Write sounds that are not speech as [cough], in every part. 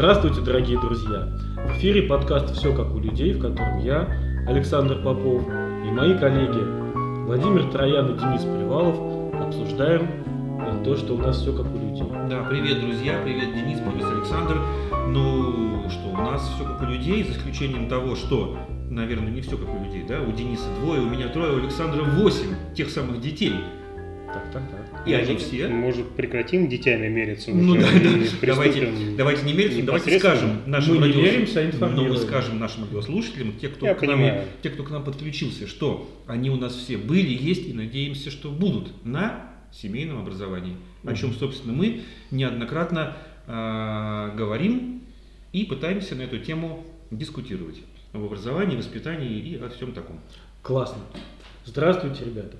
Здравствуйте, дорогие друзья! В эфире подкаст «Все как у людей», в котором я, Александр Попов, и мои коллеги Владимир Троян и Денис Привалов обсуждаем то, что у нас все как у людей. Да, привет, друзья, привет, Денис, привет, Александр. Ну, что, у нас все как у людей, за исключением того, что, наверное, не все как у людей, да? У Дениса двое, у меня трое, у Александра восемь тех самых детей. Так, так, так. И они все. Может, прекратим детьми мериться? Ну уже да, да. Давайте, давайте не мериться, давайте скажем нашим Мы не радиос- меримся, а но мы скажем нашим радиослушателям, те кто, Я к нам, те, кто к нам подключился, что они у нас все были, есть и надеемся, что будут на семейном образовании. О чем, собственно, мы неоднократно а, говорим и пытаемся на эту тему дискутировать. Об образовании, воспитании и о всем таком. Классно. Здравствуйте, ребята.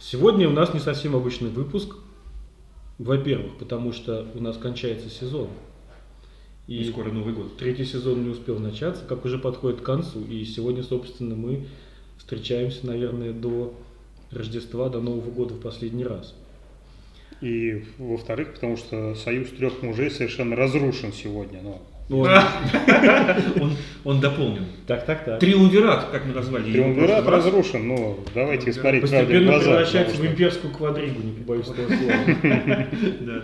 Сегодня у нас не совсем обычный выпуск. Во-первых, потому что у нас кончается сезон. И скоро Новый год. Третий сезон не успел начаться, как уже подходит к концу. И сегодня, собственно, мы встречаемся, наверное, до Рождества, до Нового года в последний раз. И во-вторых, потому что союз трех мужей совершенно разрушен сегодня. Но Ну, [laughs] Он, он дополнен. Так, так, так. Триумвират, как мы назвали. триумвират разрушен, но давайте смотреть правде в Постепенно глаза. превращается в имперскую квадригу, не побоюсь этого [laughs] слова. Да, да.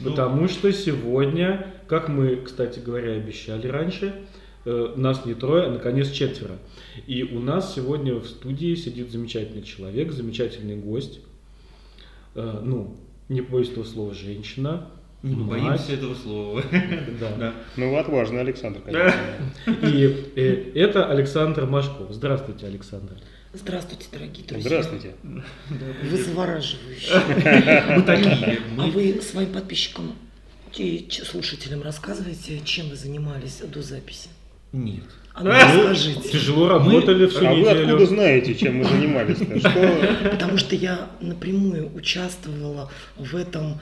Ну, Потому что сегодня, как мы, кстати говоря, обещали раньше, э, нас не трое, а наконец четверо. И у нас сегодня в студии сидит замечательный человек, замечательный гость. Э, Ну, не побоюсь этого слова, женщина. Не мать. боимся этого слова. Да. Да. Ну, отважный Александр, конечно. И э, это Александр Машков. Здравствуйте, Александр. Здравствуйте, дорогие друзья. Здравствуйте. Вы завораживающие. [laughs] Мы такие. А Мы вы своим подписчикам и слушателям рассказываете, чем вы занимались до записи? Нет. А ну расскажите. Тяжело работали всю А вы откуда неделю. знаете, чем мы занимались-то? Что? Потому что я напрямую участвовала в этом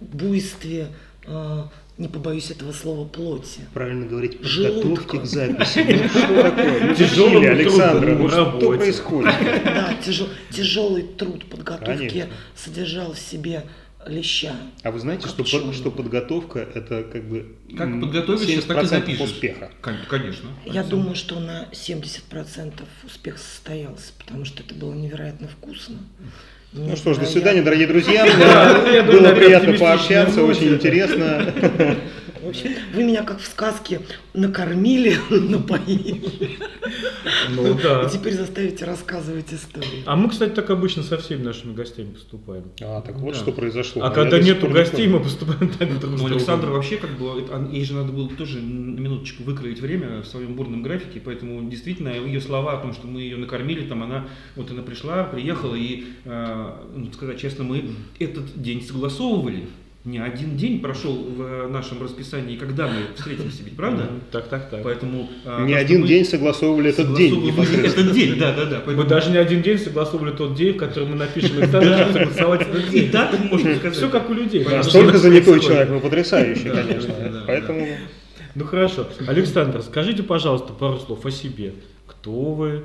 буйстве, э, не побоюсь этого слова, плоти. Правильно говорить, подготовки к записи. [laughs] Ну, что такое? Ну, Тяжелым зачем, Александр, трудом ну что происходит? Да, тяжел- тяжелый труд подготовки содержал в себе леща. А вы знаете, что, по- что подготовка это как бы Как подготовишься, так и 70% запишешь. успеха. Кон- Конечно. Я думаю, что на 70% успех состоялся, потому что это было невероятно вкусно. Ну что ж, до свидания, дорогие друзья. Было приятно пообщаться, очень интересно. В общем, вы меня как в сказке накормили, [laughs] напоили. Ну да. И теперь заставите рассказывать истории. А мы, кстати, так обычно со всеми нашими гостями поступаем. А, так вот Да. что произошло. А когда нету гостей, мы поступаем так друг с Ну, вообще как бы, ей же надо было тоже на минуточку выкроить время в своем бурном графике, поэтому действительно ее слова о том, что мы ее накормили, там она, вот она пришла, приехала, и, э, ну, сказать честно, мы этот день согласовывали. Не один день прошел в нашем расписании, когда мы встретимся, ведь правда? Так, так, так. Поэтому э, Не один мы день согласовывали этот день. Этот день, да, да, да. Мы даже не один день согласовывали тот день, в который мы напишем [laughs] чтобы согласовать этот И так можно сказать. Все как у людей. Настолько занятой человек, ну потрясающий, конечно. Поэтому Ну хорошо. Александр, скажите, пожалуйста, пару слов о себе. Кто вы?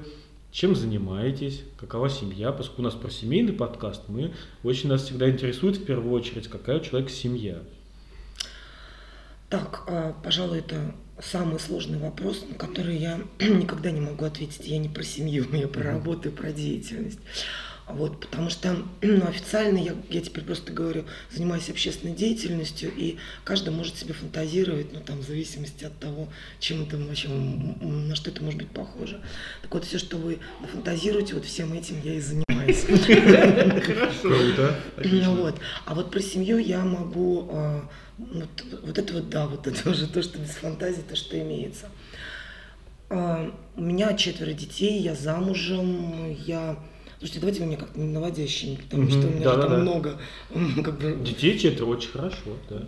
Чем занимаетесь? Какова семья? Поскольку у нас про семейный подкаст, мы очень нас всегда интересует в первую очередь, какая у человека семья. Так, а, пожалуй, это самый сложный вопрос, на который я [clears throat] никогда не могу ответить. Я не про семью, [laughs] я про работу и про деятельность. Вот, потому что [clears throat] ну, официально я, я теперь просто говорю, занимаюсь общественной деятельностью, и каждый может себе фантазировать, ну там в зависимости от того, чем это вообще, на что это может быть похоже. Так вот, все, что вы фантазируете, вот всем этим я и занимаюсь. Круто. Ну вот. А вот про семью я могу, а, вот, вот это вот, да, вот это уже то, что без фантазии, то, что имеется. А, У меня четверо детей, я замужем, я... Слушайте, давайте вы меня как-то не наводящими, потому что у меня же да-да-да. там много, м, как бы... Детей четверо очень хорошо, да.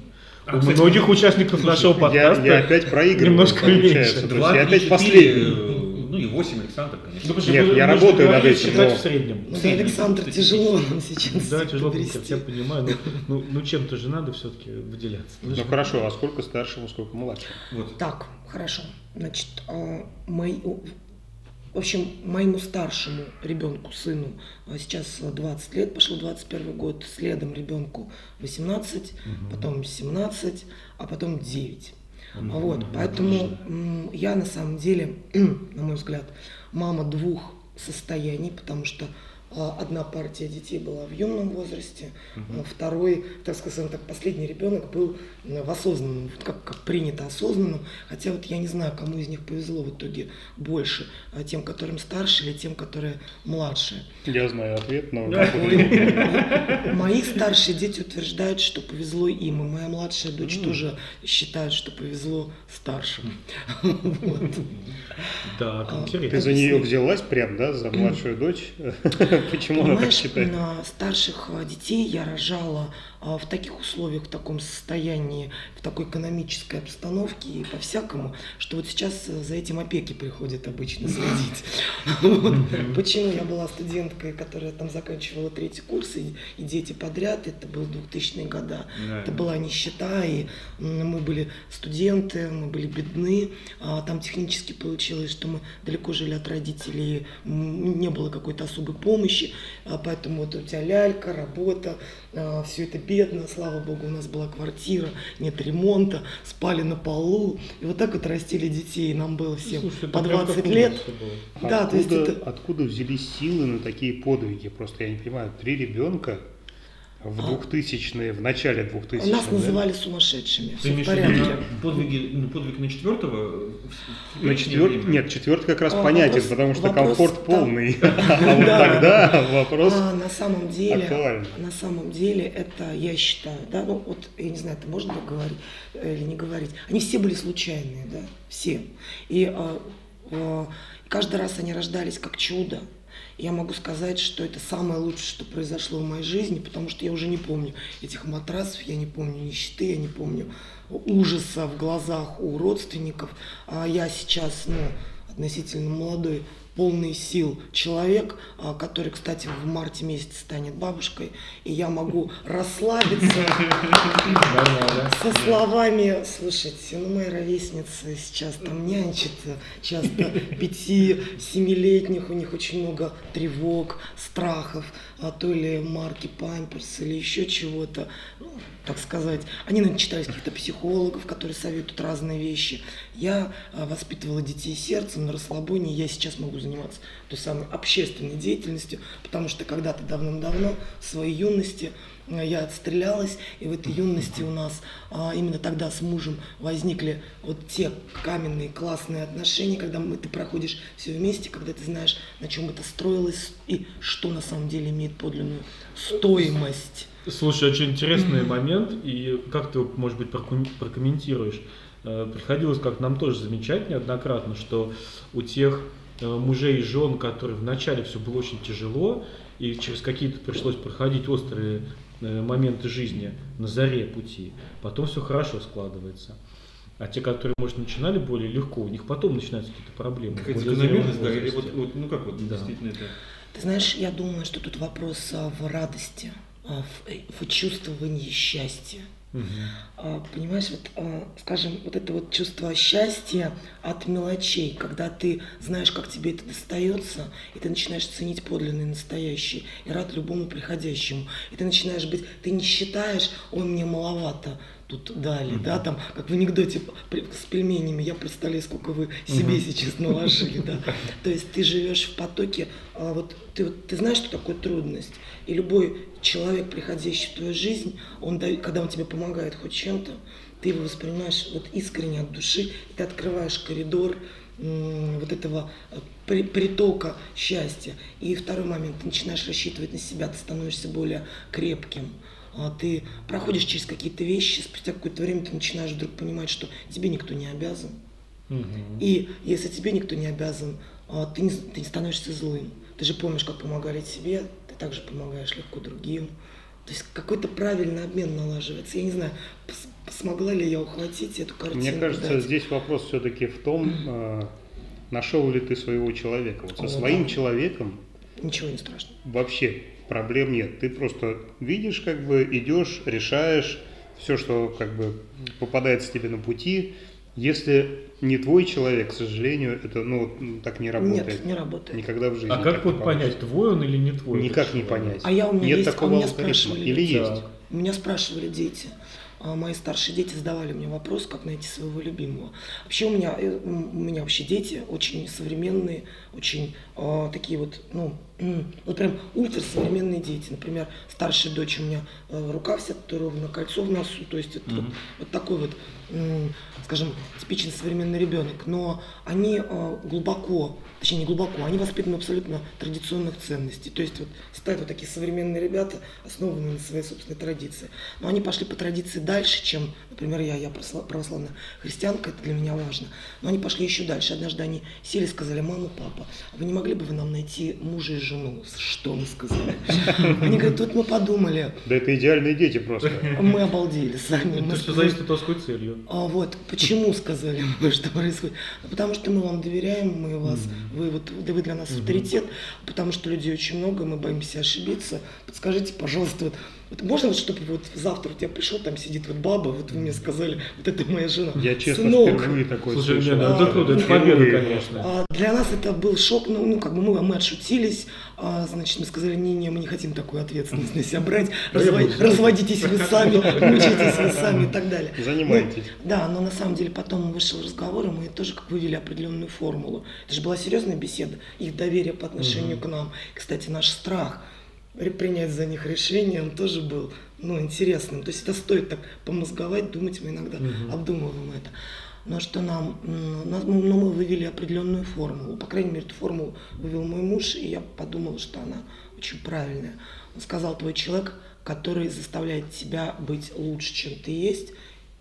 А, У кстати, многих участников нашего я, подкаста я опять проигрываю, немножко получается. меньше. Два, я опять последний. э, Ну и восемь Александр, конечно. Ну, Нет, мы- я работаю над этим, считать но- в среднем. Ну, да, Александр, тяжело нам сейчас Да, тяжело, подвести. как я понимаю, но ну, ну чем-то же надо все-таки выделяться. Ну хорошо, а сколько старшему, сколько младшему? Вот. Так, хорошо. Значит, а, мои, у- в общем, моему старшему ребенку, сыну, а, сейчас 20 лет, пошел 21 год, следом ребенку 18, потом 17, а потом 9. Вот, поэтому я на самом деле, [clears throat] на мой взгляд, мама двух состояний, потому что Одна партия детей была в юном возрасте, а второй, так сказать, так, последний ребенок был э, в осознанном, вот как, как принято осознанном. Хотя вот я не знаю, кому из них повезло в итоге больше, а тем, которым старше или тем, которые младше. Я знаю ответ, но... Мои старшие дети утверждают, что повезло им, и моя младшая дочь тоже считает, что повезло старшим. Вот. Так, А, Ты интересно. за нее взялась прям, да, за младшую дочь? [laughs] Почему она так считает? на старших а, детей я рожала в таких условиях, в таком состоянии, в такой экономической обстановке и по-всякому, что вот сейчас э, за этим опеки приходят обычно следить. [laughs] Вот. Почему я была студенткой, которая там заканчивала третий курс, и, и дети подряд, это был 2000-е года, Да. это была нищета, и мы были студенты, мы были бедны, а там технически получилось, что мы далеко жили от родителей, не было какой-то особой помощи, а поэтому вот у тебя лялька, работа, все это бедно, слава богу, у нас была квартира, нет ремонта, спали на полу, и вот так вот растили детей, нам было всем Слушай, по прям 20 как у лет. было. Да, то есть откуда, это- откуда взялись силы на такие подвиги? Просто я не понимаю, три ребенка в А. 2000-е, в начале 2000-х. Нас да? называли сумасшедшими, Ты в имеешь в виду порядке. на подвиги, ну, подвиг на четвертого? На летнее четвер... время? Нет, четвертый как раз А, понятен, вопрос- потому что вопрос комфорт там- полный. [laughs] А вот Да. тогда вопрос... А, на самом деле, на самом деле это я считаю, да, ну вот я не знаю, это можно говорить э, или не говорить. Они все были случайные, да, все. И а, а, каждый раз они рождались как чудо. Я могу сказать, что это самое лучшее, что произошло в моей жизни, потому что я уже не помню этих матрасов, я не помню нищеты, я не помню ужаса в глазах у родственников. А я сейчас, ну, относительно молодой, полный сил человек, а, который, кстати, в марте месяце станет бабушкой, и я могу расслабиться со словами, слушайте, ну мои ровесницы сейчас там нянчат, э, часто пяти-семилетних, у них очень много тревог, страхов, а то ли марки памперс или еще чего-то, ну, так сказать. Они начитались каких-то психологов, которые советуют разные вещи. Я а, воспитывала детей сердцем на расслабоне, я сейчас могу заниматься той самой общественной деятельностью, потому что когда-то давным-давно, в своей юности, э, я отстрелялась, и в этой юности у нас а, именно тогда с мужем возникли вот те каменные классные отношения, когда мы, ты проходишь все вместе, когда ты знаешь, на чем это строилось и что на самом деле имеет подлинную стоимость. Слушай, очень интересный момент, и как ты, может быть, проком- прокомментируешь? Э, Приходилось, как нам тоже замечать неоднократно, что у тех э, мужей и жен, которые вначале все было очень тяжело, и через какие-то пришлось проходить острые э, моменты жизни на заре пути, потом все хорошо складывается. А те, которые, может, начинали более легко, у них потом начинаются какие-то проблемы. Какая-то более закономерность, да, или вот, вот, ну как вот, Да. действительно это... Ты знаешь, я думаю, что тут вопрос а, в радости, в, э, в чувствовании счастья. А, Понимаешь, вот, а, скажем, вот это вот чувство счастья от мелочей, когда ты знаешь, как тебе это достается, и ты начинаешь ценить подлинное настоящее, и рад любому приходящему. И ты начинаешь быть, ты не считаешь, ой, мне маловато тут дали, да, там, как в анекдоте с пельменями, я представляю, сколько вы себе сейчас наложили, да. [laughs] То есть ты живешь в потоке, а вот ты, вот- ты знаешь, что такое трудность, и любой человек, приходящий в твою жизнь, он, дает- когда он тебе помогает хоть чем-то, ты его воспринимаешь вот искренне от души, и ты открываешь коридор вот этого э, при- притока счастья. И второй момент, ты начинаешь рассчитывать на себя, ты становишься более крепким. А Ты проходишь через какие-то вещи, спустя какое-то время ты начинаешь вдруг понимать, что тебе никто не обязан. Мгм. И если тебе никто не обязан, а, ты не, ты не становишься злым. Ты же помнишь, как помогали тебе, ты также помогаешь легко другим. То есть какой-то правильный обмен налаживается. Я не знаю, смогла ли я ухватить эту картину. Мне кажется, дать. здесь вопрос все-таки в том, э, нашел ли ты своего человека. Вот со О, своим да. человеком Ничего не страшно. вообще проблем нет. Ты просто видишь, как бы идешь, решаешь все, что как бы попадается тебе на пути, Если не твой человек, к сожалению, это ну так не работает. Нет, не работает. Никогда в жизни. А как вот понять, твой он или не твой? Никак не понять. А я у меня Нет есть, а такого у меня алгоритма. Или есть? Так. Меня спрашивали дети. А Мои старшие дети задавали мне вопрос, как найти своего любимого. Вообще у меня, э, у меня вообще дети очень современные, очень а, такие вот, ну, вот прям ультрасовременные дети. Например, старшая дочь у меня э, рука вся татуирована, кольцо в носу, то есть это вот, вот такой вот, м, скажем, типичный современный ребенок. Но они э, глубоко, точнее не глубоко, они воспитаны абсолютно традиционных ценностей. То есть вот стоят вот такие современные ребята, основанные на своей собственной традиции. Но они пошли по традиции дальше, чем, например, я, я православная христианка, это для меня важно. Но они пошли еще дальше. Однажды они сели и сказали, мама, папа, а вы не могли бы вы нам найти мужа и жену? Что мы сказали? Они говорят, вот мы подумали, Да это идеальные дети просто. мы обалдели сами. Это все сказали, зависит от какой целью. а вот почему сказали мы, что происходит? Ну, потому что мы вам доверяем, мы вас, вы вот, да вы для нас авторитет, потому что людей очень много, мы боимся ошибиться. Подскажите, пожалуйста, вот, вот можно вот, чтобы вот завтра вот я пришел, там сидит вот баба, вот вы мне сказали, [laughs] вот это моя жена. Я честно Сынок, впервые такой Слушай, слышал. ну это круто, это победа, конечно. а для нас это был шок, ну, ну как бы мы, мы отшутились, а, значит, мы сказали, не-не, мы не хотим такую ответственность на себя брать, разво- разводитесь вы сами, [laughs] мучайтесь вы сами и так далее. Занимайтесь. Ну, да, но на самом деле потом вышел разговор, и мы тоже как вывели определенную формулу. Это же была серьезная беседа, их доверие по отношению к нам. Кстати, наш страх принять за них решение, он тоже был ну, интересным. То есть это стоит так помозговать, думать, мы иногда обдумываем это. Но что нам, нас- ну, но мы вывели определенную формулу. По крайней мере, эту формулу вывел мой муж, и я подумала, что она очень правильная. Он сказал, твой человек, который заставляет тебя быть лучше, чем ты есть,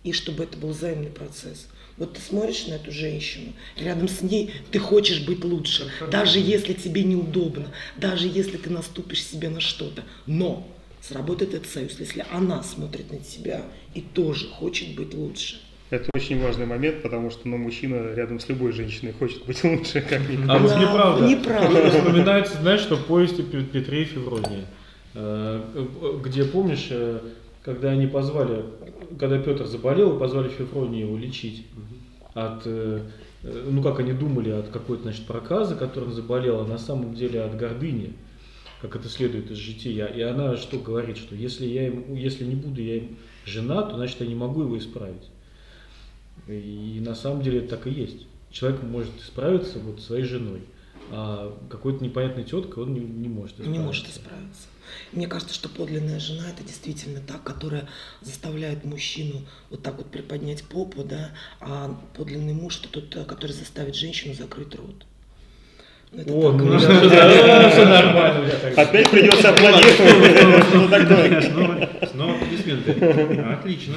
и чтобы это был взаимный процесс. Вот ты смотришь на эту женщину, рядом с ней ты хочешь быть лучше, даже если тебе неудобно, даже если ты наступишь себе на что-то. Но сработает этот союз, если она смотрит на тебя и тоже хочет быть лучше. Это очень важный момент, потому что ну, мужчина рядом с любой женщиной хочет быть лучше, как [laughs] ни А вот Да, неправда. неправда. Вспоминается, знаешь, что в Пе- Петре и Февронии, э, где, помнишь, э, когда они позвали, когда Петр заболел, и позвали Февронию его лечить от, э, ну как они думали, от какой-то, значит, проказа, которой он заболел, а на самом деле от гордыни, как это следует из жития. И она что говорит, что если я ему, если не буду я им жена, то значит я не могу его исправить. И на самом деле это так и есть. Человек может исправиться вот своей женой, а какой-то непонятной теткой он не, не может исправиться. Не может исправиться. Мне кажется, что подлинная жена это действительно та, которая заставляет мужчину вот так вот приподнять попу, да, а подлинный муж это тот, который заставит женщину закрыть рот. Ну, это О, так. ну все нормально. Опять придется аплодировать. Что такое? Снова, снова аплодисменты. Отлично.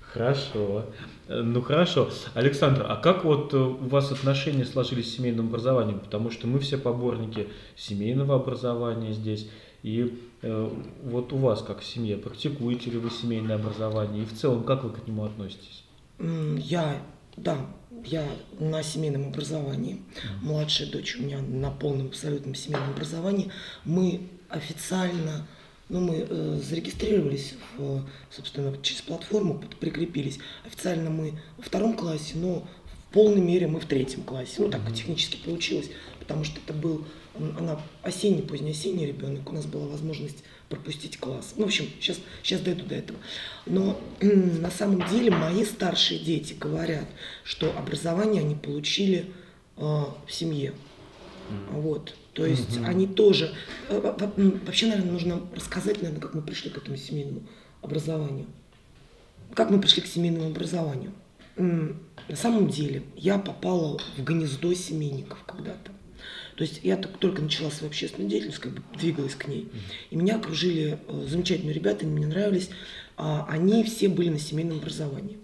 Хорошо. Ну хорошо. Александр, а как вот э, у вас отношения сложились с семейным образованием? Потому что мы все поборники семейного образования здесь. И э, вот у вас, как в семье, практикуете ли вы семейное образование? И в целом, как вы к нему относитесь? Я, да, я на семейном образовании. Младшая дочь у меня на полном абсолютном семейном образовании. Мы официально, ну, мы э, зарегистрировались, в, собственно, через платформу, прикрепились. Официально мы во втором классе, но в полной мере мы в третьем классе. Ну, так технически получилось, потому что это был, она осенний, позднеосенний ребенок, у нас была возможность пропустить класс. Ну, в общем, сейчас, сейчас дойду до этого. Но на самом деле мои старшие дети говорят, что образование они получили э, в семье. Вот. То есть они тоже... э, Вообще, наверное, нужно рассказать, наверное, как мы пришли к этому семейному образованию. Как мы пришли к семейному образованию? На самом деле, я попала в гнездо семейников когда-то. То есть я так только начала свою общественную деятельность, как бы двигалась к ней. И меня окружили э, замечательные ребята, они мне нравились. А, Они все были на семейном образовании.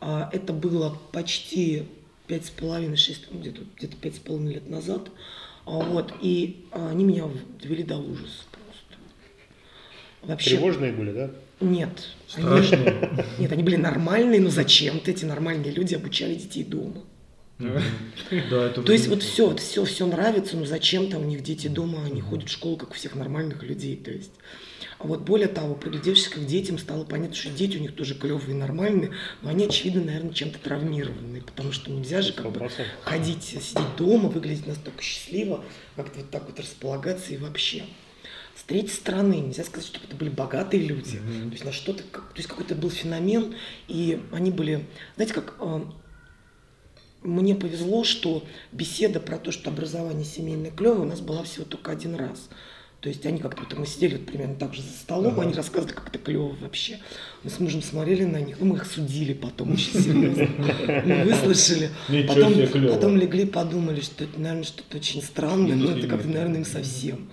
А, Это было почти пять с половиной, шесть, ну, где-то где пять с половиной лет назад. А, Вот, и они меня довели до ужаса просто. Вообще, Тревожные были, да? нет. Страшные. Они, нет, они были нормальные, но зачем-то эти нормальные люди обучали детей дома. [laughs] Да, это То есть вот все, вот все, все нравится, но зачем там у них дети дома, они ходят в школу, как у всех нормальных людей, то есть. А вот более того, приглядевшись к детям, стало понятно, что дети у них тоже клевые и нормальные, но они, очевидно, наверное, чем-то травмированные, потому что нельзя же как бы 100%. ходить, сидеть дома, выглядеть настолько счастливо, как-то вот так вот располагаться и вообще. С третьей стороны, нельзя сказать, что это были богатые люди. То есть на что-то, то есть какой-то был феномен, и они были, знаете, как э, мне повезло, что беседа про то, что образование семейное клевое, у нас была всего только один раз. То есть они как-то, вот мы сидели вот примерно так же за столом, они рассказывали, как это клево вообще. Мы с мужем смотрели на них, ну мы их судили потом очень серьезно. Мы [laughs] выслушали, потом, потом легли, подумали, что это, наверное, что-то очень странное, но это как-то, наверное, им совсем.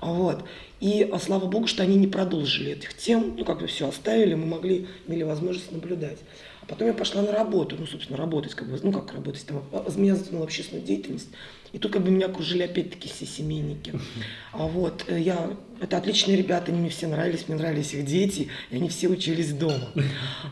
А Вот. И а, слава богу, что они не продолжили этих тем, ну как бы все оставили, мы могли, имели возможность наблюдать. А потом я пошла на работу, ну, собственно, работать, как бы, ну, как работать, там, а, меня затянула общественную деятельность. И тут как бы меня окружили опять-таки все семейники. [laughs] А вот, э, я, это отличные ребята, они мне все нравились, мне нравились их дети, и они все учились дома.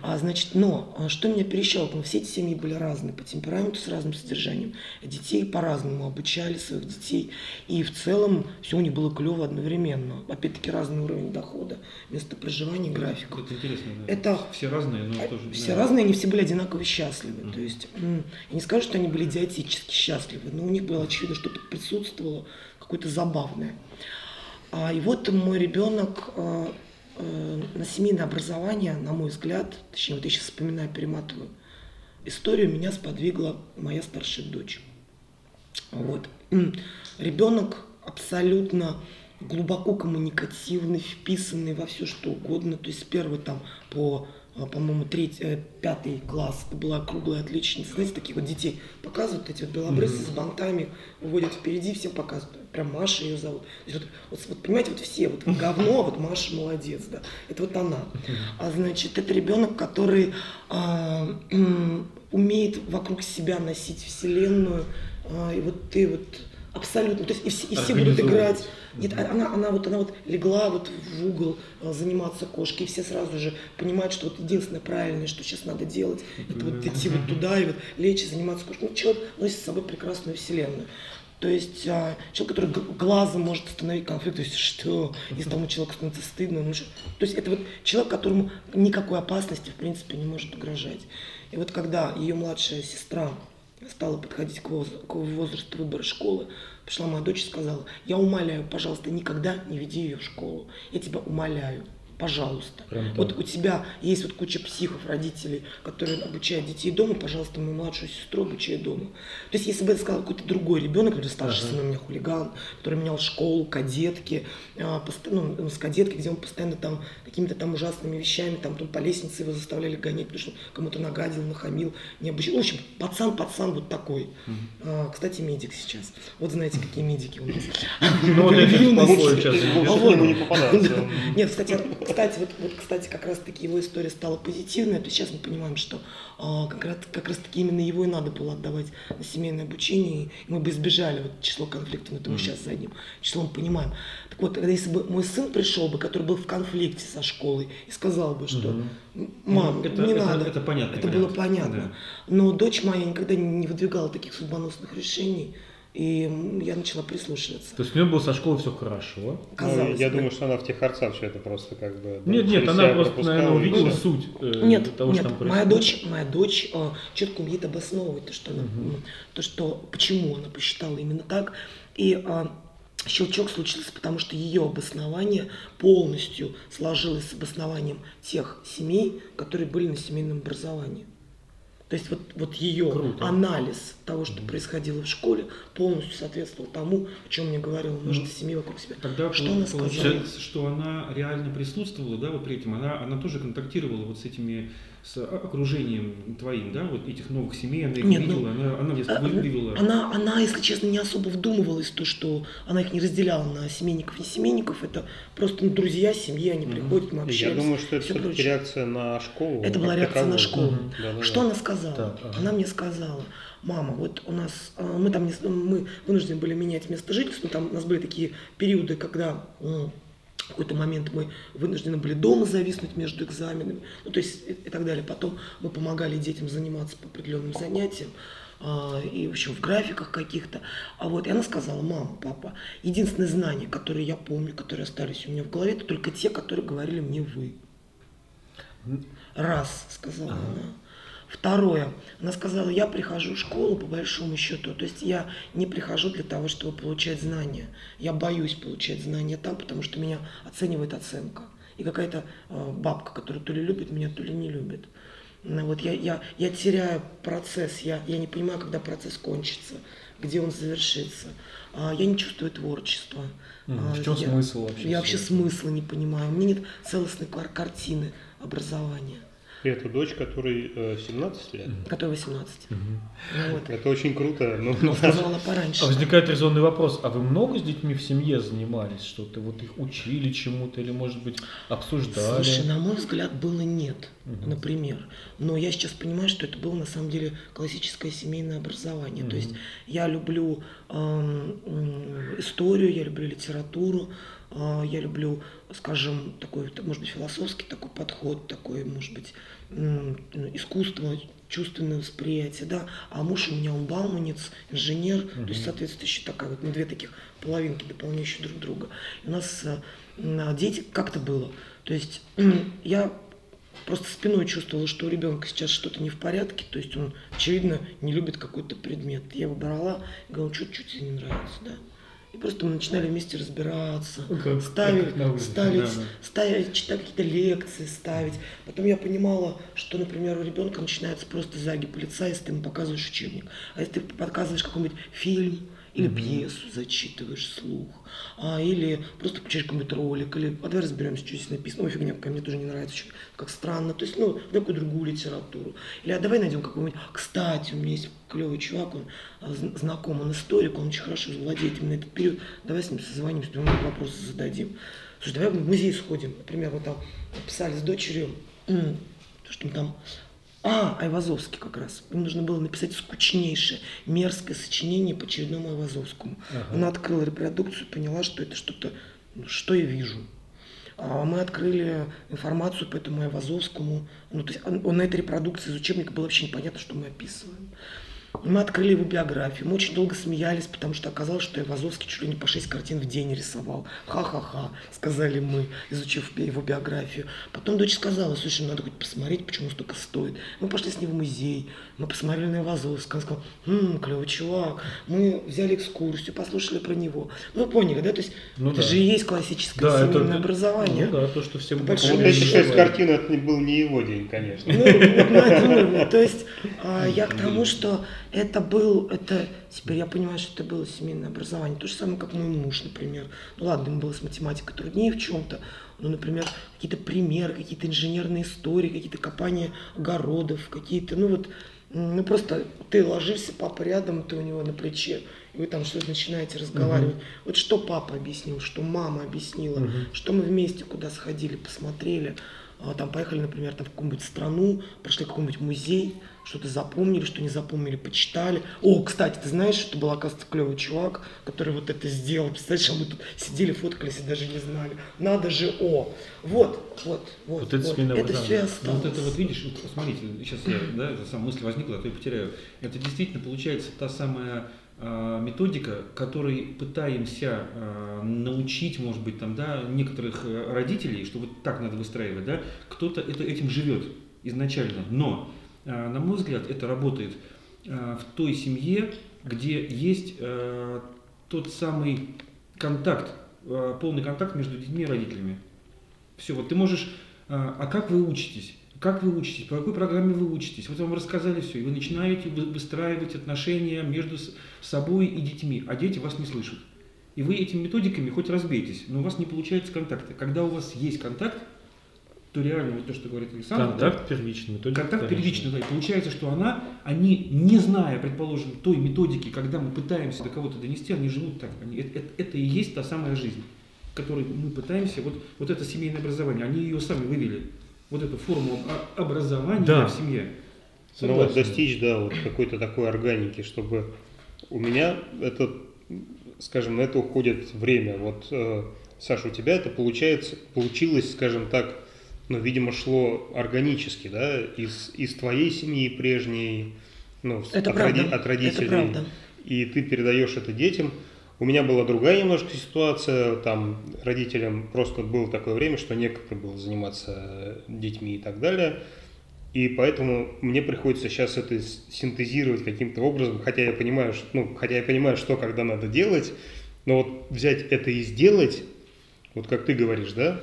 А, значит, но а, что меня перещелкнуло, все эти семьи были разные по темпераменту, с разным содержанием. Детей по-разному обучали своих детей. И в целом все у них было клево одновременно. Опять-таки разный уровень дохода, место проживания, график. Это интересно, да. Это Все разные, но тоже... все да. разные, они все были одинаково счастливы. То есть, я не скажу, что они были идиотически счастливы, но у них было очевидно, что-то присутствовало, какое-то забавное. А, и вот мой ребенок э, э, на семейное образование, на мой взгляд, точнее, вот я сейчас вспоминаю, перематываю, историю меня сподвигла моя старшая дочь. Вот. Ребенок абсолютно глубоко коммуникативный, вписанный во все что угодно. То есть с первой там по, а, по-моему, третий, э, пятый класс это была круглая отличница. Знаете, таких вот детей показывают, эти вот белобрысы с бантами, выводят впереди, всем показывают. Прям Маша ее зовут. Есть вот, вот, вот, понимаете, вот все, вот [laughs] говно, а вот Маша молодец, да. Это вот она. А значит, это ребенок, который а, м, [clears throat] умеет вокруг себя носить вселенную, а, и вот ты вот абсолютно, то есть и все, и все будут играть. Нет, а она, она вот она вот легла вот в угол а, заниматься кошкой, и все сразу же понимают, что вот единственное правильное, что сейчас надо делать, это вот идти вот туда и вот лечь и заниматься кошкой. Ну, человек носит с собой прекрасную вселенную. То есть а, человек, который глазом может остановить конфликт, то есть что, если тому человеку становится стыдно, ну, что- то есть это вот человек, которому никакой опасности в принципе не может угрожать. И вот когда ее младшая сестра стала подходить к, воз- к возрасту выбора школы, пришла моя дочь и сказала, я умоляю, пожалуйста, никогда не веди ее в школу. Я тебя умоляю, пожалуйста. Прям так. Вот у тебя есть вот куча психов, родителей, которые обучают детей дома, пожалуйста, мою младшую сестру обучай дома. То есть, если бы это сказал какой-то другой ребенок, например, старший сын у меня хулиган, который менял школу, кадетки, а, пост- ну, с кадеткой, где он постоянно там какими-то там ужасными вещами, там, там по лестнице его заставляли гонять, потому что он кому-то нагадил, нахамил, не обучил. В общем, пацан, пацан вот такой. А, кстати, медик сейчас. Вот знаете, какие медики у нас. Ну, вот я сейчас. Нет, кстати, кстати, вот, вот, кстати, как раз таки его история стала позитивной. То есть сейчас мы понимаем, что а, как, раз, как раз таки именно его и надо было отдавать на семейное обучение, и мы бы избежали вот число конфликтов, но это мы сейчас задним числом понимаем. Так вот, тогда если бы мой сын пришел бы, который был в конфликте со школой, и сказал бы, что «М, мам, Ну, это- не это- надо, это это вариант, было понятно. Но дочь моя никогда не выдвигала таких судьбоносных решений, и я начала прислушиваться. То есть у нее было со школы все хорошо. Ну, Казалось я бы. думаю, что она в тех арцах все это просто как бы... Нет, нет, она просто, наверное, увидела всё. суть э, Нет, того, нет, что там моя происходит. дочь, моя дочь э, четко умеет обосновывать то, что она, м, то, что почему она посчитала именно так. И э, щелчок случился, потому что ее обоснование полностью сложилось с обоснованием тех семей, которые были на семейном образовании. То есть вот, вот ее Круто. анализ того, что происходило в школе, полностью соответствовал тому, о чем мне говорила множество Ну, семей вокруг себя. Тогда что она сказала? что она реально присутствовала, да, вот при этом, она, она тоже контактировала вот с этими, с окружением твоим, да, вот этих новых семей, она их Нет, ну, видела, она, она где-то вы- вывела. Она, она, если честно, не особо вдумывалась в то, что она их не разделяла на семейников и семейников. Это просто ну, друзья, семьи, они приходят, мы Я общаемся. думаю, что это все-таки реакция на школу. Это была реакция на таковую. школу. Мгм. Да-да-да. Что она сказала? Так, ага. Она мне сказала, мама, вот у нас, а, мы там, не- мы вынуждены были менять место жительства, там у нас были такие периоды, когда м, в какой-то момент мы вынуждены были дома зависнуть между экзаменами, ну то есть и, и так далее. Потом мы помогали детям заниматься по определенным занятиям. а, и, в общем, в графиках каких-то. А вот, и она сказала, мама, папа, единственные знания, которые я помню, которые остались у меня в голове, это только те, которые говорили мне вы. Раз, сказала Ага. она. Второе, она сказала, я прихожу в школу по большому счету, то есть я не прихожу для того, чтобы получать знания. Я боюсь получать знания там, потому что меня оценивает оценка. И какая-то э, бабка, которая то ли любит меня, то ли не любит. Ну, вот я, я, я теряю процесс, я, я не понимаю, когда процесс кончится, где он завершится. А, я не чувствую творчества. А, В чем я- смысл вообще Я вообще смысла не понимаю. У меня нет целостной кар- картины образования, И это дочь, которой э, 17 лет. которой 18. Ну, вот. Это очень круто. Ну, Ну, [laughs] сказала пораньше. А возникает резонный вопрос, а вы много с детьми в семье занимались? Что-то вот их учили чему-то или, может быть, обсуждали? Слушай, на мой взгляд, было нет, Мгм. например. Но я сейчас понимаю, что это было на самом деле классическое семейное образование. То есть я люблю эм, историю, я люблю литературу, э, я люблю, скажем, такой, может быть, философский такой подход, такой, может быть, м, искусство, чувственное восприятие, да. А муж у меня он бауманец, инженер, то есть, соответственно, еще такая вот, ну, две таких половинки, дополняющие друг друга. И у нас э, дети как-то было. То есть [clears throat] я просто спиной чувствовала, что у ребенка сейчас что-то не в порядке, то есть он, очевидно, не любит какой-то предмет. Я его брала и говорила, что чуть тебе не нравится, да. И просто мы начинали вместе разбираться, Ну, как- ставить, как улице, ставить, да, да. ставить, читать какие-то лекции, ставить. Потом я понимала, что, например, у ребенка начинается просто загиб лица, если ты ему показываешь учебник. А если ты показываешь какой-нибудь фильм или Мгм. пьесу, зачитываешь слух, а, или просто включаешь какой-нибудь ролик, или а давай разберемся, что здесь написано. Ой, фигня какая, мне тоже не нравится, что- как странно. То есть, ну, какую другую литературу. Или а давай найдем какого-нибудь... Кстати, у меня есть клевый чувак, он а, зн- знаком, он историк, он очень хорошо владеет именно этот период. Давай с ним созвонимся, ему вопросы зададим. Слушай, давай в музей сходим. Например, вот там писали с дочерью, что мы там а, Айвазовский как раз. Им нужно было написать скучнейшее, мерзкое сочинение по очередному Айвазовскому. Ага. Она открыла репродукцию, поняла, что это что-то, ну, что я вижу. А мы открыли информацию по этому Айвазовскому. Ну, то есть он, он на этой репродукции из учебника было вообще непонятно, что мы описываем. Мы открыли его биографию. Мы очень долго смеялись, потому что оказалось, что Айвазовский чуть ли не по 6 картин в день рисовал. Ха-ха-ха, сказали мы, изучив его биографию. Потом дочь сказала, слушай, надо хоть посмотреть, почему столько стоит. Мы пошли с ним в музей, мы посмотрели на Айвазовского. Он сказал, хм, клевый чувак. Мы взяли экскурсию, послушали про него. Ну, вы поняли, да? То есть Ну это да. же и есть классическое Да, это- семейное образование. Ну да, то, что всем По шесть картин, это не был не его день, конечно. Ну. То есть а, я к тому, что это был, это теперь я понимаю, что это было семейное образование. То же самое, как мой муж, например. Ну ладно, ему было с математикой труднее в чем-то. Ну, например, какие-то примеры, какие-то инженерные истории, какие-то копания огородов, какие-то, ну вот, ну просто ты ложишься, папа рядом, ты у него на плече, и вы там что-то начинаете разговаривать. Вот что папа объяснил, что мама объяснила, Мгм. что мы вместе куда сходили, посмотрели, там поехали, например, там в какую-нибудь страну, прошли какой-нибудь музей, что-то запомнили, что не запомнили, почитали. О, кстати, ты знаешь, что был, оказывается, клевый чувак, который вот это сделал. Представляешь, а мы тут сидели, фоткались и даже не знали. Надо же, о, вот, вот, вот. Вот это семейное это все и образование. Ну, осталось. вот это вот видишь, вот смотрите, сейчас я, да, эта самая мысль возникла, а то я потеряю. Это действительно получается та самая а, методика, которой пытаемся а, научить, может быть, там, да, некоторых э, родителей, что вот так надо выстраивать, да, кто-то это, этим живет изначально, но, на мой взгляд, это работает в той семье, где есть тот самый контакт, полный контакт между детьми и родителями. Все, вот ты можешь, а как вы учитесь? Как вы учитесь? По какой программе вы учитесь? Вот вам рассказали все, и вы начинаете вы- выстраивать отношения между собой и детьми, а дети вас не слышат. И вы этими методиками хоть разбейтесь, но у вас не получается контакта. Когда у вас есть контакт, то реально вот то, что говорит Александр, да, Контакт первичный. методика Контакт вторичная. первичный, да, и получается, что она, они, не зная, предположим, той методики, когда мы пытаемся до кого-то донести, они живут так. Они, это, это- это и есть та самая жизнь, которой мы пытаемся, вот, вот это семейное образование, они ее сами вывели, вот эту форму образования Да. в семье. Ну вот Согласен. достичь, да, вот какой-то такой органики, чтобы у меня это, скажем, на это уходит время. Вот, э, Саша, у тебя это получается, получилось, скажем так, ну, видимо, шло органически, да, из, из твоей семьи прежней, ну, Это от, правда. роди- от родителей. Это правда. И ты передаешь это детям. У меня была другая немножко ситуация, там родителям просто было такое время, что некогда было заниматься детьми и так далее. И поэтому мне приходится сейчас это синтезировать каким-то образом, хотя я понимаю, что, ну, хотя я понимаю, что когда надо делать, но вот взять это и сделать, вот как ты говоришь, да,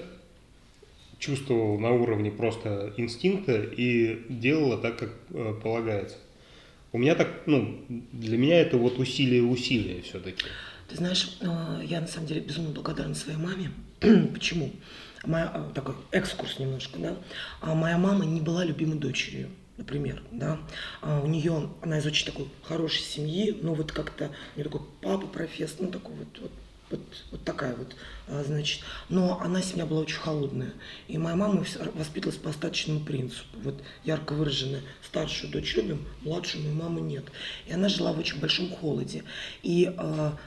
чувствовал на уровне просто инстинкта и делала так, как э, полагается. У меня так, ну, для меня это вот усилие усилия все-таки. Ты знаешь, э, я на самом деле безумно благодарна своей маме. [clears throat] Почему? Моя, э, такой экскурс немножко, да. А Моя мама не была любимой дочерью, например, да. А У нее, она из очень такой хорошей семьи, но вот как-то, у нее такой папа профессор, ну такой вот, вот вот, вот такая вот, а, значит. Но она семья была очень холодная. И моя мама воспитывалась по остаточному принципу. Вот ярко выраженная старшую дочь любим, младшую мою маму нет. И она жила в очень большом холоде. И а,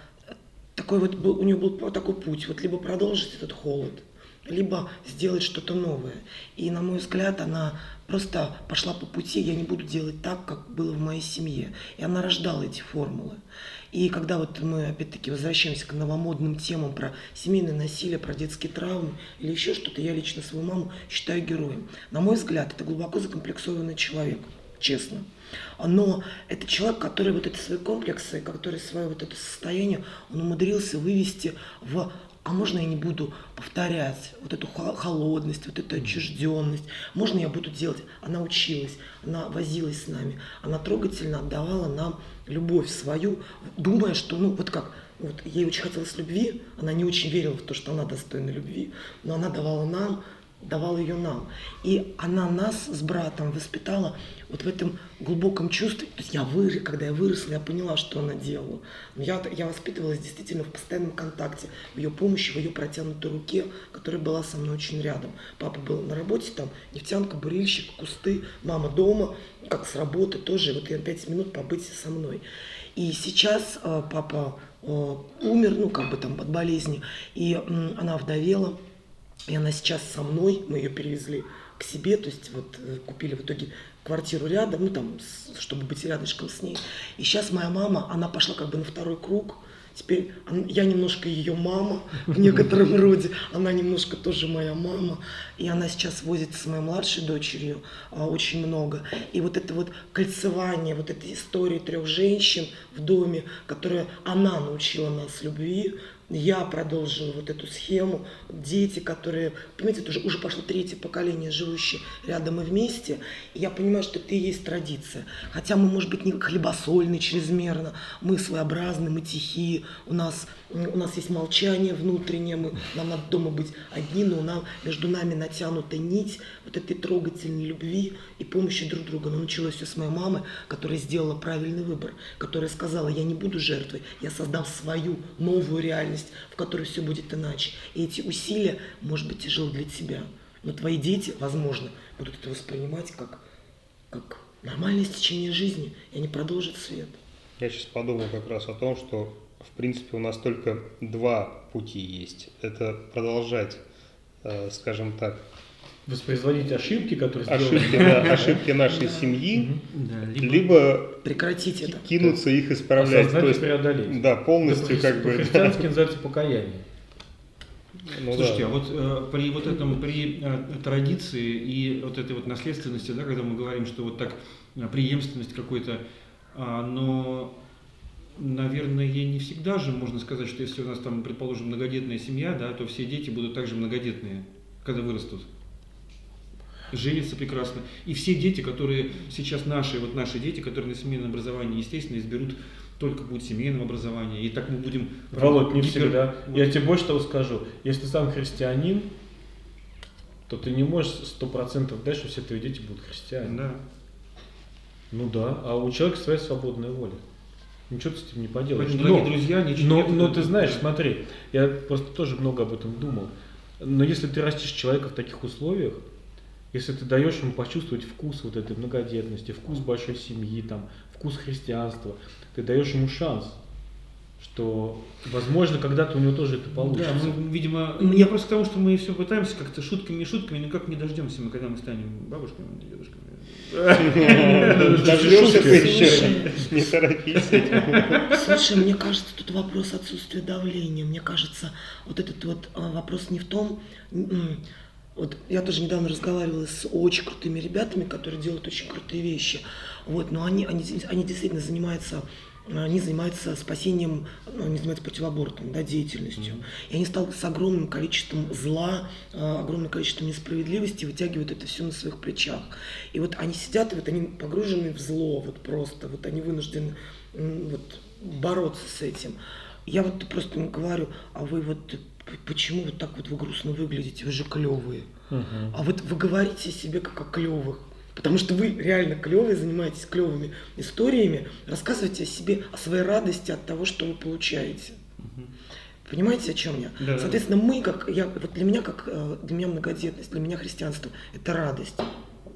такой вот был, у нее был такой путь, вот либо продолжить этот холод, либо сделать что-то новое. И, на мой взгляд, она просто пошла по пути, я не буду делать так, как было в моей семье. И она рождала эти формулы. И когда вот мы, опять-таки, возвращаемся к новомодным темам про семейное насилие, про детские травмы или еще что-то, я лично свою маму считаю героем. На мой взгляд, это глубоко закомплексованный человек, честно. Но это человек, который вот эти свои комплексы, который свое вот это состояние, он умудрился вывести в а можно я не буду повторять вот эту хо- холодность, вот эту отчужденность, можно я буду делать. Она училась, она возилась с нами, она трогательно отдавала нам любовь свою, думая, что, ну, вот как, вот ей очень хотелось любви, она не очень верила в то, что она достойна любви, но она давала нам, давала ее нам. И она нас с братом воспитала вот в этом глубоком чувстве. То есть я вырос, когда я выросла, я поняла, что она делала. Я, я воспитывалась действительно в постоянном контакте, в ее помощи, в ее протянутой руке, которая была со мной очень рядом. Папа был на работе, там нефтянка, бурильщик, кусты, мама дома, как с работы тоже. Вот я пять минут побыть со мной. И сейчас э, папа э, умер, ну как бы там от болезни, и м, она вдовела. И она сейчас со мной, мы ее перевезли к себе, то есть вот э, купили в итоге квартиру рядом, ну там, чтобы быть рядышком с ней. И сейчас моя мама, она пошла как бы на второй круг. Теперь я немножко ее мама в некотором [laughs] роде, она немножко тоже моя мама. И она сейчас возится с моей младшей дочерью а, очень много. И вот это вот кольцевание, вот этой истории трех женщин в доме, которая она научила нас любви, я продолжила вот эту схему. Дети, которые, понимаете, это уже, уже пошло третье поколение, живущие рядом и вместе. И я понимаю, что это и есть традиция. Хотя мы, может быть, не хлебосольны чрезмерно, мы своеобразны, мы тихие, у нас, у нас есть молчание внутреннее, мы, нам надо дома быть одни, но нам, между нами натянута нить вот этой трогательной любви и помощи друг друга. Но началось все с моей мамы, которая сделала правильный выбор, которая сказала, я не буду жертвой, я создам свою новую реальность, в которой все будет иначе. И эти усилия, может быть, тяжело для тебя, но твои дети, возможно, будут это воспринимать как, как нормальное стечение жизни, и они продолжат свет. Я сейчас подумал как раз о том, что в принципе у нас только два пути есть. Это продолжать, э, скажем так, Воспроизводить ошибки, которые сделаны. ошибки, да, ошибки нашей семьи, Да, либо Прекратить это. кинуться их исправлять. Осознать То есть, преодолеть. да, полностью Это как бы. По-христиански называется покаяние. ну Слушайте, да. а вот э, при вот этом, при э, традиции и вот этой вот наследственности, да, когда мы говорим, что вот так э, преемственность какой-то, а, но, наверное, не всегда же можно сказать, что если у нас там, предположим, многодетная семья, да, то все дети будут также многодетные, когда вырастут. Женятся прекрасно. И все дети, которые сейчас наши, вот наши дети, которые на семейном образовании, естественно, изберут только будет семейным образованием. И так мы будем... Володь, не гипер- всегда. вот. Я тебе больше того скажу. Если ты сам христианин, то ты не можешь сто процентов дать, что все твои дети будут христиане. Да. Ну да, а у человека своя свободная воля. Ничего ты с этим не поделаешь. Поэтому, дорогие друзья, ничего но, нет, но ты знаешь, да. смотри, я просто тоже много об этом думал. Но если ты растишь человека в таких условиях, если ты даешь ему почувствовать вкус вот этой многодетности, вкус большой семьи, там, вкус христианства, ты даешь ему шанс, что, возможно, когда-то у него тоже это получится. Да, мы, видимо, Мне- я просто к тому, что мы все пытаемся как-то шутками и шутками, никак не дождемся мы, когда мы станем бабушками, дедушками. Ты Слушай. еще. Не торопись. Слушай, мне кажется, тут вопрос отсутствия давления. Мне кажется, вот этот вот а, вопрос не в том... Вот я тоже недавно разговаривала с очень крутыми ребятами, которые делают очень крутые вещи. Вот, но они, они, они действительно занимаются они занимаются спасением, ну, они занимаются противоабортом, да, деятельностью. И они сталкиваются с огромным количеством зла, э, огромным количеством несправедливости, вытягивают это все на своих плечах. И вот они сидят, и вот они погружены в зло, вот просто, вот они вынуждены вот, бороться с этим. Я вот просто им говорю, а вы вот почему вот так вот вы грустно выглядите, вы же клевые. А вот вы говорите о себе как о клевых. Потому что вы реально клевые, занимаетесь клевыми историями, рассказываете о себе, о своей радости от того, что вы получаете. Понимаете, о чем я? Да. Соответственно, мы, как я, вот для меня, как э, для меня многодетность, для меня христианство это радость.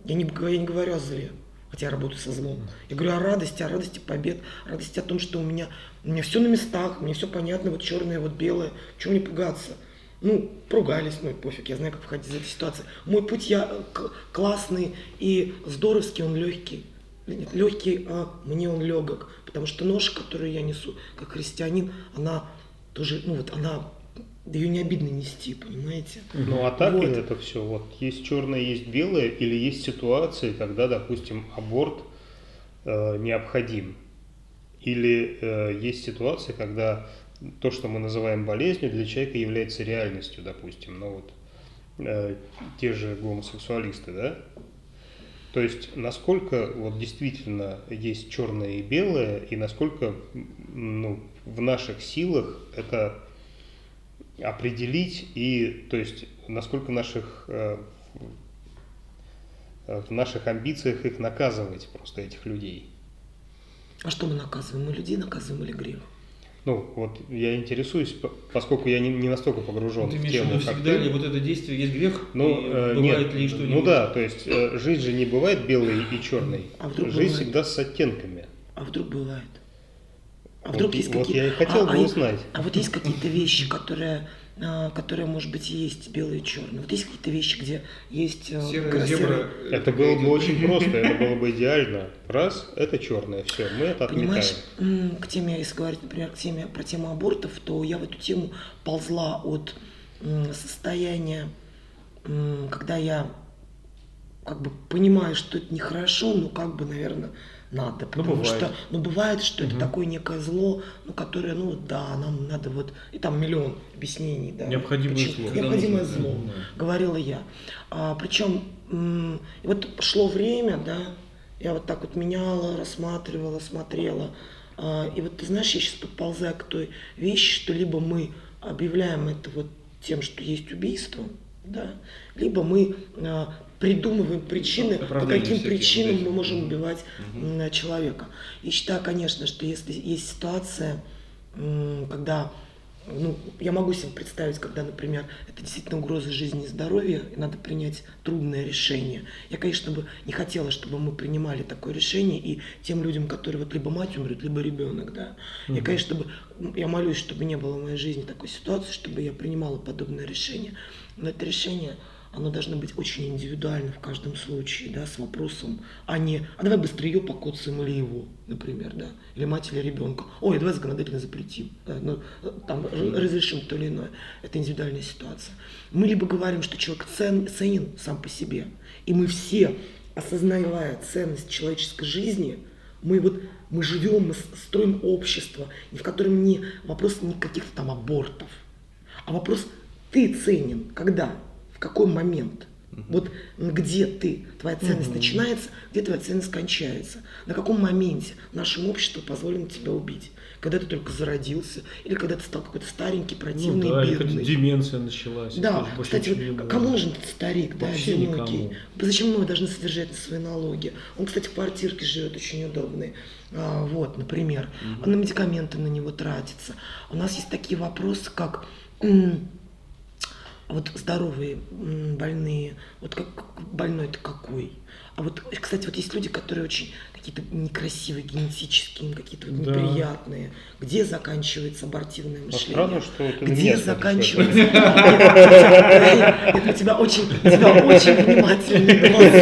Я не, я не говорю о зле, хотя я работаю со злом. Я говорю о радости, о радости побед, о радости о том, что у меня, у меня все на местах, мне все понятно, вот черное, вот белое, чего мне пугаться. Ну, поругались, ну и пофиг, я знаю, как выходить из этой ситуации. Мой путь я классный и здоровский, он легкий. Нет, легкий, а мне он легок. Потому что нож, который я несу как христианин, она тоже, ну вот она, да ее не обидно нести, понимаете? Ну а так Вот. это все? Вот есть черное, есть белое, или есть ситуации, когда, допустим, аборт э, необходим? Или э, есть ситуации, когда то, что мы называем болезнью, для человека является реальностью, допустим, ну вот э, те же гомосексуалисты, да? То есть, насколько вот действительно есть черное и белое, и насколько ну, в наших силах это определить и, то есть, насколько в наших, э, в в наших амбициях их наказывать просто этих людей. А что мы наказываем? Мы людей наказываем или грех? Ну, вот я интересуюсь, по- поскольку я не, не настолько погружен Ты в тему, как всегда ты. ли вот это действие есть грех? Ну, И э, бывает нет, ли что-нибудь? ну да, то есть э, жизнь же не бывает белой и черной. А вдруг жизнь бывает? всегда с оттенками. А вдруг бывает? А Вот вдруг и- есть вот какие- я и хотел бы а- а- узнать. А вот есть какие-то вещи, которые, а, которые, может быть, и есть белые и черные. Вот есть какие-то вещи, где есть э, Серая зебра. Это было бы очень просто, это [laughs] было бы идеально. Раз, это черное, все, мы это Понимаешь, отметаем. м, к теме, если говорить, например, к теме про тему абортов, то я в эту тему ползла от состояния, когда я как бы понимаю, что это нехорошо, но как бы, наверное, надо. Потому бывает. что, ну, бывает, что это Мгм. такое некое зло, ну, которое, ну, да, нам надо вот, и там миллион объяснений, да. Необходимое почему- зло. Необходимое Да, зло, да. говорила я. А, причем, м, вот шло время, да, я вот так вот меняла, рассматривала, смотрела. А, и вот ты знаешь, я сейчас подползаю к той вещи, что либо мы объявляем это вот тем, что есть убийство, да, либо мы а, придумываем причины, по каким причинам мы можем убивать м, человека. И считаю, конечно, что если есть ситуация, когда ну, я могу себе представить, когда, например, это действительно угроза жизни и здоровья, и надо принять трудное решение. Я, конечно, бы не хотела, чтобы мы принимали такое решение, и тем людям, которые вот либо мать умрет, либо ребенок, да. Я, конечно, бы, я молюсь, чтобы не было в моей жизни такой ситуации, чтобы я принимала подобное решение. Но это решение, оно должно быть очень индивидуально в каждом случае, да, с вопросом, а не, а давай быстрее ее покоцаем или его, например, да, или мать, или ребенка. Ой, давай законодательно запретим, да, ну, там р- разрешим то или иное. Это индивидуальная ситуация. Мы либо говорим, что человек цен, ценен сам по себе, и мы все, осознавая ценность человеческой жизни, мы вот мы живем, мы строим общество, в котором не вопрос не каких-то там абортов, а вопрос ты ценен, когда, в какой момент. Вот где ты, твоя ценность начинается, где твоя ценность кончается. На каком моменте нашему обществу позволено тебя убить. Когда ты только зародился, или когда ты стал какой-то старенький, Ну противный, да, или когда бедный. деменция началась. Да, кстати, вот кому нужен этот старик, да, Вообще одинокий? никому. Зачем мы должны содержать на свои налоги? Он, кстати, в квартирке живет очень удобный. А, вот, например, на медикаменты на него тратится. У нас есть такие вопросы, как м, вот здоровые больные, вот как больной это какой? А вот, кстати, вот есть люди, которые очень какие-то некрасивые генетические, какие-то Да. неприятные. Где заканчивается абортивное А мышление? странно, что на Где заканчивается? Это у тебя очень, тебя очень внимательный глаз.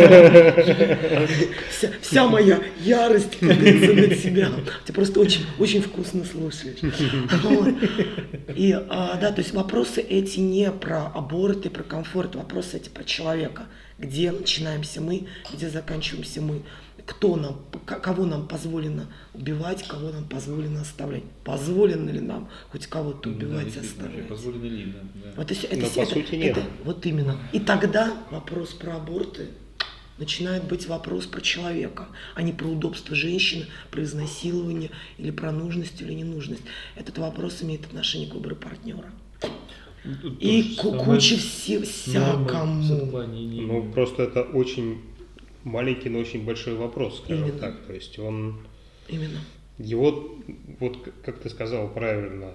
Вся, вся моя ярость кидается на тебя. Ты просто очень, очень вкусно слушаешь. Вот. И а, да, то есть вопросы эти не про аборты, про комфорт, вопросы эти про человека. Где начинаемся мы, где заканчиваемся мы. Кто нам, к- кого нам позволено убивать, кого нам позволено оставлять. Позволено ли нам хоть кого-то Да, убивать, вообще, оставлять. Позволено ли, да. да. Вот и всё. это, Но всё- по это- сути нет. это- вот именно. И тогда вопрос про аборты начинает быть вопрос про человека, а не про удобство женщины, про изнасилование или про нужность или ненужность. Этот вопрос имеет отношение к выбору партнера. Тут И куча с все, нормой, с всякому. Ну, просто это очень маленький, но очень большой вопрос, скажем Именно. так. То есть он, Именно. его, вот как ты сказал правильно,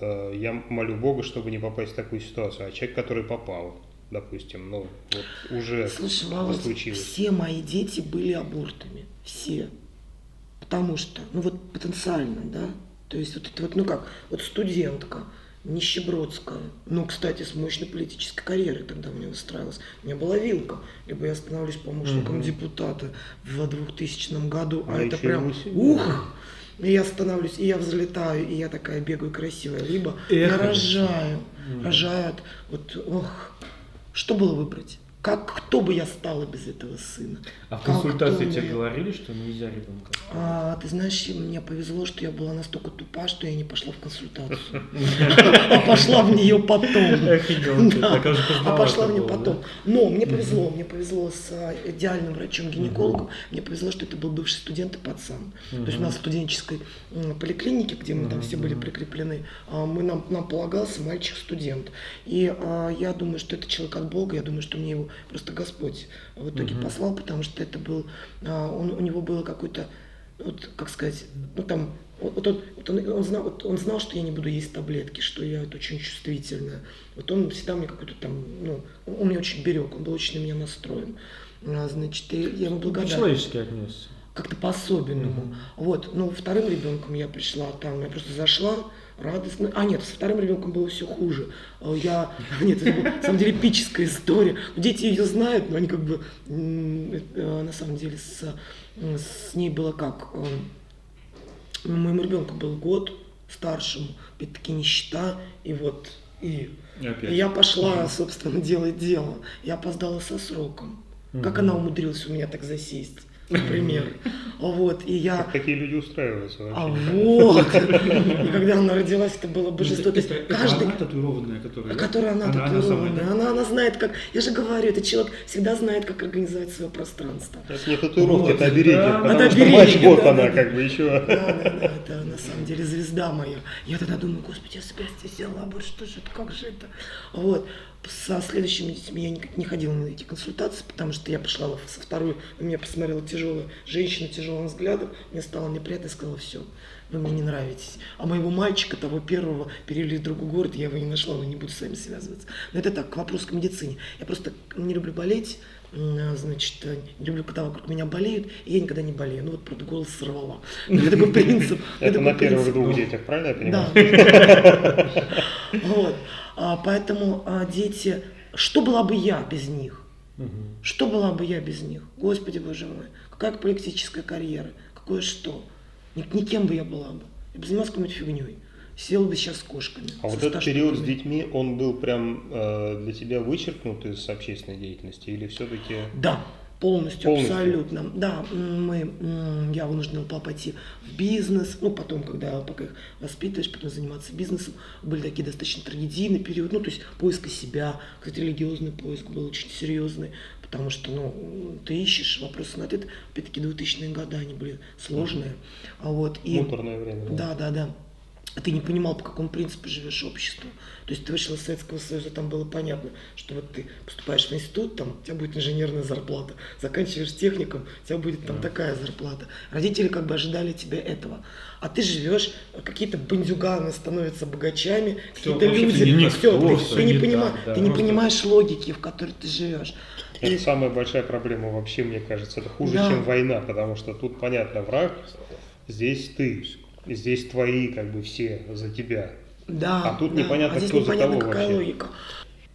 э, я молю Бога, чтобы не попасть в такую ситуацию. А человек, который попал, допустим, ну, вот уже Слушай, Володь, случилось. все мои дети были абортами. Все. Потому что, ну вот потенциально, да. То есть вот это вот, ну как, вот студентка, нищебродская, ну, кстати, с мощной политической карьерой тогда меня выстраивалась. У меня была вилка, либо я становлюсь помощником Мгм. депутата в 2000 году, а, А это прям, ух, и я становлюсь, и я взлетаю, и я такая бегаю красивая, либо Эх, я рожаю, Мгм. рожают, вот, ох, что было выбрать? Как, кто бы я стала без этого сына? А в консультации тебе говорили, что нельзя ребенка? А, ты знаешь, мне повезло, что я была настолько тупа, что я не пошла в консультацию. А пошла в нее потом. А пошла в нее потом. Но мне повезло, мне повезло с а, идеальным врачом-гинекологом. Мне повезло, что это был бывший студент и пацан. То есть у нас в студенческой поликлинике, где мы там все были прикреплены, а, мы, нам, нам полагался мальчик-студент. И а, я думаю, что это человек от Бога, я думаю, что мне его просто Господь в итоге послал, потому что это был, а, он, у него было какой-то, вот, как сказать, ну там, вот, он, вот он, он знал, вот он знал, что я не буду есть таблетки, что я вот очень чувствительная. Вот он всегда мне какой-то там, ну, он, он меня очень берег, он был очень на меня настроен. А, значит, и я ему благодарна По-человечески отнесся. как-то по-особенному. Вот, ну, вторым ребенком я пришла, там я просто зашла, радостно. А нет, со вторым ребенком было все хуже. Э, Я, [laughs] нет, это была, на самом деле эпическая история. Ну, Дети ее знают, но они как бы, э, на самом деле, с, с ней было как, э, ну, моему ребенку был год старшему, опять-таки нищета, и вот, и И опять. и я пошла, собственно, делать дело. Я опоздала со сроком. Как она умудрилась у меня так засесть, например. Вот, и я... Как такие люди устраиваются вообще? А вот! И когда она родилась, это было божество. То есть Это- это каждый... она татуированная, которая... Которая она, татуированная. Она, она знает, как... Я же говорю, этот человек всегда знает, как организовать свое пространство. Это не татуировка, Вот, это обереги, потому Это что обереги, мать вот да, она, да, как бы еще. Да, да, да, это на самом деле звезда моя. Я тогда думаю, господи, я собираюсь сделала аборт, что же это, как же это? Вот. Со следующими детьми я не, ходила на эти консультации, потому что я пошла со второй, на меня посмотрела тяжелая женщина тяжелым взглядом, мне стало неприятно, и сказала, все, вы мне не нравитесь. А моего мальчика, того первого, перевели в другой город, я его не нашла, но не буду с вами связываться. Но это так, к вопросу к медицине. Я просто не люблю болеть, а, значит, э, не люблю, когда вокруг меня болеют, и я никогда не болею. Ну вот, правда, голос сорвала. У меня такой принцип. Это на первых двух детях, правильно я понимаю? [laughs] Да. А, Поэтому а, дети, что была бы я без них? Мгм. Что была бы я без них? Господи боже мой, какая политическая карьера, какое что? Ни- Никем бы я была бы. Я бы занималась какой-нибудь фигней. Села бы сейчас с кошками. А вот этот период с детьми, он был прям э, для тебя вычеркнут из общественной деятельности или все-таки... Да, полностью, Полностью. абсолютно. Да, мы, я вынуждена была пойти в бизнес, ну, потом, когда пока их воспитываешь, потом заниматься бизнесом, были такие достаточно трагедийный период, ну, то есть поиска себя, кстати, религиозный поиск был очень серьезный, потому что, ну, ты ищешь вопросы на ответ, опять-таки, 2000-е годы, они были сложные, а вот, и... Муторное время. Да, да, да. А ты не понимал, по какому принципу живешь общество. То есть ты вышел из Советского Союза, там было понятно, что вот ты поступаешь в институт, там у тебя будет инженерная зарплата, заканчиваешь техникум, у тебя будет там такая зарплата. Родители как бы ожидали тебя этого. А ты живешь, какие-то бандюганы становятся богачами, какие-то люди, не все, никто, ты, ты не, не понима- так, да. ты не Просто- понимаешь логики, в которой ты живешь. Это самая большая проблема вообще, мне кажется. Это хуже, Да. чем война, потому что тут, понятно, враг, здесь ты, здесь твои, как бы, все за тебя. Да, А тут да. непонятно, а здесь кто за непонятно, кого какая вообще. логика.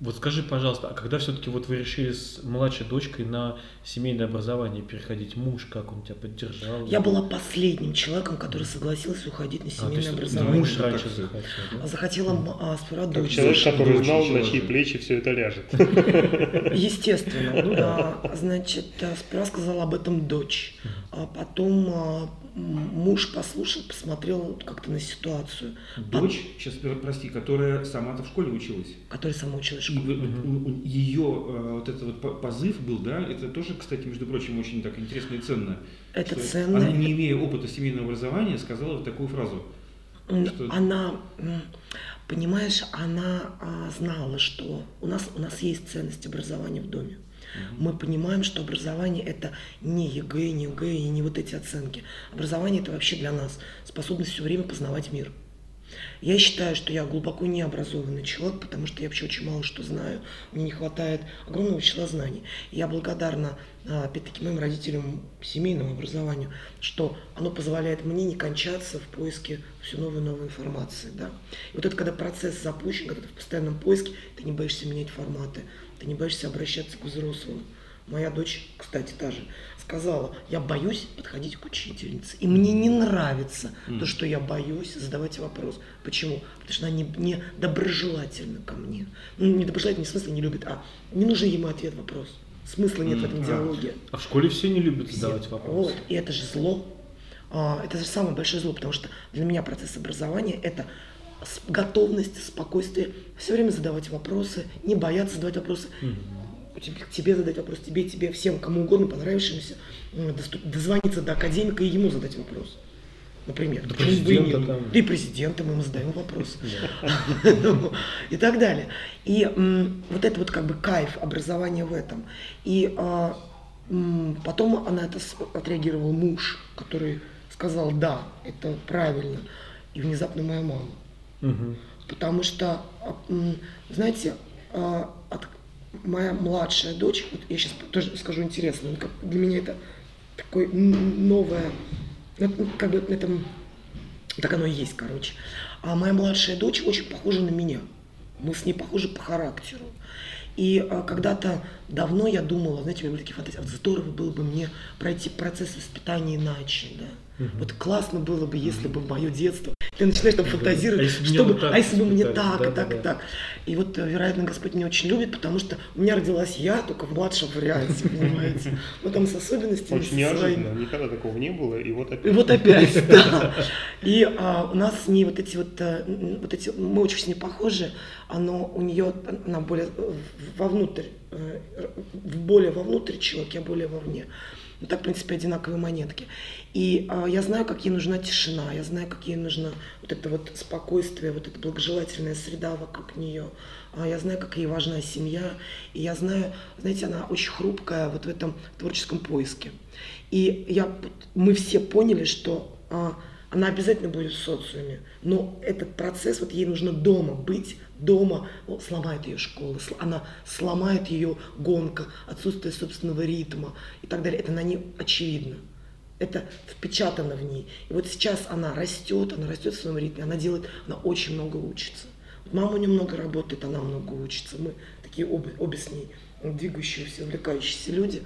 Вот скажи, пожалуйста, а когда все-таки вот вы решили с младшей дочкой на семейное образование переходить, муж как он тебя поддержал? Я была последним человеком, который согласился уходить на А, то семейное есть образование. муж раньше так. захотел, да? Захотела м- а, сперва дочь. человек, который знал, на человек. чьи плечи все это ляжет. [laughs] [laughs] Естественно. Ну да. Значит, э, сперва сказала об этом дочь. А потом а, муж послушал, посмотрел как-то на ситуацию. Дочь, сейчас прости, которая сама-то в школе училась. Который сама училась в И школе. ее вот этот вот по- позыв был, да, это тоже, кстати, между прочим, очень так интересно и ценно. Это ценно. Она, не имея опыта семейного образования, сказала вот такую фразу. Что- Она, понимаешь, она а, знала, что у нас, у нас есть ценность образования в доме. Мы понимаем, что образование это не ЕГЭ, не ЕГЭ и не вот эти оценки. Образование это вообще для нас способность все время познавать мир. Я считаю, что я глубоко необразованный человек, потому что я вообще очень мало что знаю. Мне не хватает огромного числа знаний. Я благодарна, а, опять-таки, моим родителям семейному образованию, что оно позволяет мне не кончаться в поиске все новой и новой информации. Да? И вот это когда процесс запущен, когда ты в постоянном поиске, ты не боишься менять форматы, ты не боишься обращаться к взрослым. Моя дочь, кстати, та же, сказала, я боюсь подходить к учительнице. И мне не нравится то, что я боюсь задавать вопрос. Почему? Потому что она не, не доброжелательна ко мне. Ну, не доброжелательна не в смысле не любит, а не нужен ему ответ вопрос. Смысла нет в этом М, а. диалоге. А в школе все не любят Все. задавать вопросы. Вот, и это же зло. А, это же самое большое зло, потому что для меня процесс образования – это готовность, спокойствие, все время задавать вопросы, не бояться задавать вопросы. У тебя- Тебе задать вопрос, тебе, тебе, всем, кому угодно, доступ- дозвониться до академика и ему задать вопрос. Например. До президента нет? там. И президента мы ему задаем вопрос. [laughs] И так далее. И вот это вот как бы кайф образования в этом. И а, потом она это отреагировал муж, который сказал, да, это правильно. И внезапно моя мама. Мгм. Потому что, а, знаете, а, от- моя младшая дочь, вот я сейчас тоже скажу интересно, для меня это такое новое, ну, как бы это, так оно и есть, короче. А моя младшая дочь очень похожа на меня. Мы с ней похожи по характеру. И а, когда-то давно я думала, знаете, у меня были такие фантазии, «А здорово было бы мне пройти процесс воспитания иначе, да. Вот классно было бы, если бы в мое детство ты начинаешь там Да. фантазировать, А чтобы, так а если бы мне так, и Да, так, да, и да. так. И вот, э, вероятно, Господь меня очень любит, потому что у меня родилась я, только в младшем варианте, понимаете. Ну там с особенностями, Очень неожиданно, никогда такого не было, и вот И опять. вот опять, [laughs] да. И а, у нас с ней вот эти вот, м, вот эти, мы очень с ней похожи, оно у нее, она более э, вовнутрь, более вовнутрь человек, я более вовне. Ну так, в принципе, одинаковые монетки. И а, я знаю, как ей нужна тишина, я знаю, как ей нужно вот это вот спокойствие, вот эта благожелательная среда вокруг нее. А, я знаю, как ей важна семья. И я знаю, знаете, она очень хрупкая вот в этом творческом поиске. И я, мы все поняли, что а, она обязательно будет в социуме, но этот процесс, вот ей нужно дома быть, дома сломает ее школа, она сломает ее гонка, отсутствие собственного ритма и так далее. Это на ней очевидно. Это впечатано в ней. И вот сейчас она растет, она растет в своем ритме, она делает, она очень много учится. Вот мама у нее много работает, она много учится. Мы такие обе, обе с ней двигающиеся, увлекающиеся люди.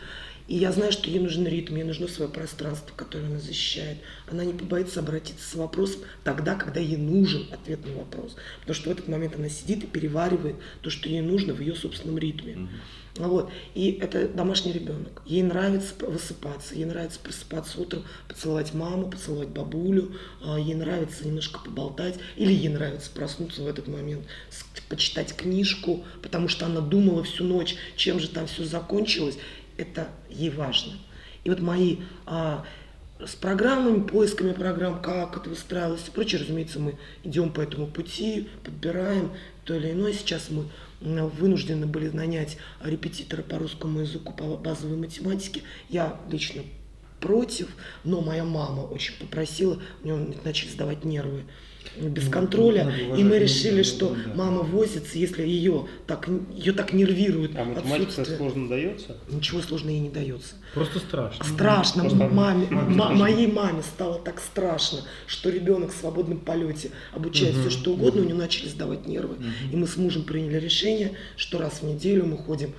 И я знаю, что ей нужен ритм, ей нужно свое пространство, которое она защищает. Она не побоится обратиться с вопросом тогда, когда ей нужен ответ на вопрос. Потому что в этот момент она сидит и переваривает то, что ей нужно в ее собственном ритме. А Вот. И это домашний ребенок. Ей нравится высыпаться, ей нравится просыпаться утром, поцеловать маму, поцеловать бабулю, а, ей нравится немножко поболтать, или ей нравится проснуться в этот момент, почитать книжку, потому что она думала всю ночь, чем же там все закончилось. Это ей важно. И вот мои а, с программами, поисками программ, как это выстраивалось и прочее, разумеется, мы идем по этому пути, подбираем то или иное. Сейчас мы вынуждены были нанять репетитора по русскому языку, по базовой математике. Я лично против, но моя мама очень попросила, у нее начали сдавать нервы без Ну, контроля, и мы ну, решили, ну, что ну, да. мама возится, если ее так, ее так нервирует А математика отсутствие. сложно дается? Ничего сложного ей не дается. Просто страшно. Страшно. Просто Маме, маме ма- страшно. моей маме стало так страшно, что ребенок в свободном полете обучает все что угодно, у нее начали сдавать нервы. И мы с мужем приняли решение, что раз в неделю мы ходим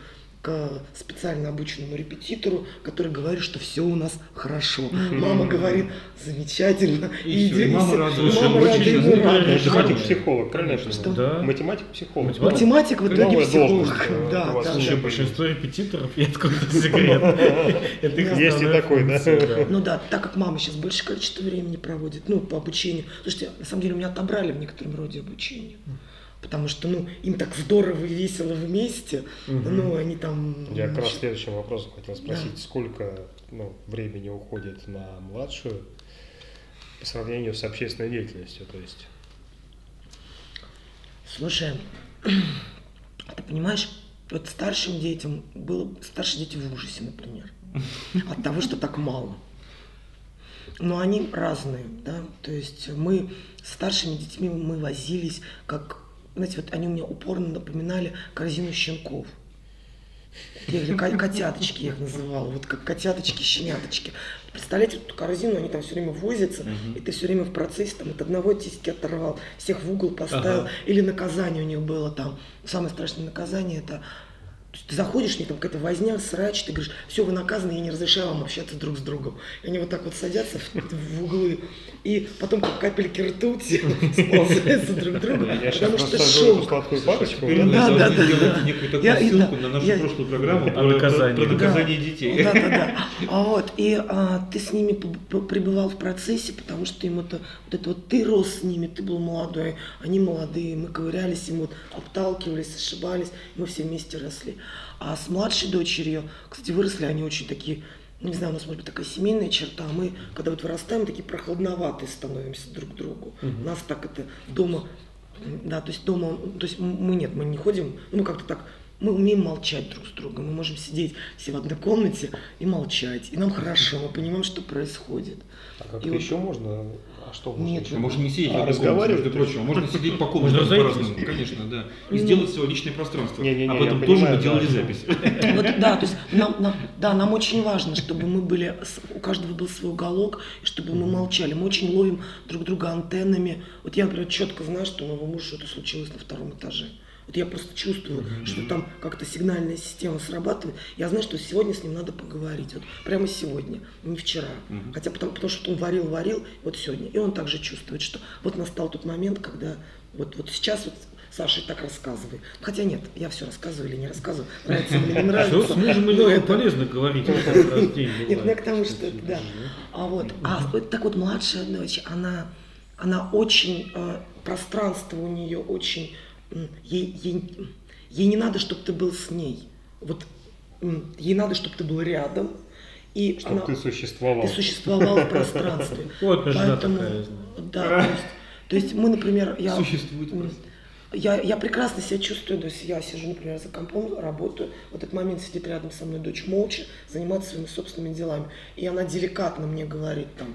к специально обученному репетитору, который говорит, что все у нас хорошо. Мама говорит, замечательно. И и мама радуется, мама. Конечно, Математик-психолог, я Конечно. Да. Математик-психолог. Математик. Математик в итоге психолог. Да, у да, Слушай, большинство репетиторов, и это какой-то секрет. [laughs] Это их Есть и такой, да? Ну да, так как мама сейчас большее количество времени проводит, ну, по обучению. Слушайте, на самом деле меня отобрали в некотором роде обучения. Потому что, ну, им так здорово и весело вместе, ну, они там... Я как раз следующим вопросом хотел спросить, сколько ну, времени уходит на младшую по сравнению с общественной деятельностью, то есть Слушай, [clears throat] ты понимаешь, вот старшим детям было... Старшие дети в ужасе, например, [laughs] от того, что так мало. Но они разные, да, то есть мы с старшими детьми мы возились, как, знаете, вот они мне упорно напоминали корзину щенков. Я «Ко- котяточки я их называла, вот как котяточки, щеняточки. Представляете, эту корзину, они там все время возятся, и ты все время в процессе там от одного тиски оторвал, всех в угол поставил, Ага. или наказание у них было там. Самое страшное наказание это ты заходишь, них там какая-то возня, срач, ты говоришь, все, вы наказаны, я не разрешаю вам общаться друг с другом. И они вот так вот садятся в, в углы, и потом как капельки ртути [laughs] сползаются друг я сейчас потому что шок. сладкую парочку. Мы Да, да, да, некую такую ссылку на нашу прошлую программу про, наказание детей. Да, да, да. [laughs] А вот, и а, ты с ними пребывал в процессе, потому что им это, вот это вот ты рос с ними, ты был молодой, они молодые, мы ковырялись, им вот отталкивались, ошибались, мы все вместе росли. А с младшей дочерью, кстати, выросли они очень такие, не знаю, у нас может быть такая семейная черта, а мы, когда вот вырастаем, такие прохладноватые становимся друг к другу. У нас так это дома, да, то есть дома, то есть мы нет, мы не ходим, ну, мы как-то так мы умеем молчать друг с другом, мы можем сидеть все в одной комнате и молчать, и нам хорошо, мы понимаем, что происходит. А как И вот- еще можно? А что можно Нет, еще? А Можно не сидеть А, в одной комнате, разговаривать? между прочим, а можно сидеть по комнате по-разному, конечно, да. И Ну. сделать свое личное пространство. Не-не-не, Об этом тоже понимаю, мы делали да. запись. Вот, да, то есть нам, нам- да, нам очень важно, чтобы мы были, у каждого был свой уголок, и чтобы мы молчали. Мы очень ловим друг друга антеннами. Вот я, например, четко знаю, что у моего мужа что-то случилось на втором этаже. Вот я просто чувствую, что там как-то сигнальная система срабатывает. Я знаю, что сегодня с ним надо поговорить. Вот прямо сегодня, не вчера. Хотя потому, потому что он варил, варил, вот сегодня. И он также чувствует, что вот настал тот момент, когда вот, вот сейчас вот Саша так рассказывай. Хотя нет, я все рассказываю или не рассказываю. Нравится или не [laughs] нравится. Что с мужем или Ну, это- полезно говорить Нет, ну к тому, что это, [laughs] да. А вот, а так вот младшая дочь, она, она очень, э, пространство у нее очень, ей, ей, ей не надо, чтобы ты был с ней. Вот ей надо, чтобы ты был рядом. И Чтобы она- ты существовал. ты существовал в пространстве. [laughs] Вот Поэтому, такая, да, то есть, то есть мы, например, я, Существует просто. я, я прекрасно себя чувствую, то есть я сижу, например, за компом, работаю, в этот момент сидит рядом со мной дочь молча, заниматься своими собственными делами, и она деликатно мне говорит там,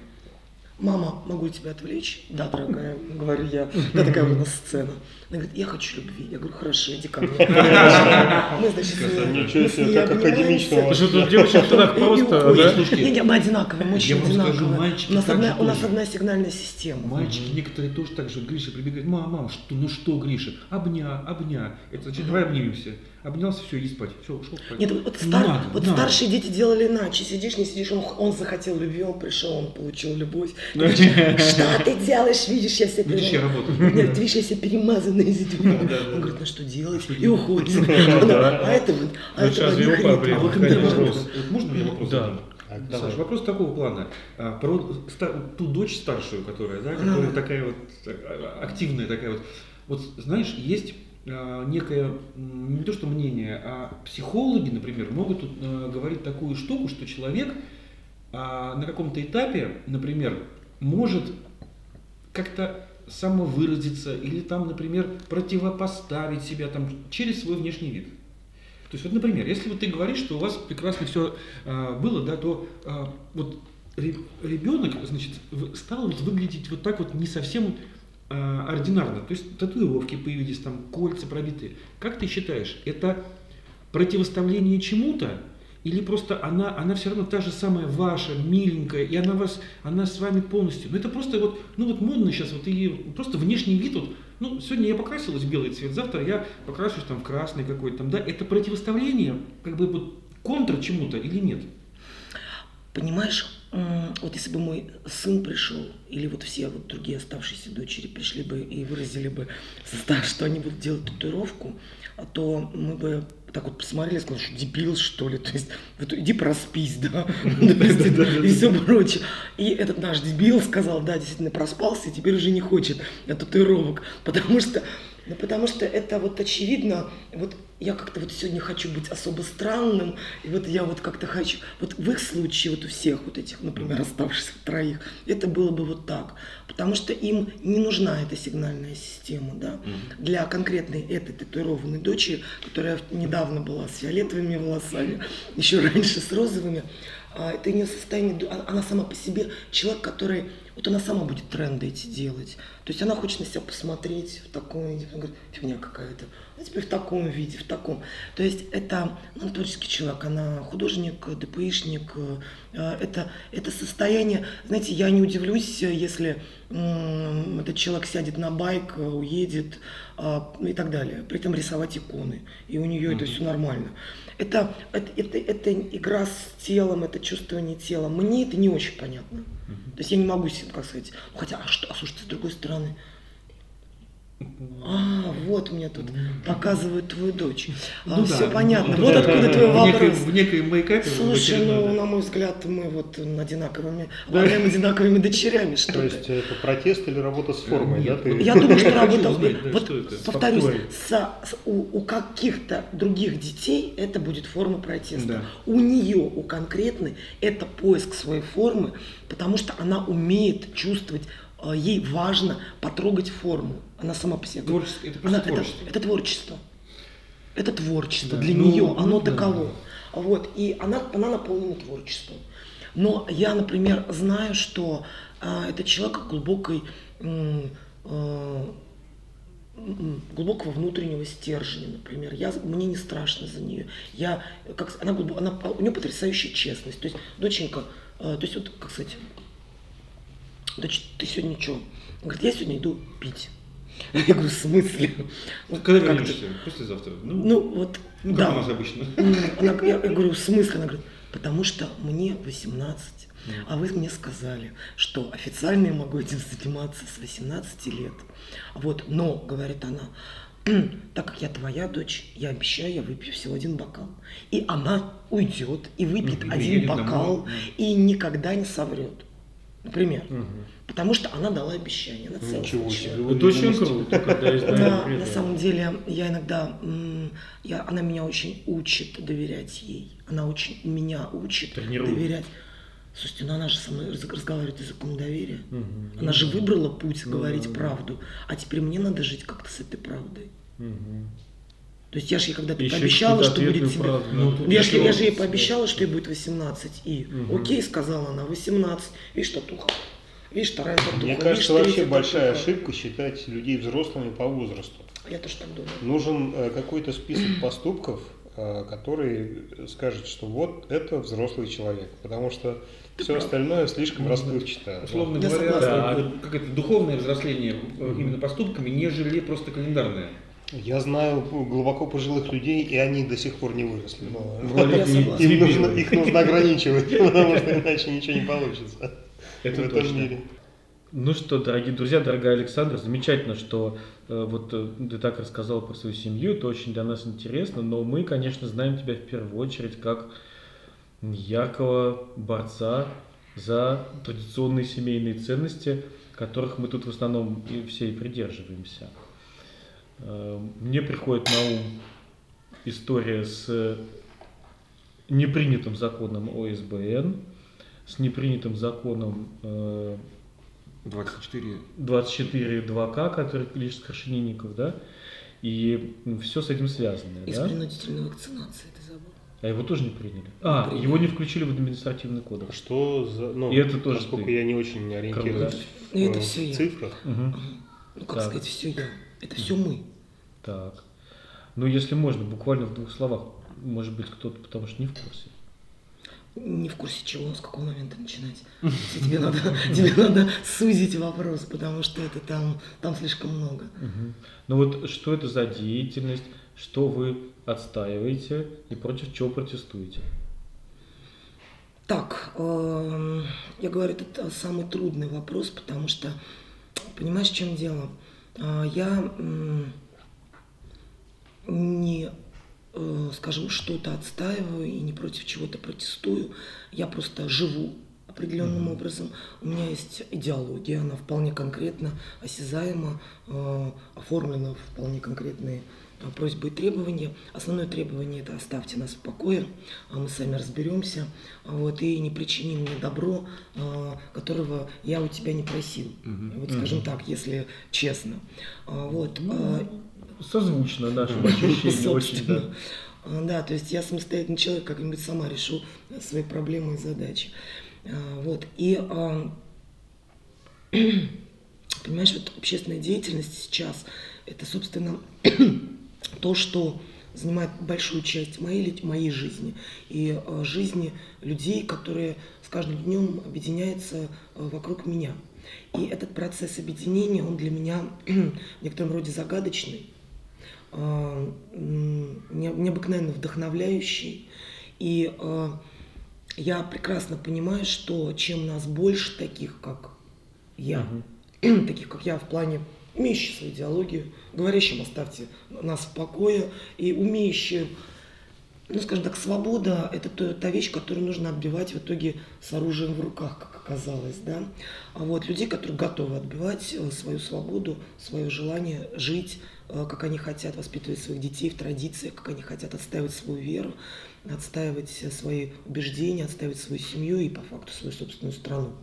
мама, могу я тебя отвлечь? Да, дорогая, говорю я, да, такая у нас сцена. Она говорит, я хочу любви. Я говорю, хорошо, иди ко мне. Мы, значит, Ничего себе, как обнимаемся. академично у вас. Что тут девочек так просто, да? Не, мы одинаковые, мы очень одинаковые. у, нас одна, сигнальная система. Мальчики некоторые тоже так же, Гриша прибегает, мама, ну что, Гриша, обня, обня. Это значит, давай обнимемся. Обнялся, все, иди спать. Все, ушел спать. Нет, вот, стар- надо, вот надо. старшие дети делали иначе. Сидишь, не сидишь, он, он захотел любви, он пришел, он получил любовь. Ты говоришь, [laughs] Что ты делаешь? Видишь, я все Видишь, я работаю. [laughs] Нет, видишь, я все перемазанная извините. Да, да, Он да. говорит, ну что делать? Что И делать? уходит. [laughs] да. А это вот, а Ну, это А вот Можно мне вопрос? Да. задам? Так, Саш, давай. вопрос такого плана. А, Про ста- ту дочь старшую, которая, да, которая такая вот а, активная такая вот. Вот знаешь, есть некое, м, не то что мнение, а психологи, например, могут а, говорить такую штуку, что человек а на каком-то этапе, например, может как-то самовыразиться или там, например, противопоставить себя там через свой внешний вид. То есть вот, например, если вот ты говоришь, что у вас прекрасно все а, было, да, то а, вот ребенок, значит, стал выглядеть вот так вот не совсем а, ординарно. То есть татуировки появились, там кольца пробитые. Как ты считаешь, это противоставление чему-то или просто она, она все равно та же самая ваша, миленькая, и она вас, она с вами полностью. Ну это просто вот, ну вот модно сейчас, вот и просто внешний вид, вот, ну сегодня я покрасилась в белый цвет, завтра я покрашусь там в красный какой-то там, да, это противоставление, как бы вот контр чему-то или нет? Понимаешь, вот если бы мой сын пришел, или вот все вот другие оставшиеся дочери пришли бы и выразили бы что они будут делать татуировку, то мы бы так вот посмотрели, сказали, что дебил, что ли, то есть, вот, иди проспись, да, [laughs] и все прочее. И этот наш дебил сказал, да, действительно проспался, и теперь уже не хочет татуировок, потому что ну, потому что это вот очевидно, вот я как-то вот сегодня хочу быть особо странным, и вот я вот как-то хочу, вот в их случае, вот у всех вот этих, например, оставшихся троих, это было бы вот так, потому что им не нужна эта сигнальная система, да, для конкретной этой татуированной дочери, которая недавно была с фиолетовыми волосами, [laughs] еще раньше с розовыми, а, это не состояние, она сама по себе человек, который вот она сама будет тренды эти делать. То есть она хочет на себя посмотреть в таком виде, она говорит, фигня какая-то, а теперь в таком виде, в таком. То есть это ну, творческий человек, она художник, ДПИшник, э, это, это состояние, знаете, я не удивлюсь, если этот человек сядет на байк, уедет а, и так далее, при этом рисовать иконы, и у нее mm-hmm. это все нормально. Это, это, это, это игра с телом, это чувствование тела. Мне это не очень понятно. То есть я не могу, как сказать, ну, хотя, а что, а слушайте, с другой стороны, а, вот мне тут показывают твою дочь. А, ну, все да. понятно. Ну, вот да, откуда твой вопрос. В некой мейкапе. Слушай, ну, на мой взгляд, мы вот одинаковыми, обладаем одинаковыми дочерями. Что То есть это протест или работа с формой, да? Я думаю, что [laughs] работа... Вот повторюсь, у каких-то других детей это будет форма протеста. У нее, у конкретной, это поиск своей формы, потому что она умеет чувствовать ей важно потрогать форму. Она сама по себе. Творчество, это она, творчество. Это, это творчество. Это творчество. Да, Для ну, нее оно ну, таково. Да. Вот. И она, она наполнена творчеством. Но я, например, знаю, что а, это человек глубокой, а, глубокого внутреннего стержня, например. Я, мне не страшно за нее. Я, как, она, она, у нее потрясающая честность. То есть, доченька, а, то есть, вот, как сказать, дочь, ты сегодня что? Он говорит, я сегодня иду пить. [laughs] Я говорю, в смысле? Вот Когда вернешься? Послезавтра? Ну, ну вот, ну, да. у нас обычно. Она, я, я говорю, в смысле? Она говорит, потому что мне 18, а вы мне сказали, что официально я могу этим заниматься с 18 лет. Вот, но, говорит она, так как я твоя дочь, я обещаю, я выпью всего один бокал. И она уйдет и выпьет mm один бокал домой. и никогда не соврет. Например. Угу. Потому что она дала обещание. Она Ничего себе. Это очень круто, когда я знаю. На самом деле, я иногда, я, она меня очень учит доверять ей. Она очень меня учит Тренирует. доверять. Слушайте, ну она же со мной разговаривает языком доверия. Угу. Она же выбрала путь ну, говорить да, правду. А теперь мне надо жить как-то с этой правдой. Угу. То есть я же ей когда-то пообещала, что будет тебе... Правду, ну, я, же, я же ей пообещала, что ей будет 18. И угу. окей, сказала она, 18. Видишь, татуха. Видишь, вторая татуха. Мне кажется, Видишь, вообще большая татуха. ошибка считать людей взрослыми по возрасту. Я тоже так думаю. Нужен э, какой-то список поступков, э, который скажет, что вот это взрослый человек. Потому что Ты все прав. остальное слишком ну, расплывчато. Условно да. говоря, да, как это духовное взросление mm именно поступками, нежели просто календарное. Я знаю глубоко пожилых людей, и они до сих пор не выросли. Но им нужно, их нужно ограничивать, [laughs] потому что иначе ничего не получится. Это в этом точно. мире. Ну что, дорогие друзья, дорогая Александра, замечательно, что э, вот э, ты так рассказал про свою семью, это очень для нас интересно, но мы, конечно, знаем тебя в первую очередь как яркого борца за традиционные семейные ценности, которых мы тут в основном и все и придерживаемся. Э, мне приходит на ум история с непринятым законом ОСБН, с непринятым законом э, 24. 24.2К, который лишь крашенинников, да, и все с этим связано, Из да? принудительной вакцинации, ты забыл. А его тоже не приняли? А, приняли. его не включили в административный кодекс. Что за... Ну, И это тоже Насколько ты. я не очень ориентируюсь в, Ну, это э, всё в я. цифрах. Мгм. Ну, как Так. сказать, все я. Это все мы. Так. Ну, если можно, буквально в двух словах, может быть, кто-то, потому что не в курсе. Не в курсе чего, с какого момента начинать. [laughs] Тебе надо, тебе надо сузить вопрос, потому что это там, там слишком много. Ну вот что это за деятельность, что вы отстаиваете и против чего протестуете? Так, эм, я говорю, это самый трудный вопрос, потому что, понимаешь, в чем дело? А, Я не, э, скажем, что-то отстаиваю и не против чего-то протестую. Я просто живу определенным образом. У меня есть идеология, она вполне конкретно осязаема, э, оформлена в вполне конкретные э, просьбы и требования. Основное требование это оставьте нас в покое, а мы сами разберемся, вот, и не причини мне добро, которого я у тебя не просил. Вот скажем так, если честно. А, Вот. а, Созвучно нашим ощущениям очень, да. А, Да, то есть я самостоятельный человек, как-нибудь сама решу свои проблемы и задачи. А, Вот. И а, [clears throat] понимаешь, вот общественная деятельность сейчас это, собственно, [clears throat] то, что занимает большую часть моей, моей жизни и э, жизни людей, которые с каждым днем объединяются вокруг меня. И этот процесс объединения, он для меня [clears throat] в некотором роде загадочный, а, необыкновенно вдохновляющий. И а, я прекрасно понимаю, что чем нас больше таких, как я, [clears throat] таких, как я в плане имеющих свою идеологию, говорящим оставьте нас в покое и умеющие ну, скажем так, свобода – это то- та вещь, которую нужно отбивать в итоге с оружием в руках, как оказалось, да. А вот людей, которые готовы отбивать э, свою свободу, свое желание жить, э, как они хотят, воспитывать своих детей в традициях, как они хотят отстаивать свою веру, отстаивать э, свои убеждения, отстаивать свою семью и, по факту, свою собственную страну.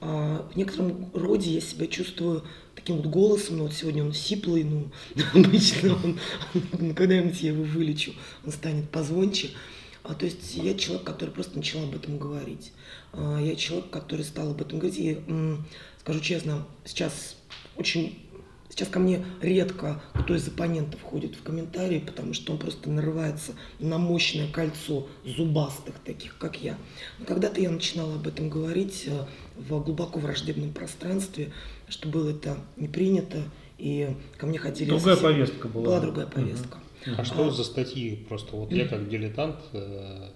А, В некотором роде я себя чувствую таким вот голосом, ну вот сегодня он сиплый, ну [laughs] обычно он, ну, [laughs] когда-нибудь я его вылечу, он станет позвонче. А, то есть я человек, который просто начал об этом говорить. А, я человек, который стал об этом говорить. И скажу честно, сейчас очень Сейчас ко мне редко кто из оппонентов входит в комментарии, потому что он просто нарывается на мощное кольцо зубастых, таких как я. Но когда-то я начинала об этом говорить э, в глубоко враждебном пространстве, что было это не принято, и ко мне ходили... Другая совсем- повестка была. Была другая повестка. А что за статьи? Просто вот я как дилетант, э,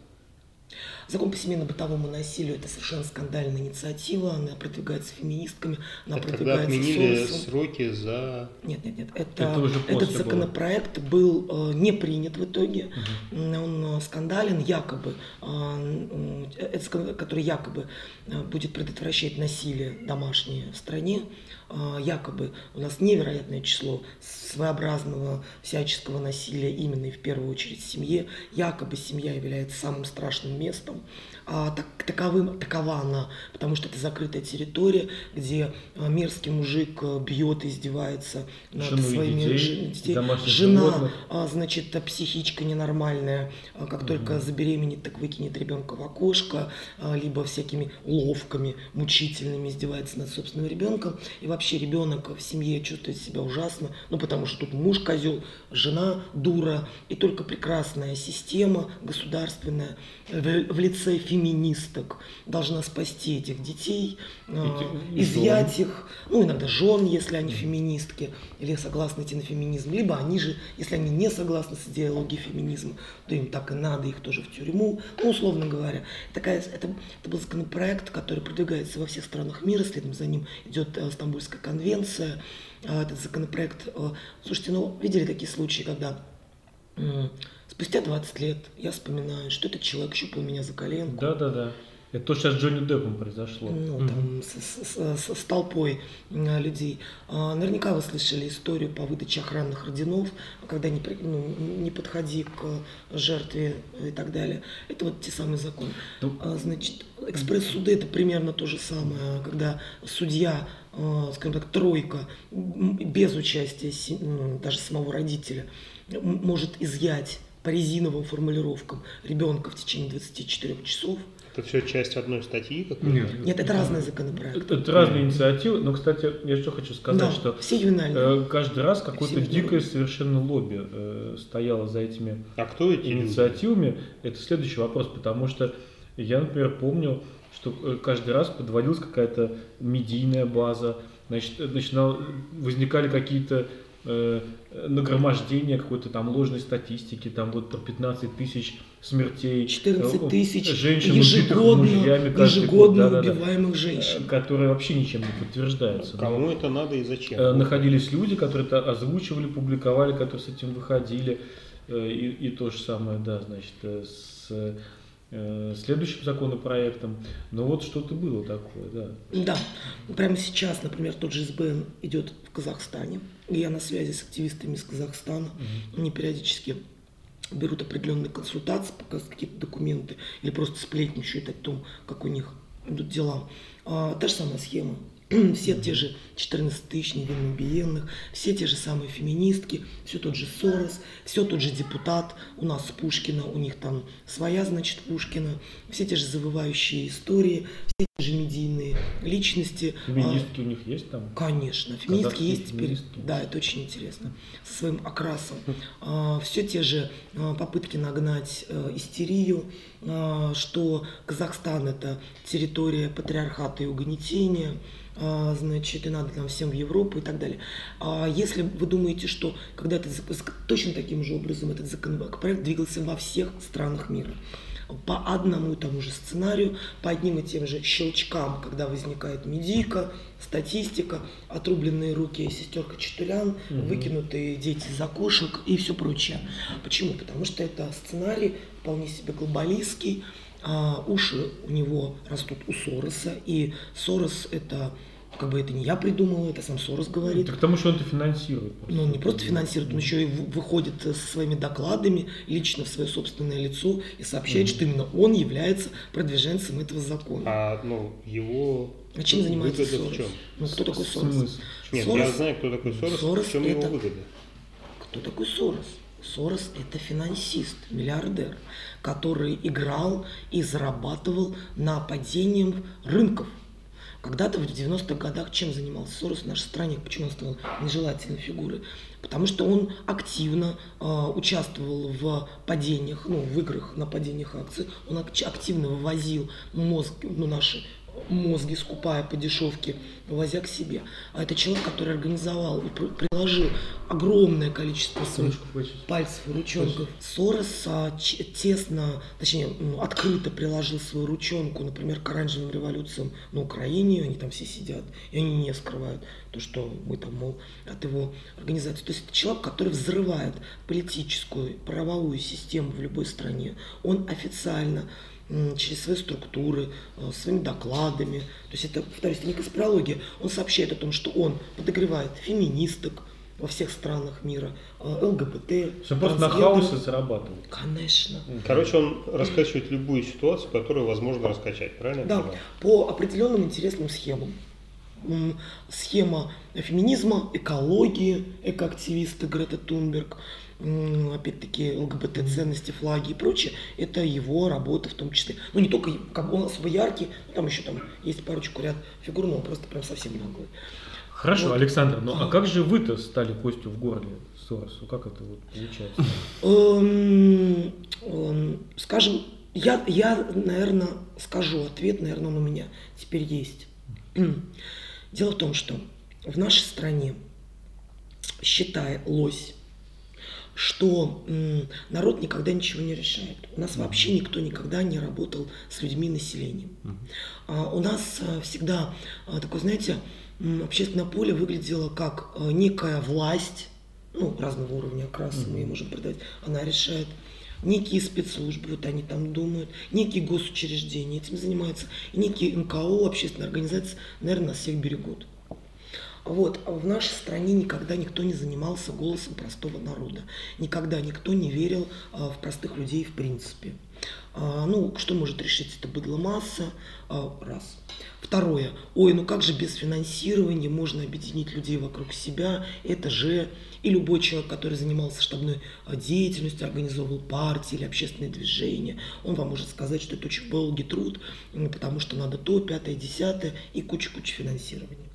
Закон по семейно-бытовому насилию – это совершенно скандальная инициатива, она продвигается феминистками, она это когда продвигается отменили Соросом. сроки за... Нет, нет, нет. Это, Это уже после этот было. законопроект был э, не принят в итоге. М, Он э, скандален, якобы, э, скан- который якобы э, будет предотвращать насилие домашнее в стране. Э, Якобы у нас невероятное число своеобразного всяческого насилия именно и в первую очередь в семье. Якобы семья является самым страшным местом. А так, таковым, такова она, потому что это закрытая территория, где э, мерзкий мужик э, бьет издевается над Жену своими детей, жен- детей. Жена, животных. а, значит, э, психичка ненормальная, а, как только забеременеет, так выкинет ребенка в окошко, а, либо всякими уловками мучительными издевается над собственным ребенком. И вообще ребенок в семье чувствует себя ужасно, ну потому что тут муж козел, жена дура, и только прекрасная система государственная в, лице феминисток должна спасти этих детей, а, Эти- изъять их, ну иногда жен, если они феминистки, или согласны идти на феминизм, либо они же, если они не согласны с идеологией феминизма, то им так и надо, их тоже в тюрьму, ну, условно говоря. Такая, это, это был законопроект, который продвигается во всех странах мира, следом за ним идет э, Стамбульская конвенция, А, этот законопроект. э, Слушайте, ну, видели такие случаи, когда спустя 20 лет я вспоминаю, что этот человек щупал меня за коленку, Да, да, да. Это то, что сейчас с Джонни Деппом произошло. ну, там, с, с- с- с толпой людей. А, Наверняка вы слышали историю по выдаче охранных орденов, когда не, ну, не подходи к жертве и так далее. Это вот те самые законы. Ну, А, Значит, экспресс-суды это примерно то же самое, когда судья, э, скажем так, тройка, без участия ну, даже самого родителя, может изъять по резиновым формулировкам ребенка в течение 24 часов. Это все часть одной статьи какой-то? Нет. Нет, это разные законопроекты. Это, это разные инициативы, но, кстати, я что хочу сказать, Да, что все ювенальные. э, каждый раз какое-то Все дикое совершенно лобби э, стояло за этими А кто эти люди? инициативами, это следующий вопрос, потому что я, например, помню, что э, каждый раз подводилась какая-то медийная база, значит, э, начинал, возникали какие-то э, нагромождения какой-то там ложной статистики, там вот про 15 тысяч смертей. 14 э, тысяч женщин, ежегодно, мужьями год, ежегодно да-да-да, убиваемых э, женщин. которые вообще ничем не подтверждаются. Кому это надо и зачем? Э, находились люди, которые это озвучивали, публиковали, которые с этим выходили. Э, И, и то же самое, да, значит, э, с э, следующим законопроектом. Но вот что-то было такое, да. Да, прямо сейчас, например, тот же СБН идет в Казахстане, и я на связи с активистами из Казахстана, они периодически берут определенные консультации, показывают какие-то документы, или просто сплетничают о том, как у них идут дела. А, та же самая схема. [clears throat] Все те же 14 тысяч невинно убиенных, все те же самые феминистки, все тот же Сорос, все тот же депутат, у нас Пушкина, у них там своя, значит, Пушкина, все те же завывающие истории, все те же медийные личности. А, Феминистки у них есть там? Конечно, феминистки есть теперь. Да, это очень интересно. Со своим окрасом. все те же а, попытки нагнать э, истерию, а, что Казахстан это территория патриархата и угнетения, а, значит, и надо нам всем в Европу и так далее. А если вы думаете, что когда этот точно таким же образом этот законопроект двигался во всех странах мира, по одному и тому же сценарию, по одним и тем же щелчкам, когда возникает медийка, статистика, отрубленные руки сестерка Чатулян, выкинутые дети из окошек и все прочее. Почему? Потому что это сценарий вполне себе глобалистский, а уши у него растут у Сороса, и Сорос это как бы это не я придумал, это сам Сорос говорит. Так потому что он это финансирует. Ну, он не просто финансирует, он еще и выходит со своими докладами лично в свое собственное лицо и сообщает, что именно он является продвиженцем этого закона. А ну, его А чем занимается выгода Сорос? в чем? Ну, кто такой Сорос? смысле? Нет, Сорос- я знаю, кто такой Сорос, Сорос в чем его это- выгода. Кто такой Сорос? Сорос – это финансист, миллиардер, который играл и зарабатывал на падении рынков. Когда-то в 90-х годах чем занимался Сорос в нашей стране? Почему он стал нежелательной фигурой? Потому что он активно э, участвовал в падениях, ну, в играх на падениях акций. Он ак- активно вывозил мозг, ну, наши мозги, скупая по дешевке, вывозя к себе. А это человек, который организовал и при- приложил огромное количество своих пальцев и ручонков. Сорос а, ч- тесно, точнее, ну, открыто приложил свою ручонку, например, к оранжевым революциям на Украине, они там все сидят, и они не скрывают то, что мы там, мол, от его организации. То есть это человек, который взрывает политическую, правовую систему в любой стране. Он официально через свои структуры, э, своими докладами. То есть это, повторюсь, это не конспирология. Он сообщает о том, что он подогревает феминисток во всех странах мира, э, ЛГБТ, Все просто на хаосе зарабатывает. Конечно. Короче, он раскачивает любую ситуацию, которую возможно раскачать, правильно? Да, по определенным интересным схемам. Схема феминизма, экологии, экоактивисты Грета Тунберг, опять-таки ЛГБТ-ценности, флаги и прочее, это его работа в том числе. Ну, не только, как он особо яркий, там еще там есть парочку ряд фигур, но он просто прям совсем наглый. Хорошо, Вот. Александр, ну а как же вы-то стали костью в горле Соросу? Как это вот получается? Эм, эм, Скажем, я, я, наверное, скажу ответ, наверное, он у меня теперь есть. Дело в том, что в нашей стране, считалось, что народ никогда ничего не решает. У нас вообще никто никогда не работал с людьми населением. А у нас а, всегда а, такое, знаете, общественное поле выглядело как а, некая власть, ну, разного уровня окраса мы ей можем придать, она решает. некие спецслужбы, вот они там думают, некие госучреждения этим занимаются, некие НКО, общественные организации, наверное, нас всех берегут. Вот. А в нашей стране никогда никто не занимался голосом простого народа. Никогда никто не верил а, в простых людей в принципе. А, ну, что может решить это быдло масса? А, раз. Второе. Ой, ну как же без финансирования можно объединить людей вокруг себя? Это же и любой человек, который занимался штабной деятельностью, организовывал партии или общественные движения, он вам может сказать, что это очень долгий труд, потому что надо то, пятое, десятое и куча-куча финансирования.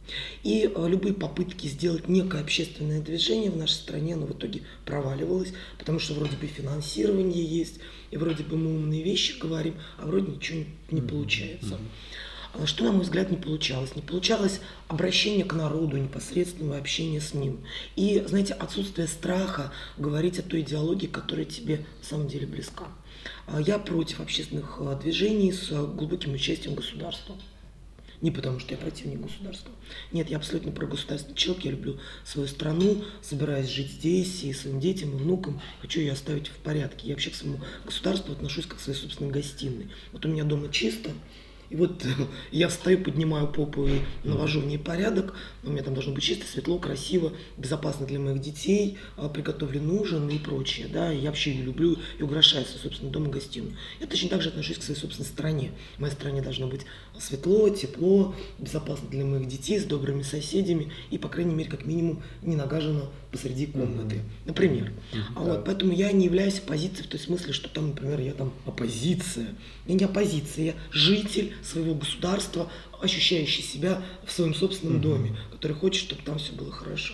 И а, любые попытки сделать некое общественное движение в нашей стране, оно в итоге проваливалось, потому что вроде бы финансирование есть, и вроде бы мы умные вещи говорим, а вроде ничего не, получается. А что, на мой взгляд, не получалось? Не получалось обращение к народу, непосредственного общения с ним. И, знаете, отсутствие страха говорить о той идеологии, которая тебе на самом деле близка. А я против общественных а, движений с глубоким участием государства. Не потому, что я противник государства. Нет, я абсолютно про государственный человек. Я люблю свою страну, собираюсь жить здесь и своим детям и внукам. Хочу ее оставить в порядке. Я вообще к своему государству отношусь как к своей собственной гостиной. Вот у меня дома чисто, и вот [laughs] я встаю, поднимаю попу и навожу в ней порядок. У меня там должно быть чисто, светло, красиво, безопасно для моих детей, а, приготовлен ужин и прочее. Да? Я вообще ее люблю и украшаю свой собственный дом и гостиную. Я точно так же отношусь к своей собственной стране. В моей стране должно быть светло, тепло, безопасно для моих детей, с добрыми соседями и, по крайней мере, как минимум, не нагажено посреди комнаты, mm-hmm. например. Mm-hmm. А вот, поэтому я не являюсь оппозицией в той смысле, что там, например, я там оппозиция. Я не оппозиция, я житель своего государства, ощущающий себя в своем собственном mm-hmm. доме, который хочет, чтобы там все было хорошо.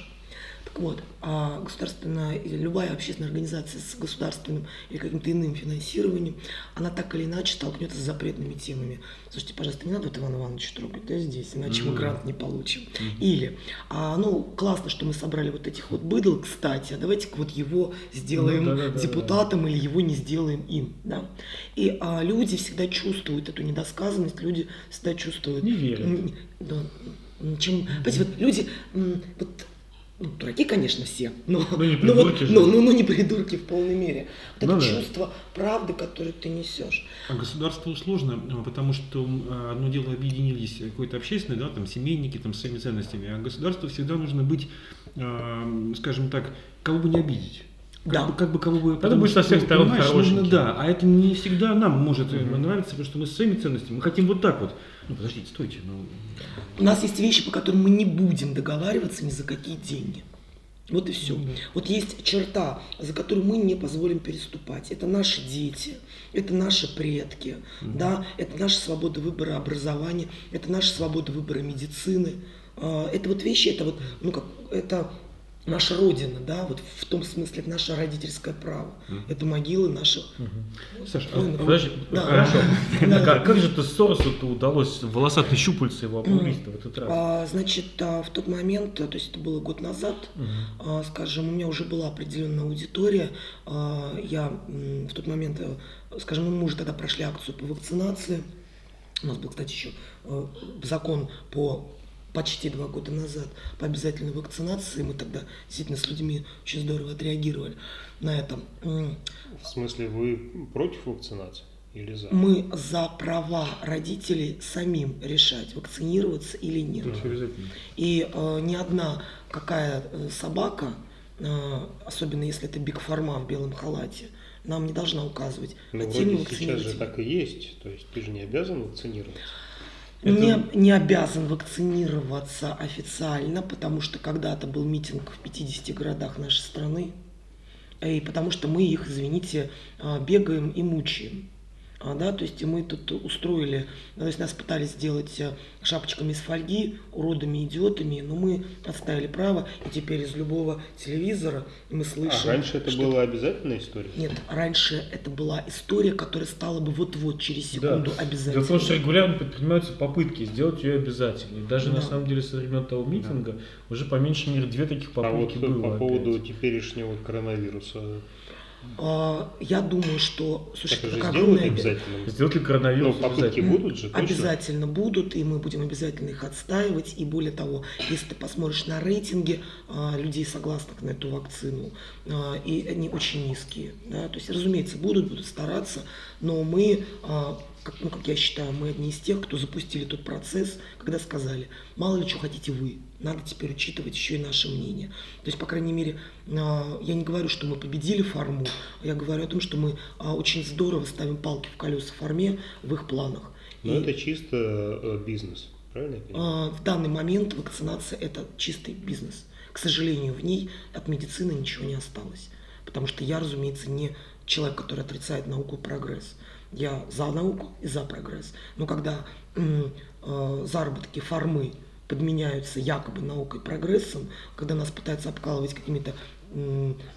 Вот. А государственная или любая общественная организация с государственным или каким-то иным финансированием, она так или иначе столкнется с запретными темами. Слушайте, пожалуйста, не надо вот Ивана Ивановича трогать да, здесь, иначе mm-hmm. мы грант не получим. Mm-hmm. Или, а, ну, классно, что мы собрали вот этих вот быдл, кстати, а давайте-ка вот его сделаем ну, да, да, депутатом да, да. или его не сделаем им. Да? И а, люди всегда чувствуют эту недосказанность, люди всегда чувствуют... Не верят. Да, чем, понимаете, вот люди, вот ну, дураки, конечно, все, но, ну, не [laughs] но, вот, но, но, но не придурки в полной мере. Вот ну, это да. чувство правды, которое ты несешь. А государству сложно, а, потому что а, одно дело объединились какое-то общественное, да, там семейники там, с своими ценностями, а государству всегда нужно быть, э, скажем так, кого бы не обидеть. Как, да. бы, как бы кого бы... Надо быть со всех сторон нужно, Да, а это не всегда нам может mm-hmm. нравиться, потому что мы с своими ценностями, мы хотим вот так вот. Ну, подождите, стойте. Ну... У нас есть вещи, по которым мы не будем договариваться ни за какие деньги. Вот и все. Mm-hmm. Вот есть черта, за которую мы не позволим переступать. Это наши дети, это наши предки, mm-hmm. да, это наша свобода выбора образования, это наша свобода выбора медицины. А, это вот вещи, это вот, ну как, это наша родина, да, вот в том смысле это наше родительское право. Mm. Это могилы наших. Mm-hmm. Саша, а, подожди, да. хорошо. Да. А как же ты Соросу-то удалось волосатые щупальца его обрубить в этот раз? А, значит, а, в тот момент, то есть это было год назад, mm-hmm. а, скажем, у меня уже была определенная аудитория. А, я в тот момент, э, скажем, мы уже тогда прошли акцию по вакцинации. У нас был, кстати, еще э, закон по почти два года назад по обязательной вакцинации. Мы тогда действительно с людьми очень здорово отреагировали на это. В смысле, вы против вакцинации? Или за? Мы за права родителей самим решать, вакцинироваться или нет. И э, ни одна какая э, собака, э, особенно если это биг форма в белом халате, нам не должна указывать. Ну, вроде сейчас же так и есть. То есть ты же не обязан вакцинироваться. Это... Не, не обязан вакцинироваться официально, потому что когда-то был митинг в 50 городах нашей страны, и потому что мы их, извините, а, бегаем и мучаем. А, да, то есть мы тут устроили, то есть нас пытались сделать э, шапочками из фольги, уродами, идиотами, но мы отставили право, и теперь из любого телевизора мы слышим... А раньше это что... была обязательная история? Нет, раньше это была история, которая стала бы вот-вот через секунду да. обязательной. Дело в том, что регулярно предпринимаются попытки сделать ее обязательной. Даже да. на самом деле со времен того митинга да. уже по меньшей мере две таких попытки а вот было. по поводу опять. теперешнего коронавируса А, Я думаю, что Так существует уже такая сделают огромная- обязательно. Сделать ли Ну, коронавирус попытки обязательно? будут же, точно? Обязательно будут, и мы будем обязательно их отстаивать. И более того, если ты посмотришь на рейтинги а, людей, согласных на эту вакцину, а, и они очень низкие. Да? То есть, разумеется, будут, будут стараться, но мы, а, как, ну, как я считаю, мы одни из тех, кто запустили тот процесс, когда сказали, мало ли что хотите вы, надо теперь учитывать еще и наше мнение. То есть, по крайней мере, а, я не говорю, что мы победили форму, я говорю о том, что мы а, очень здорово ставим палки в колеса форме в их планах. Но И- это чисто э, бизнес, правильно я понимаю? а, В данный момент вакцинация это чистый бизнес. К сожалению, в ней от медицины ничего не осталось. Потому что я, разумеется, не человек, который отрицает науку и прогресс. Я за науку и за прогресс. Но когда э, заработки формы подменяются якобы наукой прогрессом, когда нас пытаются обкалывать какими-то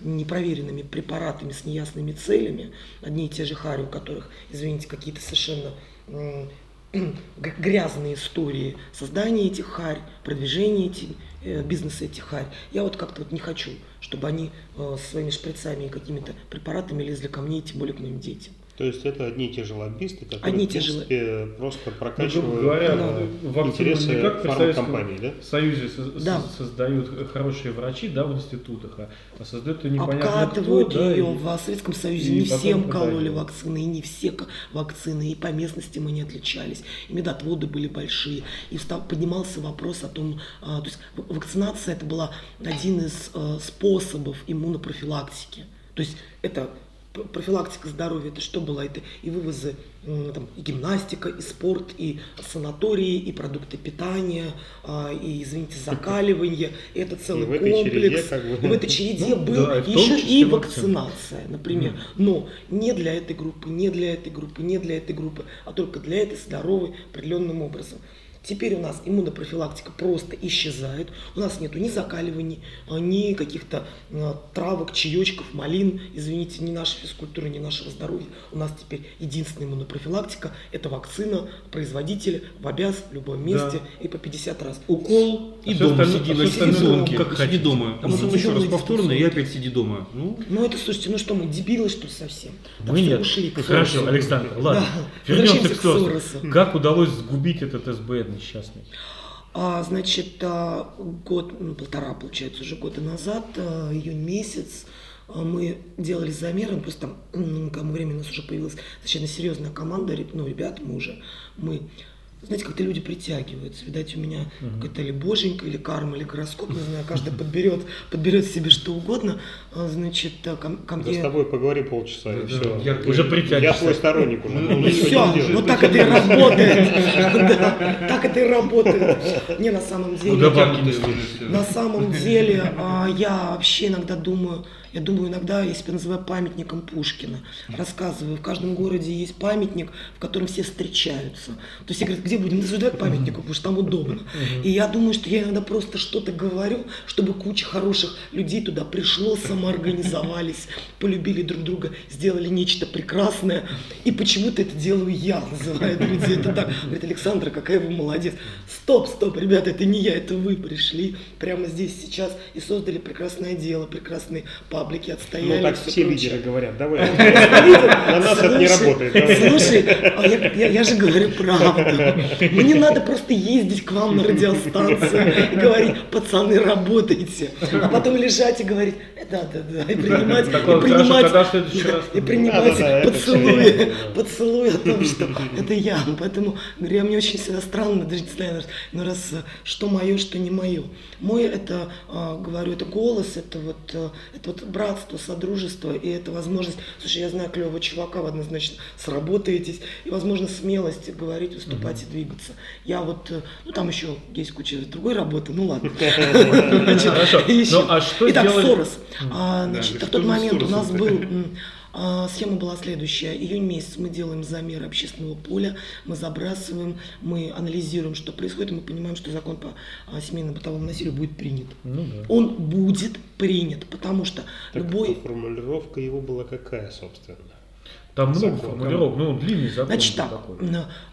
непроверенными препаратами с неясными целями, одни и те же хари, у которых, извините, какие-то совершенно [clears throat] грязные истории создания этих харь, продвижения эти, э, бизнеса этих харь. Я вот как-то вот не хочу, чтобы они э, своими шприцами и какими-то препаратами лезли ко мне, и тем более к моим детям. То есть это одни и те же лоббисты, которые, Одни и в те же принципе, просто Ну, прокачивают говоря, э, вакцину интересы не как фармкомпаний, да? Союзе со- Да. со- создают хорошие врачи да, в институтах, а, а создают непонятно Обкатывают кто. да, ее и- в Советском Союзе. и не всем кололи вакцины, и не все вакцины, и по местности мы не отличались, и медотводы были большие. И встал, поднимался вопрос о том, а, то есть в- вакцинация это была один из э, способов иммунопрофилактики. То есть это профилактика здоровья, это что было? Это и вывозы, там, и гимнастика, и спорт, и санатории, и продукты питания, а, и, извините, [laughs] закаливание. Это целый И в этой череде комплекс. как бы- И в этой череде Ну, был да, еще и вакцина. вакцинация, например. Но не для этой группы, не для этой группы, не для этой группы, а только для этой здоровой определенным образом. Теперь у нас иммунопрофилактика просто исчезает. У нас нету ни закаливаний, а, ни каких-то а, травок, чаечков, малин. Извините, ни нашей физкультуры, ни нашего здоровья. У нас теперь единственная иммунопрофилактика – это вакцина производителя в обяз в любом месте и по 50 раз. Укол и А всё дома сиди а остальное дистанционке. как Сиди дома. А потом еще раз повторно и опять сиди дома. Ну, Ну это, слушайте, ну что мы, дебилы что ли совсем? Так Мы что нет. ушли Хорошо. Александр, ладно. Да, Вернемся к к Соросу. Как удалось сгубить этот СБН несчастный? А, значит, а, год, ну, полтора, получается, уже года назад, а, июнь месяц, а, мы делали замеры, ну, просто там, м, к тому времени у нас уже появилась достаточно серьезная команда, ну, ребята, мы уже, мы, знаете, как-то люди притягиваются, видать, у меня какая-то или боженька, или карма, или гороскоп, не знаю, каждый подберет, подберет себе что угодно, А, значит, а, ко, ко Да с мне... тобой поговори полчаса, и все. я- Уже Я притягиваешься. твой сторонник уже. Ну, ну, ну, Все, делай. ну так это и [laughs] работает. Да, так это и работает. Не, на самом деле. Ну, уже На самом деле, а, я вообще иногда думаю, я думаю иногда, я себя называю памятником Пушкина. Рассказываю, в каждом городе есть памятник, в котором все встречаются. То есть я говорю, где будем называть памятнику, потому что там удобно. И я думаю, что я иногда просто что-то говорю, чтобы куча хороших людей туда пришло, самоорганизовались, полюбили друг друга, сделали нечто прекрасное. И почему-то это делаю я, называют людей. Это так. Говорит, Александра, какая вы молодец. Стоп, стоп, ребята, это не я, это вы пришли прямо здесь сейчас и создали прекрасное дело, прекрасные паблики, отстояли. Ну так все прочее. лидеры говорят, давай. На [laughs] На нас это не работает. Слушай, а я, же говорю правду. Мне надо просто ездить к вам на радиостанцию и говорить, пацаны, работайте. А потом лежать и говорить, «Э, да, да, да, и принимать, и принимать, и принимать поцелуи, поцелуи о том, что это я. Поэтому, говорю, я мне очень всегда странно, даже не знаю, ну раз э, что мое, что не мое. Мой это, э, говорю, это голос, это вот, э, это вот братство, содружество, и это возможность, слушай, я знаю клевого чувака, вы однозначно сработаетесь, и, возможно, смелость говорить, выступать и двигаться. Я вот, э, ну там еще есть куча другой работы, ну ладно. [laughs] Хорошо. [laughs] Ну, а что Итак, Сорос. А, Значит, в тот момент у нас был Схема была следующая. Июнь месяц мы делаем замеры общественного поля, мы забрасываем, мы анализируем, что происходит, и мы понимаем, что закон по а, семейно-бытовому насилию будет принят. Ну да. Он будет принят, потому что Так, любой... а формулировка его была какая, собственно? Там много Закон. формулировок, ну, он длинный закон. Значит так, такой.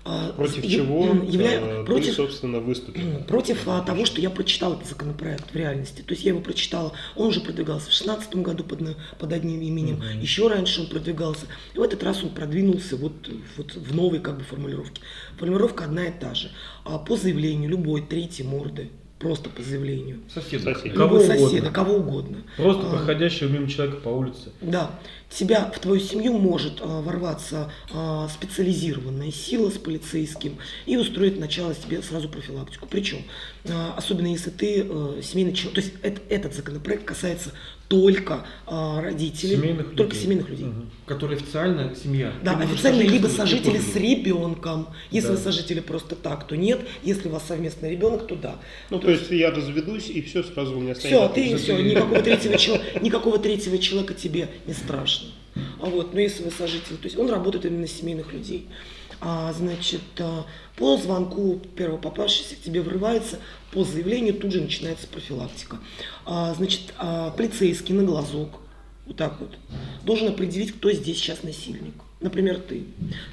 а, Против я- чего явля- э, ты, против, собственно, выступил? против а, того, что я прочитала этот законопроект в реальности. То есть я его прочитала, он уже продвигался в 2016 году под, под одним именем, Мгм. еще раньше он продвигался. И в этот раз он продвинулся вот, вот в новой как бы формулировке. Формулировка одна и та же. А по заявлению любой третьей морды, просто по заявлению, Соседа. Сосед. Кого любого угодно. соседа, кого угодно. Просто А, проходящего мимо человека по улице. Да, тебя, в твою семью может а, ворваться а, специализированная сила с полицейским и устроить начало тебе сразу профилактику. Причем, а, особенно если ты э, семейный человек, то есть эт- этот законопроект касается только а, родителей, Семейных только людей. семейных людей. Мгм. Который официально семья. Да, можешь официально либо сожители с ребенком. Если Да. вы сожители просто так, то нет. Если у вас совместный ребенок, то да. Ну, то есть я разведусь, и все, сразу у меня станет... Все, ты все, никакого третьего, [laughs] человека, никакого третьего человека тебе не страшно. А вот, но если вы сожители, то есть он работает именно на семейных людей. А, значит, а, по звонку первого попавшегося к тебе врывается, по заявлению тут же начинается профилактика. А, значит, а, полицейский на глазок, вот так вот, должен определить, кто здесь сейчас насильник. Например, ты.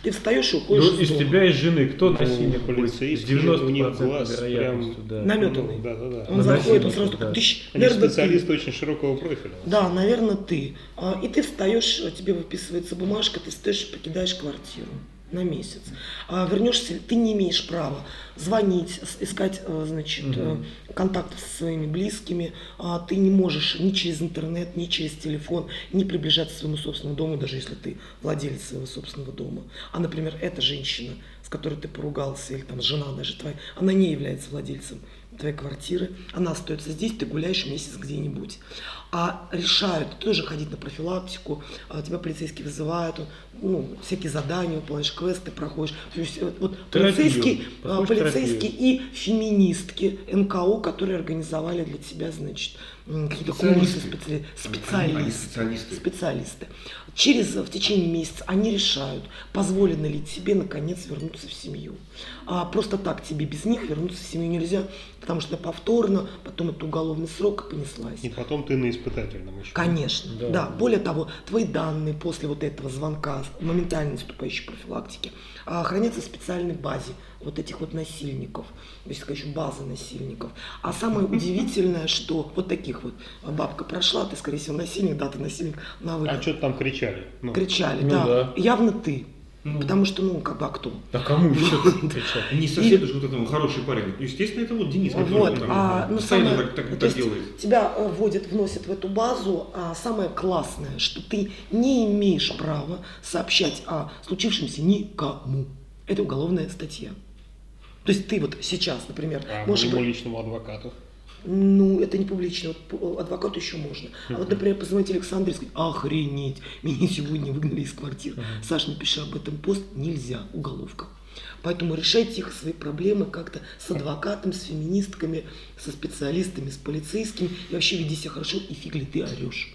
Ты встаешь и уходишь Ну, из из дома. тебя и жены, кто Ну, насильник полицейские, 90% у них глаз прям- да. Наметанный. Да, да, да. Он На заходит, он сразу да. такой, тыщ, Они наверное, ты. специалисты очень широкого профиля. Да, наверное, ты. А, И ты встаешь, тебе выписывается бумажка, ты встаешь и покидаешь квартиру на месяц. А вернешься, ты не имеешь права звонить, искать, э, значит, э, Мгм. контакты со своими близкими. А Ты не можешь ни через интернет, ни через телефон, не приближаться к своему собственному дому, даже если ты владелец своего собственного дома. А, например, эта женщина, с которой ты поругался, или там жена даже твоя, она не является владельцем твоей квартиры, она остается здесь, ты гуляешь месяц где-нибудь. А решают тоже ходить на профилактику, а тебя полицейский вызывает, он, ну, всякие задания, выполняешь квесты, проходишь. То есть, вот, Терапию. полицейский, а, Проходишь полицейские терапию. и феминистки НКО, которые организовали для тебя, значит, какие-то курсы Специалисты. специалисты. специалисты. Специалисты. Через, в течение месяца они решают, позволено ли тебе наконец вернуться в семью. А просто так тебе без них вернуться в семью нельзя, потому что повторно, потом это уголовный срок и понеслась. И потом ты на испытательном еще. Конечно, Да. да. Более того, твои данные после вот этого звонка, моментально наступающей профилактики, а, хранятся в специальной базе вот этих вот насильников, есть такая еще база насильников. А самое удивительное, что вот таких вот а, бабка прошла, ты, скорее всего, насильник, да, ты насильник на выход. А что там кричали? Ну, Кричали, Ну да, да. явно ты. Ну. Потому что, ну, как бы, а кто? Да кому [laughs] еще кричать? Не соседу, что вот этому хороший парень. Ну, Естественно, это вот Денис, который Вот, там а, ну, самое, так, так- так делает. тебя э, вводят, вносят в эту базу, а самое классное, что ты не имеешь права сообщать о случившемся никому. Это уголовная статья. То есть ты вот сейчас, например, а можешь... моему личному адвокату. Ну, это не публично, вот по- адвокату еще можно. А вот, например, позвонить Александре и сказать, охренеть, меня сегодня выгнали из квартиры. Саш, напиши об этом пост, нельзя, уголовка. Поэтому решайте их свои проблемы как-то с адвокатом, с феминистками, со специалистами, с полицейскими. И вообще веди себя хорошо, и фиг ли ты орешь.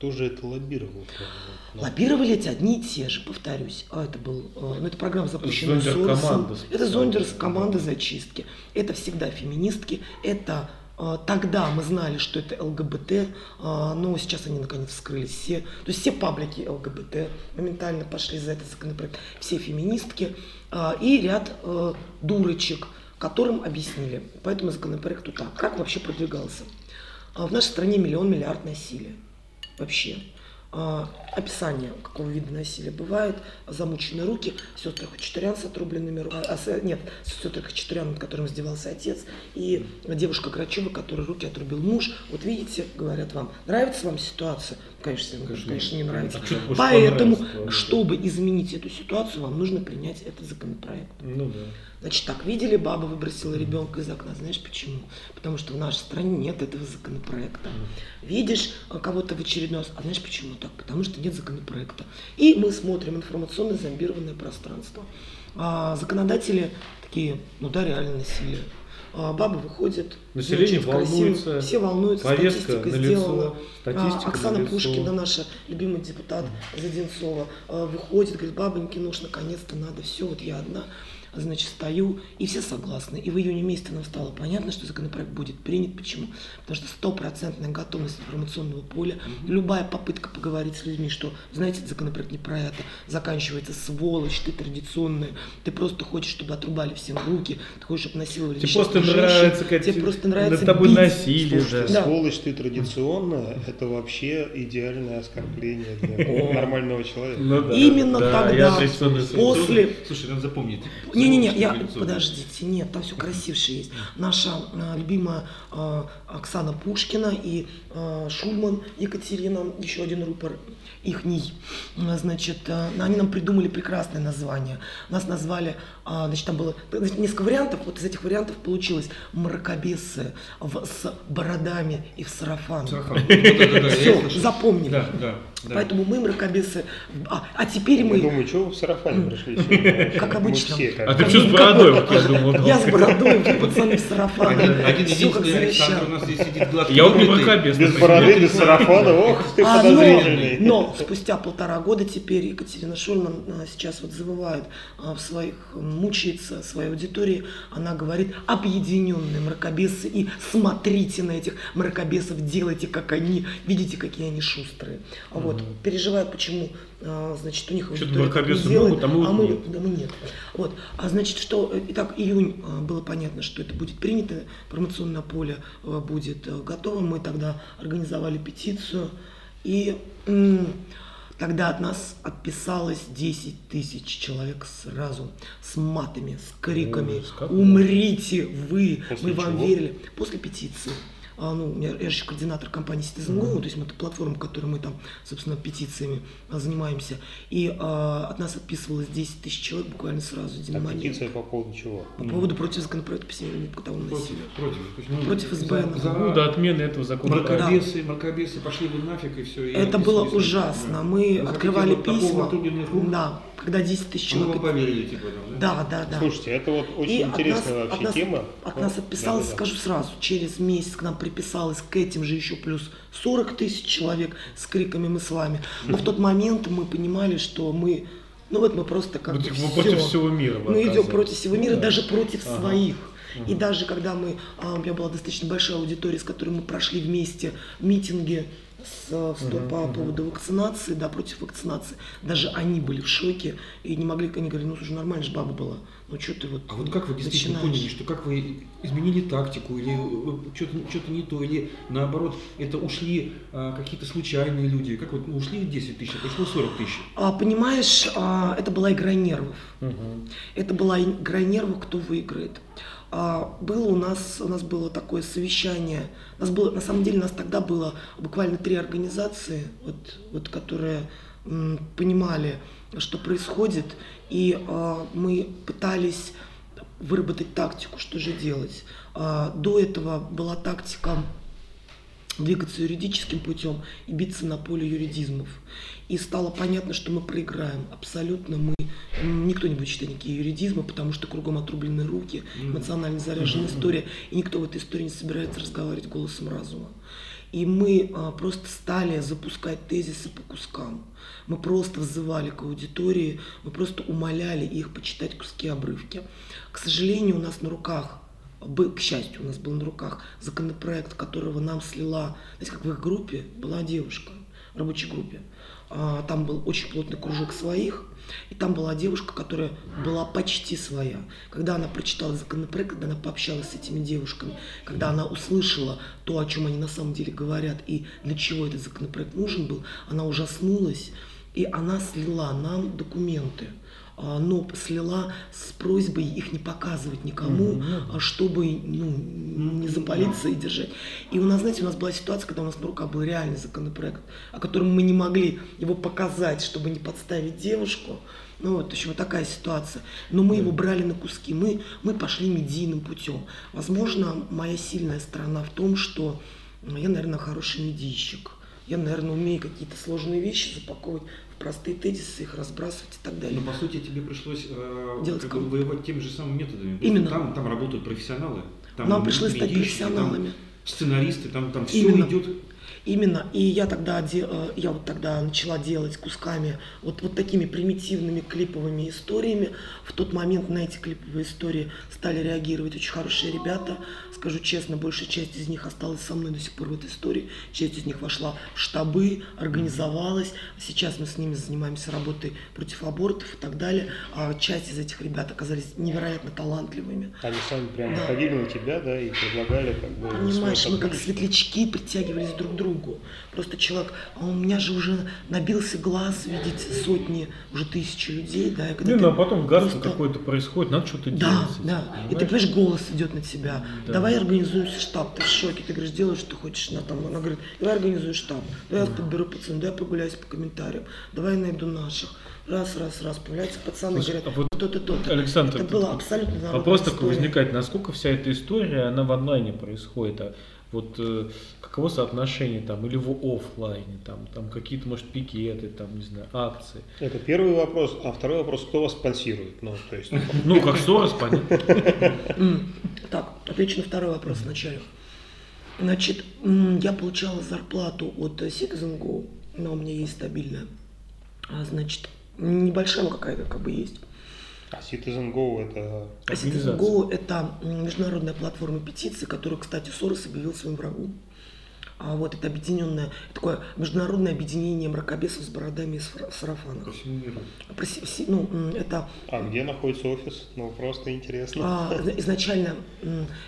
Кто же это лоббировал? Ну, Лоббировали эти одни и те же, повторюсь. А это был, э, ну это программа запущена Зондеркоманда Соросом. специальная. Это Зондерс команда зачистки. Это всегда феминистки. Это э, тогда мы знали, что это ЛГБТ, э, но сейчас они наконец вскрылись все. То есть все паблики ЛГБТ моментально пошли за этот законопроект. Все феминистки и ряд дурочек, которым объяснили по этому законопроекту так, как вообще продвигался. В нашей стране миллион миллиард насилия вообще. А, описание, какого вида насилия бывает, замученные руки, сестры Хачатурян с отрубленными руками, а, нет, сестры Хачатурян, над которым издевался отец, и девушка Грачева, которой руки отрубил муж. Вот видите, говорят вам, нравится вам ситуация? Конечно, конечно, конечно не нравится. А Поэтому, понравиться, да. чтобы изменить эту ситуацию, вам нужно принять этот законопроект. Ну да. Значит, так, видели, баба выбросила ребенка из окна. Знаешь почему? Потому что в нашей стране нет этого законопроекта. Видишь а, кого-то в очередной раз, а знаешь почему так? Потому что нет законопроекта. И мы смотрим информационно зомбированное пространство. А, законодатели такие, ну да, реально насилие. А, бабы выходят. Население волнуется, Все волнуются, повестка статистика налицо, сделана. статистика А, Оксана налицо. Пушкина, наша любимый депутат Заденцова, а, выходит, говорит, бабоньки, ну уж наконец-то надо, все, вот я одна. Значит, стою, и все согласны. И в июне месяце нам стало понятно, что законопроект будет принят. Почему? Потому что стопроцентная готовность информационного поля, любая попытка поговорить с людьми, что, знаете, законопроект не про это, заканчивается сволочь, ты традиционная, ты просто хочешь, чтобы отрубали всем руки, ты хочешь, чтобы насиловали Тебе просто женщин, нравится, как тебе просто нравится над тобой бить. насилие, Слушайте, да. Сволочь ты традиционная, это вообще идеальное оскорбление для нормального человека. Ну да, Именно да, тогда, после- Слушай, надо запомнить. Не-не-не, я, подождите, нет, там все красивше есть. Наша а, любимая а, Оксана Пушкина и а, Шульман Екатерина, еще один рупор их А, Значит, а, они нам придумали прекрасное название. Нас назвали, а, значит, там было значит, несколько вариантов. Вот из этих вариантов получилось мракобесы в- с бородами и в сарафанах. Сарафан. Все, запомнили. Да, да. Да. Поэтому мы мракобесы. А, а теперь Я мы... думаю, что вы в сарафане пришли? Как обычно. все как А ты что с бородой, вот я думал? Я с бородой, вы пацаны в сарафане. Один, единственный Александр у нас здесь сидит гладкий. Я вот мракобес. Без бороды, без сарафана, ох ты подозрительный. но, спустя полтора года теперь Екатерина Шульман а, сейчас вот завывает а, в своих, мучается своей аудитории. Она говорит, объединенные мракобесы, и смотрите на этих мракобесов, делайте, как они, видите, какие они шустрые. А вот, переживают, почему, а, значит, у них аудитория не делает, могут, а мы мы, нет. да, мы нет. Вот, а значит, что, э, итак, июнь а, было понятно, что это будет принято, информационное поле а, будет а, готово. Мы тогда организовали петицию, и тогда от нас отписалось 10 тысяч человек сразу с матами, с криками Ужас, «Умрите вы!» После Мы вам чего? верили. После петиции. А, ну, я, я же еще координатор компании Citizen Go, то есть мы это платформа, которой мы там, собственно, петициями а, занимаемся. И а, от нас отписывалось 10 тысяч человек буквально сразу, один А момент. петиция по поводу чего? По поводу против законопроекта по семейному бытовому Против, насилию. против. Ну, Против СБН. за- за- Ну, до отмены этого закона. Мракобесы, мракобесы, пошли вы нафиг и все. Это было ужасно. Мы открывали письма. Да, когда 10 тысяч Мы вам человек. поверили, типа, да? Да, да, да. Слушайте, это вот очень И от интересная нас- вообще от нас, тема. От Ну, нас отписалось, да-да-да. скажу сразу, через месяц к нам приписалось к этим же еще плюс 40 тысяч человек с криками «Мы с вами». Но в тот момент мы понимали, что мы, ну вот мы просто как бы вы всё. против всего мира. Мы идем против всего мира, Да. даже против Ага. своих. И даже когда мы, а, у меня была достаточно большая аудитория, с которой мы прошли вместе митинги с, э, с- Мгм, по мгм. поводу вакцинации, да, против вакцинации, даже они были в шоке и не могли, они говорили, ну слушай, нормально же баба была, ну что ты вот А вот как вы действительно начинаешь?» поняли, что как вы изменили тактику, или что-то что не то, или наоборот, это ушли а, какие-то случайные люди? Как вот ну, ушли 10 тысяч, а пришло 40 тысяч? А, понимаешь, а, это была игра нервов. Мгм. Это была игра нервов, кто выиграет. А, было у нас, у нас было такое совещание. У нас было, на самом деле, у нас тогда было буквально три организации, вот, вот, которые м, понимали, что происходит, и а, мы пытались выработать тактику, что же делать. А, до этого была тактика двигаться юридическим путем и биться на поле юридизмов. И стало понятно, что мы проиграем. Абсолютно мы... Никто не будет читать никакие юридизмы, потому что кругом отрубленные руки, эмоционально заряженная история, и никто в этой истории не собирается разговаривать голосом разума. И мы а, просто стали запускать тезисы по кускам. Мы просто взывали к аудитории, мы просто умоляли их почитать куски обрывки. К сожалению, у нас на руках был, к счастью, у нас был на руках законопроект, которого нам слила, знаете, как в их группе была девушка, в рабочей группе. А, Там был очень плотный кружок своих, и там была девушка, которая была почти своя. Когда она прочитала законопроект, когда она пообщалась с этими девушками, когда она услышала то, о чем они на самом деле говорят, и для чего этот законопроект нужен был, она ужаснулась, и она слила нам документы но слила с просьбой их не показывать никому, а чтобы ну, не запалиться и держать. И у нас, знаете, у нас была ситуация, когда у нас на руках был реальный законопроект, о котором мы не могли его показать, чтобы не подставить девушку. Ну вот, общем, вот такая ситуация. Но мы его брали на куски, мы, мы пошли медийным путем. Возможно, моя сильная сторона в том, что ну, я, наверное, хороший медийщик. Я, наверное, умею какие-то сложные вещи запаковывать простые тезисы, их разбрасывать и так далее. Но по сути тебе пришлось э, Делать как бы воевать теми же самыми методами. Именно. Там, там работают профессионалы. Там Нам пришлось стать медийщики, там профессионалами. сценаристы, там, там все Именно. идет. Именно. И я тогда, э, я вот тогда начала делать кусками вот, вот такими примитивными клиповыми историями. В тот момент на эти клиповые истории стали реагировать очень хорошие ребята. Скажу честно, большая часть из них осталась со мной до сих пор в этой истории. Часть из них вошла в штабы, организовалась. Сейчас мы с ними занимаемся работой против абортов и так далее. А часть из этих ребят оказались невероятно талантливыми. Они сами прям Да. находили на тебя, да, и предлагали как бы... Понимаешь, мы как светлячки притягивались друг к другу. Просто человек, а у меня же уже набился глаз видеть сотни, уже тысячи людей, да, и когда Ну, ты ну, а потом гаспо просто- какое-то происходит, надо что-то делать. Да, с этим, да. И ты понимаешь? понимаешь, голос идет на тебя. Да. Давай организуем штаб, ты в шоке. Ты говоришь, делай, что хочешь. Она, там, она говорит, давай организуй штаб. Давай я подберу пацан, давай прогуляюсь по комментариям. Давай найду наших. Раз, раз, раз. Появляются пацаны, Слушай, говорят, а вот, то-то, то-то. Александр, Это было абсолютно Вопрос такой возникает, насколько вся эта история, она в онлайне происходит, а вот э, каково соотношение там, или в офлайне, там, там какие-то, может, пикеты, там, не знаю, акции. Это первый вопрос. А второй вопрос, кто вас спонсирует? Ну, то есть, Ну, как Сорос, понятно. Так, отвечу на второй вопрос вначале. Значит, я получала зарплату от Citizen Go, но у меня есть стабильная. А, Значит, небольшая, но какая-то как бы есть. А Citizen Go это... А Citizen. Go – это международная платформа петиции, которую, кстати, Сорос объявил своим врагом. А вот это объединенное, такое международное объединение мракобесов с бородами и сфра- в сарафанах. По всему миру. Про Ну, это А где находится офис? Ну, просто интересно. А, [laughs] изна- изначально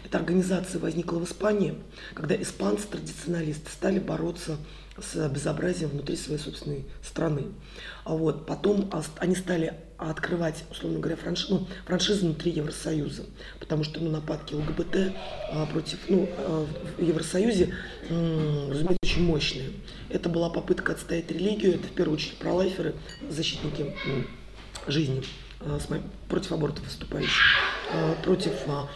эта организация возникла в Испании, когда испанцы-традиционалисты стали бороться с безобразием внутри своей собственной страны. А вот потом они стали открывать, условно говоря, франш... ну, франшизы внутри Евросоюза, потому что ну, нападки ЛГБТ а, против, ну, а, в Евросоюзе, м, разумеется, очень мощные. Это была попытка отстоять религию, это в первую очередь пролайферы, защитники м, жизни против абортов выступающих, э, против а,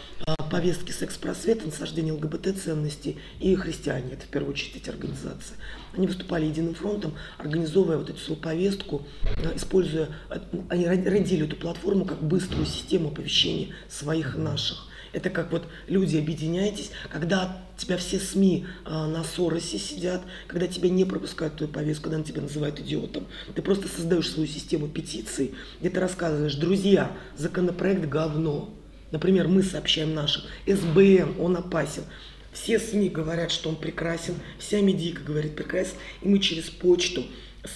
повестки секс-просвета, насаждения ЛГБТ-ценностей и христиане. Это в первую очередь эти организации. Они выступали единым фронтом, организовывая вот эту свою повестку, э, используя, э, они род- родили эту платформу как быструю систему оповещения своих и наших. Это как вот люди, объединяйтесь, когда тебя все СМИ э, на Соросе сидят, когда тебя не пропускают твою повестку, когда тебя называют идиотом. Ты просто создаешь свою систему петиций, где ты рассказываешь, друзья, законопроект говно. Например, мы сообщаем нашим, СБН, он опасен. Все СМИ говорят, что он прекрасен, вся медийка говорит прекрасен, и мы через почту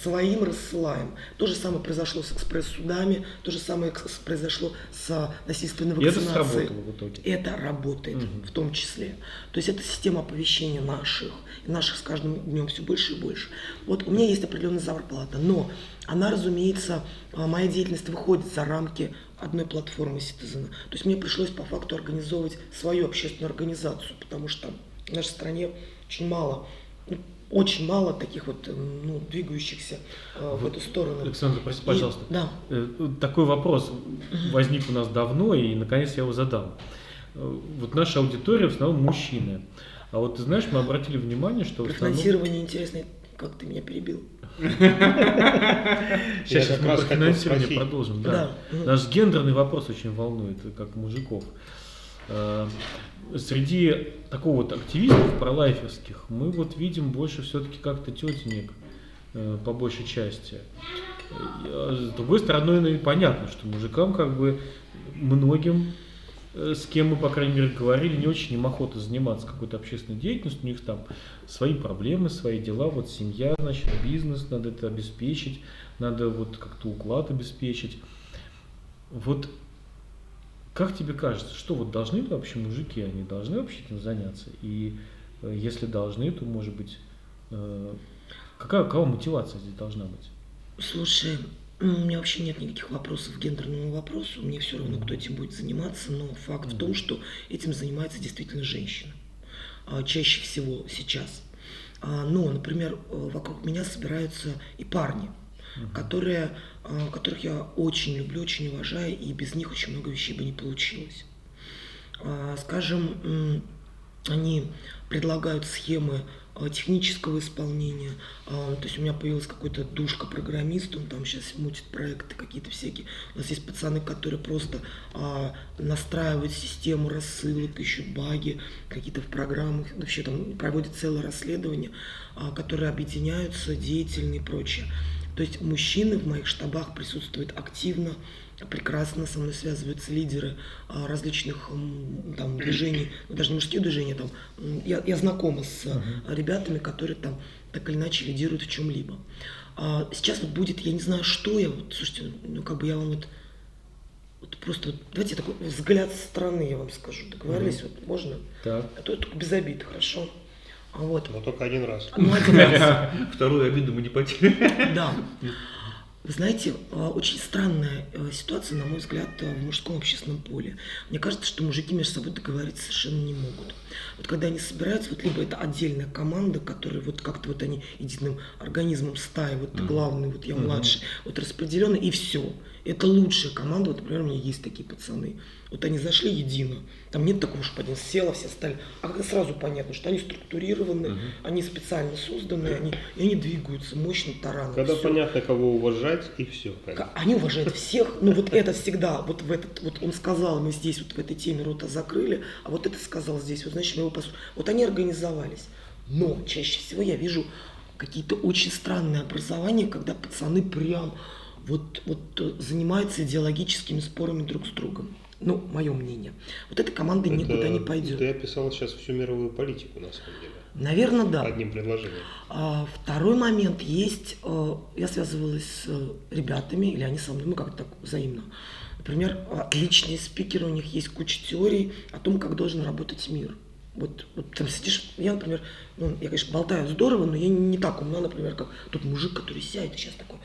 своим рассылаем. То же самое произошло с экспресс-судами, то же самое произошло с насильственной это вакцинацией. сработало в итоге. Это работает Мгм. в том числе. То есть это система оповещения наших. И наших с каждым днем все больше и больше. Вот у меня есть определенная зарплата, но она, разумеется, а, моя деятельность выходит за рамки одной платформы Citizen. То есть мне пришлось по факту организовывать свою общественную организацию, потому что в нашей стране очень мало ну, очень мало таких вот м, ну, двигающихся э, в эту сторону. Александр, прости, И- пожалуйста. да. Э, Такой вопрос возник у нас давно, и наконец я его задам. Э, Вот наша аудитория в основном мужчины. А вот ты знаешь, мы обратили внимание, что основном... финансировании интересно, как ты меня перебил. Сейчас, как мы раз финансирование продолжим. Да. Наш гендерный вопрос очень волнует, как мужиков. Э, Среди такого вот активистов пролайферских мы вот видим больше все-таки как-то тетенек э, по большей части. Э, С другой стороны, ну и понятно, что мужикам как бы многим, с кем мы, по крайней мере, говорили, не очень им охота заниматься какой-то общественной деятельностью, у них там свои проблемы, свои дела, вот семья, значит, бизнес, надо это обеспечить, надо вот как-то уклад обеспечить. Вот как тебе кажется, что вот должны ли вообще мужики, они должны вообще этим заняться? И э, если должны, то, может быть, э, какая, какая мотивация здесь должна быть? Слушай, м, у меня вообще нет никаких вопросов к гендерному вопросу. Мне все равно, кто этим будет заниматься, но факт в том, что этим занимается действительно женщина. А, Чаще всего сейчас. А, Но, например, э, вокруг меня собираются и парни, которые, а, которых я очень люблю, очень уважаю, и без них очень много вещей бы не получилось. А, Скажем, они предлагают схемы а, технического исполнения. То есть у меня появился какой-то душка-программист, он там сейчас мутит проекты какие-то всякие. У нас есть пацаны, которые просто настраивают систему рассылок, ищут баги какие-то в программах, вообще там проводят целое расследование, которые объединяются, деятельные и прочее. То есть мужчины в моих штабах присутствуют активно, прекрасно со мной связываются лидеры а, различных там, движений, ну, даже не мужских движений, там, я, я знакома с uh-huh. ребятами, которые там так или иначе лидируют в чем-либо. А сейчас вот будет, я не знаю, что я, вот, слушайте, ну как бы я вам вот, вот просто, вот, давайте такой взгляд со стороны я вам скажу, договорились, uh-huh. вот можно? Так. А то только без обид, хорошо? А вот. Но только один раз. Ну, один раз. [laughs] Вторую обиду мы не потеряем. Да. Вы знаете, а, очень странная э, ситуация, на мой взгляд, э, в мужском общественном поле. Мне кажется, что мужики между собой договориться совершенно не могут. Вот когда они собираются, вот либо это отдельная команда, которая вот как-то вот они единым организмом стаи, вот mm-hmm. главный, вот я младший, вот распределенный, и все. Это лучшая команда, вот, например, у меня есть такие пацаны. Вот они зашли едино. Там нет такого, что один села, все стали. А когда сразу понятно, что они структурированы, uh они специально созданы, они, и они двигаются мощно тараном. Когда все. понятно, кого уважать, и все. Они уважают всех, но вот это всегда, вот в этот, вот он сказал, мы здесь вот в этой теме рота закрыли, а вот это сказал здесь, вот значит мы его послушаем. Вот они организовались. Но чаще всего я вижу какие-то очень странные образования, когда пацаны прям вот, вот занимаются идеологическими спорами друг с другом. Ну, мое мнение. Вот эта команда это, никуда не пойдет. Ты описал сейчас всю мировую политику, на самом деле. Наверное, да. Одним предложением. А, второй момент есть, э, я связывалась с ребятами, или они со мной, ну как так взаимно. Например, отличные спикеры, у них есть куча теорий о том, как должен работать мир. Вот, вот там сидишь, я, например, ну, я, конечно, болтаю здорово, но я не, так умна, например, как тот мужик, который сядет сейчас такой,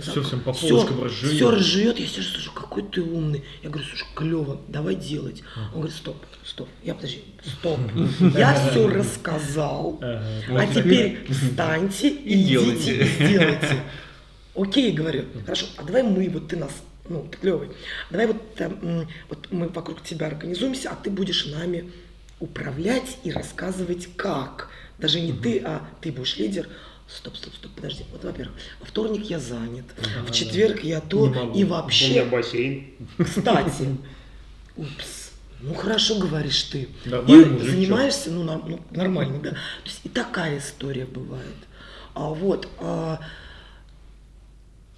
все всем по полочкам разжует. Все разжует, я сижу, слушай, какой ты умный. Я говорю, слушай, клево, давай делать. Он говорит, стоп, стоп. Я подожди, стоп. [laughs] Я все рассказал, а теперь [laughs] встаньте и и сделайте. [laughs] Окей, говорю, хорошо, а давай мы, вот ты нас ну, ты клевый. Давай вот, э, вот мы вокруг тебя организуемся, а ты будешь нами управлять и рассказывать как. Даже не ты, а ты будешь лидер, Стоп, стоп, стоп, подожди. Вот, во-первых, во вторник я занят, в четверг да. я то и вообще. У меня бассейн. Кстати, упс. Ну хорошо говоришь ты. Нормально, и занимаешься, ну, на, ну нормально, да. То есть и такая история бывает. А вот а,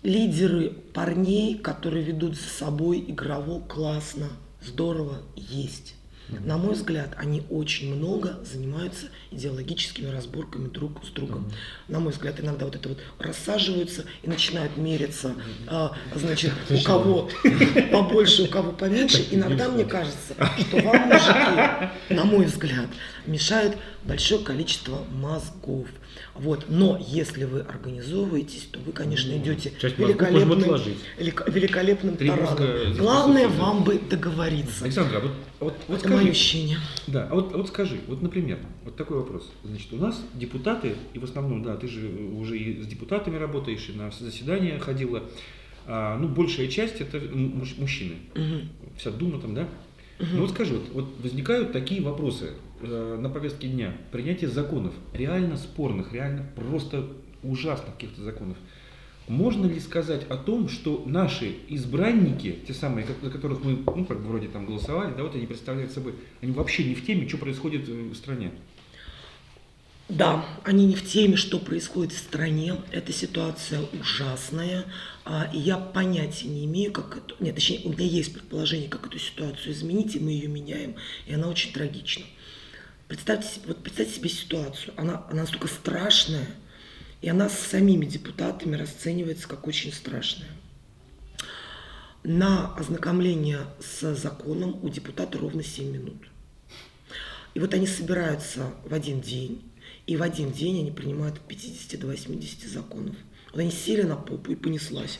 лидеры парней, которые ведут за собой игрово классно, здорово, есть. На мой взгляд, они очень много занимаются идеологическими разборками друг с другом. На мой взгляд, иногда вот это вот рассаживаются и начинают мериться, а, значит, [laughs] у кого побольше, у кого поменьше. Иногда мне кажется, что вам, мужики, на мой взгляд, мешает большое количество мозгов. Вот. Но если вы организовываетесь, то вы, конечно, идете великолепным, великолепным тараном. Главное вам бы договориться. Александра, а вот, вот, вот Это скажи, мое ощущение. Да, а вот, вот скажи, вот, например, вот такой вопрос. Значит, у нас депутаты, и в основном, да, ты же уже и с депутатами работаешь, и на заседания ходила, а, ну, большая часть это мужчины. Угу. Вся Дума там, да? Угу. Ну вот скажи, вот, вот возникают такие вопросы э, на повестке дня. Принятие законов, реально спорных, реально просто ужасных каких-то законов. Можно ли сказать о том, что наши избранники, те самые, за которых мы, ну, как бы вроде там голосовали, да, вот они представляют собой, они вообще не в теме, что происходит в стране? Да, они не в теме, что происходит в стране. Эта ситуация ужасная. А, и я понятия не имею, как это... Нет, точнее, у меня есть предположение, как эту ситуацию изменить, и мы ее меняем. И она очень трагична. Представьте, вот представьте себе ситуацию. Она, она настолько страшная, и она с самими депутатами расценивается как очень страшная. На ознакомление с законом у депутата ровно 7 минут. И вот они собираются в один день, и в один день они принимают от 50 до 80 законов. Вот они сели на попу и понеслась.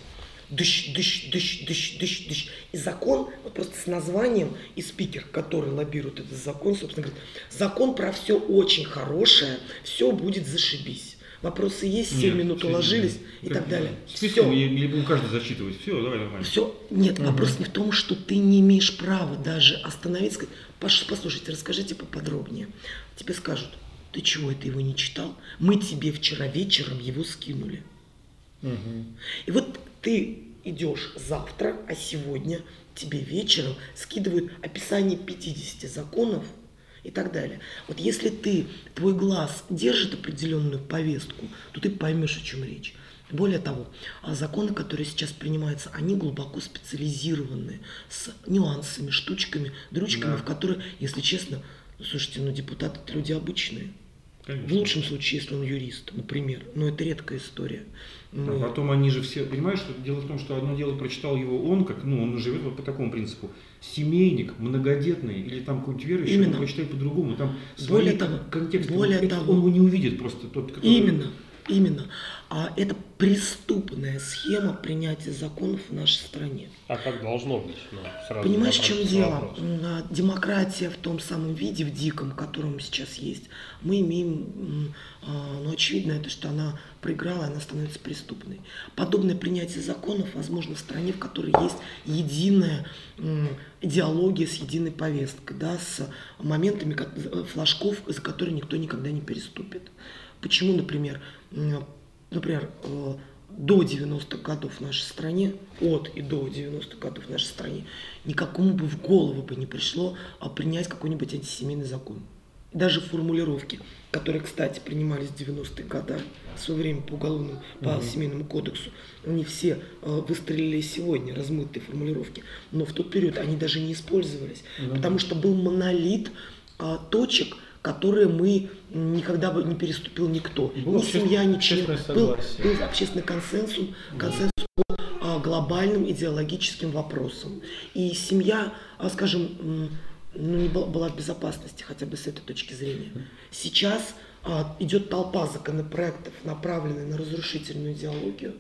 Дыщ, дыщ, дыщ, дыщ, дыщ, дыщ. И закон, вот просто с названием, и спикер, который лоббирует этот закон, собственно, говорит, закон про все очень хорошее, все будет зашибись. Вопросы есть, 7 нет, минут уложились и так далее. Все. Или будем каждый зачитывать. Все, давай нормально. Все. Нет, угу. вопрос не в том, что ты не имеешь права даже остановиться, сказать, послушайте, расскажите поподробнее. Тебе скажут, Ты чего, это его не читал? Мы тебе вчера вечером его скинули. Мгм. И вот ты идешь завтра, а сегодня тебе вечером скидывают описание 50 законов и так далее. Вот если ты, твой глаз держит определенную повестку, то ты поймешь, о чем речь. Более того, а законы, которые сейчас принимаются, они глубоко специализированные, с нюансами, штучками, дрючками, Да. в которые, если честно, ну, слушайте, ну депутаты это люди обычные. Конечно. В лучшем случае, если он юрист, например. Но это редкая история. А Ну, потом они же все, понимаешь, что дело в том, что одно дело прочитал его он, как, ну, он живет вот по такому принципу. Семейник, многодетный или там какой-нибудь верующий, Именно. он прочитает по-другу, там Более того, контексты. более Это того. он его не увидит просто тот, который... Именно, именно. А это преступная схема принятия законов в нашей стране. А как должно быть? Ну, сразу Понимаешь, в чем дело? вопрос. А, Демократия в том самом виде, в диком, котором сейчас есть, мы имеем, а, ну, очевидно, это что она проиграла, она становится преступной. Подобное принятие законов возможно в стране, в которой есть единая идеология с единой повесткой, да, с моментами ко- флажков, за которые никто никогда не переступит. Почему, например, например, э, до 90-х годов в нашей стране, от и до 90-х годов в нашей стране, никакому бы в голову бы не пришло а, принять какой-нибудь антисемейный закон. Даже формулировки, которые, кстати, принимались в 90-е годы, в свое время по уголовному, по семейному кодексу, они все э, выстрелили сегодня, размытые формулировки, но в тот период они даже не использовались, потому что был монолит а, точек, которые мы никогда бы не переступил никто. Было ни семья, ни член. Был, был общественный консенсус, консенсус по а, глобальным идеологическим вопросам. И семья, а, скажем, ну, не была, была в безопасности, хотя бы с этой точки зрения. Сейчас а, идет толпа законопроектов, направленных на разрушительную идеологию.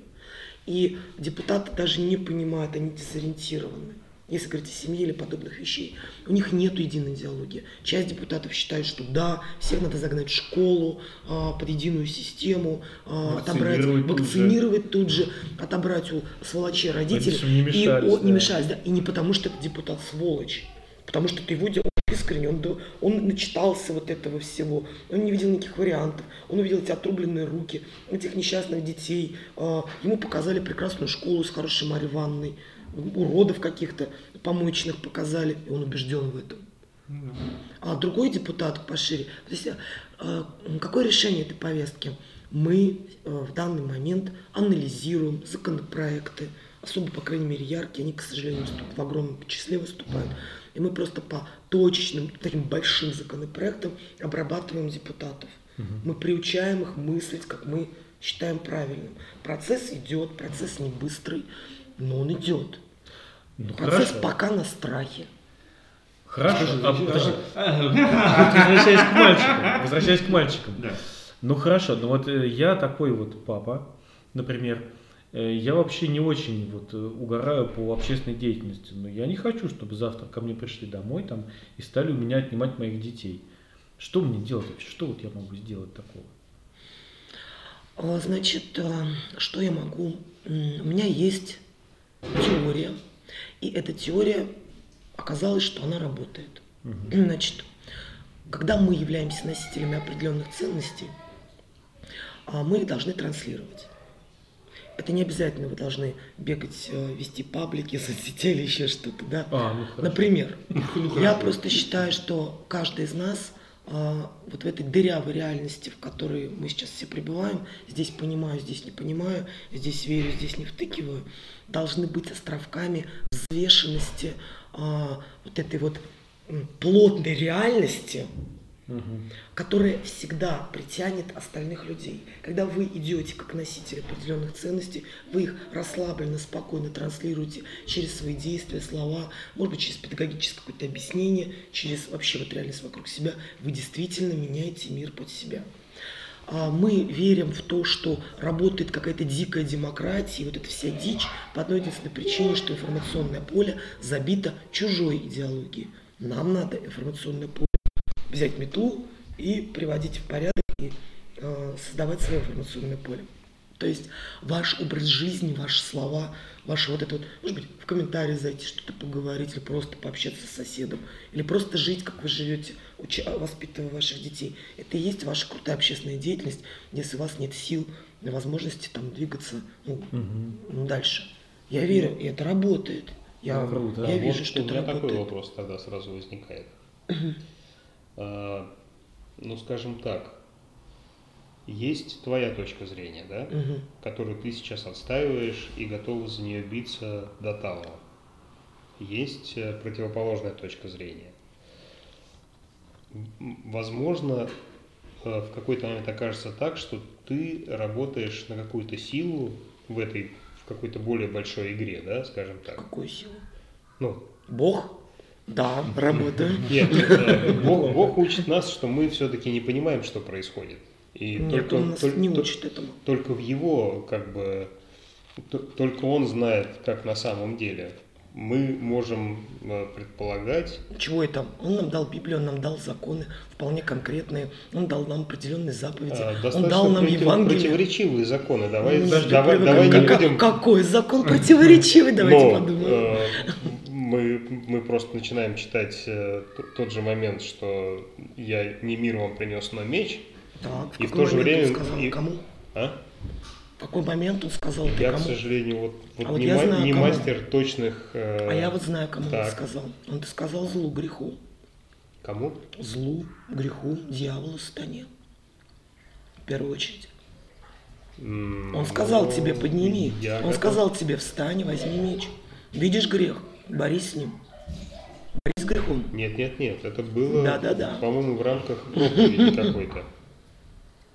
И депутаты даже не понимают, они дезориентированы. Если говорить о семье или подобных вещей, у них нет единой идеологии. Часть депутатов считает, что да, всех надо загнать в школу, а, под единую систему, а, отобрать, Вакцинировать тут же. вакцинировать тут же, отобрать у сволочей родителей. не и мешались, о- не да. мешались, да. И не потому, что это депутат сволочь, потому что ты его делал искренне, он, он начитался вот этого всего, он не видел никаких вариантов, он увидел эти отрубленные руки, этих несчастных детей, а, ему показали прекрасную школу с хорошей Марьей Ивановной, уродов каких-то помоечных показали, и он убежден в этом. А другой депутат пошире. То есть, э, какое решение этой повестки? Мы э, в данный момент анализируем законопроекты, особо, по крайней мере, яркие, они, к сожалению, в огромном числе выступают. И мы просто по точечным, таким большим законопроектам обрабатываем депутатов. Мы приучаем их мыслить, как мы считаем правильным. Процесс идет, процесс не быстрый, но он идет. Ну, Процесс хорошо. пока на страхе. Хорошо. А, а, подожди. а, Вот возвращаясь к мальчикам. Возвращаясь к мальчикам. Да. Ну хорошо, но вот э, я такой вот папа, например, э, я вообще не очень вот э, угораю по общественной деятельности, но я не хочу, чтобы завтра ко мне пришли домой там и стали у меня отнимать моих детей. Что мне делать вообще? Что вот я могу сделать такого? А, Значит, а, что я могу? У меня есть теория, и эта теория оказалось, что она работает. Значит, когда мы являемся носителями определенных ценностей, а, мы их должны транслировать. Это не обязательно вы должны бегать, э, вести паблики, [laughs] соцсети или еще что-то, да? А, ну хорошо. Например, Ну, я хорошо. просто считаю, что каждый из нас вот в этой дырявой реальности, в которой мы сейчас все пребываем, здесь понимаю, здесь не понимаю, здесь верю, здесь не втыкиваю, должны быть островками взвешенности а, вот этой вот плотной реальности, Мгм. которая всегда притянет остальных людей. Когда вы идете как носитель определенных ценностей, вы их расслабленно, спокойно транслируете через свои действия, слова, может быть, через педагогическое какое-то объяснение, через вообще вот реальность вокруг себя, вы действительно меняете мир под себя. А Мы верим в то, что работает какая-то дикая демократия, и вот эта вся дичь по одной единственной причине, что информационное поле забито чужой идеологией. Нам надо информационное поле взять метлу и приводить в порядок и э, создавать свое информационное поле. То есть ваш образ жизни, ваши слова, ваши вот это вот, может быть, в комментарии зайти, что-то поговорить, или просто пообщаться с соседом, или просто жить, как вы живете, уча, воспитывая ваших детей. Это и есть ваша крутая общественная деятельность, если у вас нет сил, возможности там двигаться ну, ну, дальше. Я верю, и это работает. Я, Ну, круто. я вижу, вот что у это меня такой работает. вопрос тогда сразу возникает. А, Ну, скажем так, есть твоя точка зрения, да, Мгм. которую ты сейчас отстаиваешь и готова за нее биться до талого. Есть э, противоположная точка зрения. Возможно, э, в какой-то момент окажется так, что ты работаешь на какую-то силу в этой, в какой-то более большой игре, да, скажем так. Какую силу? Ну, Бог? Да, работаю. Нет, э, Бог, Бог учит нас, что мы все-таки не понимаем, что происходит. И Нет, только, он нас не учит этому. только в его, как бы, только он знает, как на самом деле. Мы можем э, предполагать, Чего это? Он нам дал Библию, он нам дал законы вполне конкретные, он дал нам определенные заповеди, э, он дал нам против- Евангелие. противоречивые законы. Давай, Ну, давай, Как- давай не как- будем... Какой закон противоречивый, давайте Но, подумаем. э, мы, мы просто начинаем читать э, тот же момент, что я не мир вам принес, но меч. Так, в и в какой то же время- он сказал и- кому? А? В какой момент он сказал Я, кому? к сожалению, вот, вот А вот не, я знаю, не кому. мастер точных... э, А я вот знаю, кому он так. это сказал. Он сказал злу, греху. Кому? Злу, греху, дьяволу, сатане. В первую очередь. Он сказал ну, тебе, подними. Он готов. сказал тебе, встань, возьми меч. Видишь грех, борись с ним. Борись с грехом. Нет, нет, нет, это было, Да-да-да. по-моему, в рамках проповеди какой-то.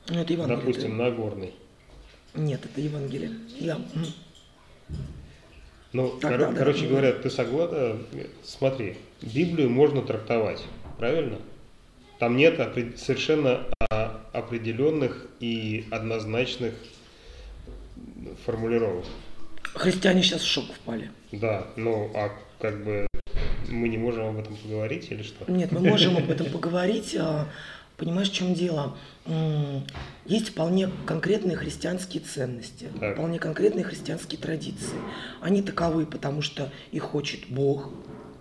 Ну, это Евангелие. Допустим, Нагорный. Нет, это Евангелие. М. Ну, Так, кор- да, да, короче да. говоря, ты согласен? Смотри, Библию можно трактовать, правильно? Там нет опре- совершенно определенных и однозначных формулировок. Христиане сейчас в шок впали. Да, ну, а как бы мы не можем об этом поговорить или что? Нет, мы можем об этом [laughs] поговорить. а, Понимаешь, в чем дело? Есть вполне конкретные христианские ценности, Так. вполне конкретные христианские традиции. Они таковы, потому что их хочет Бог,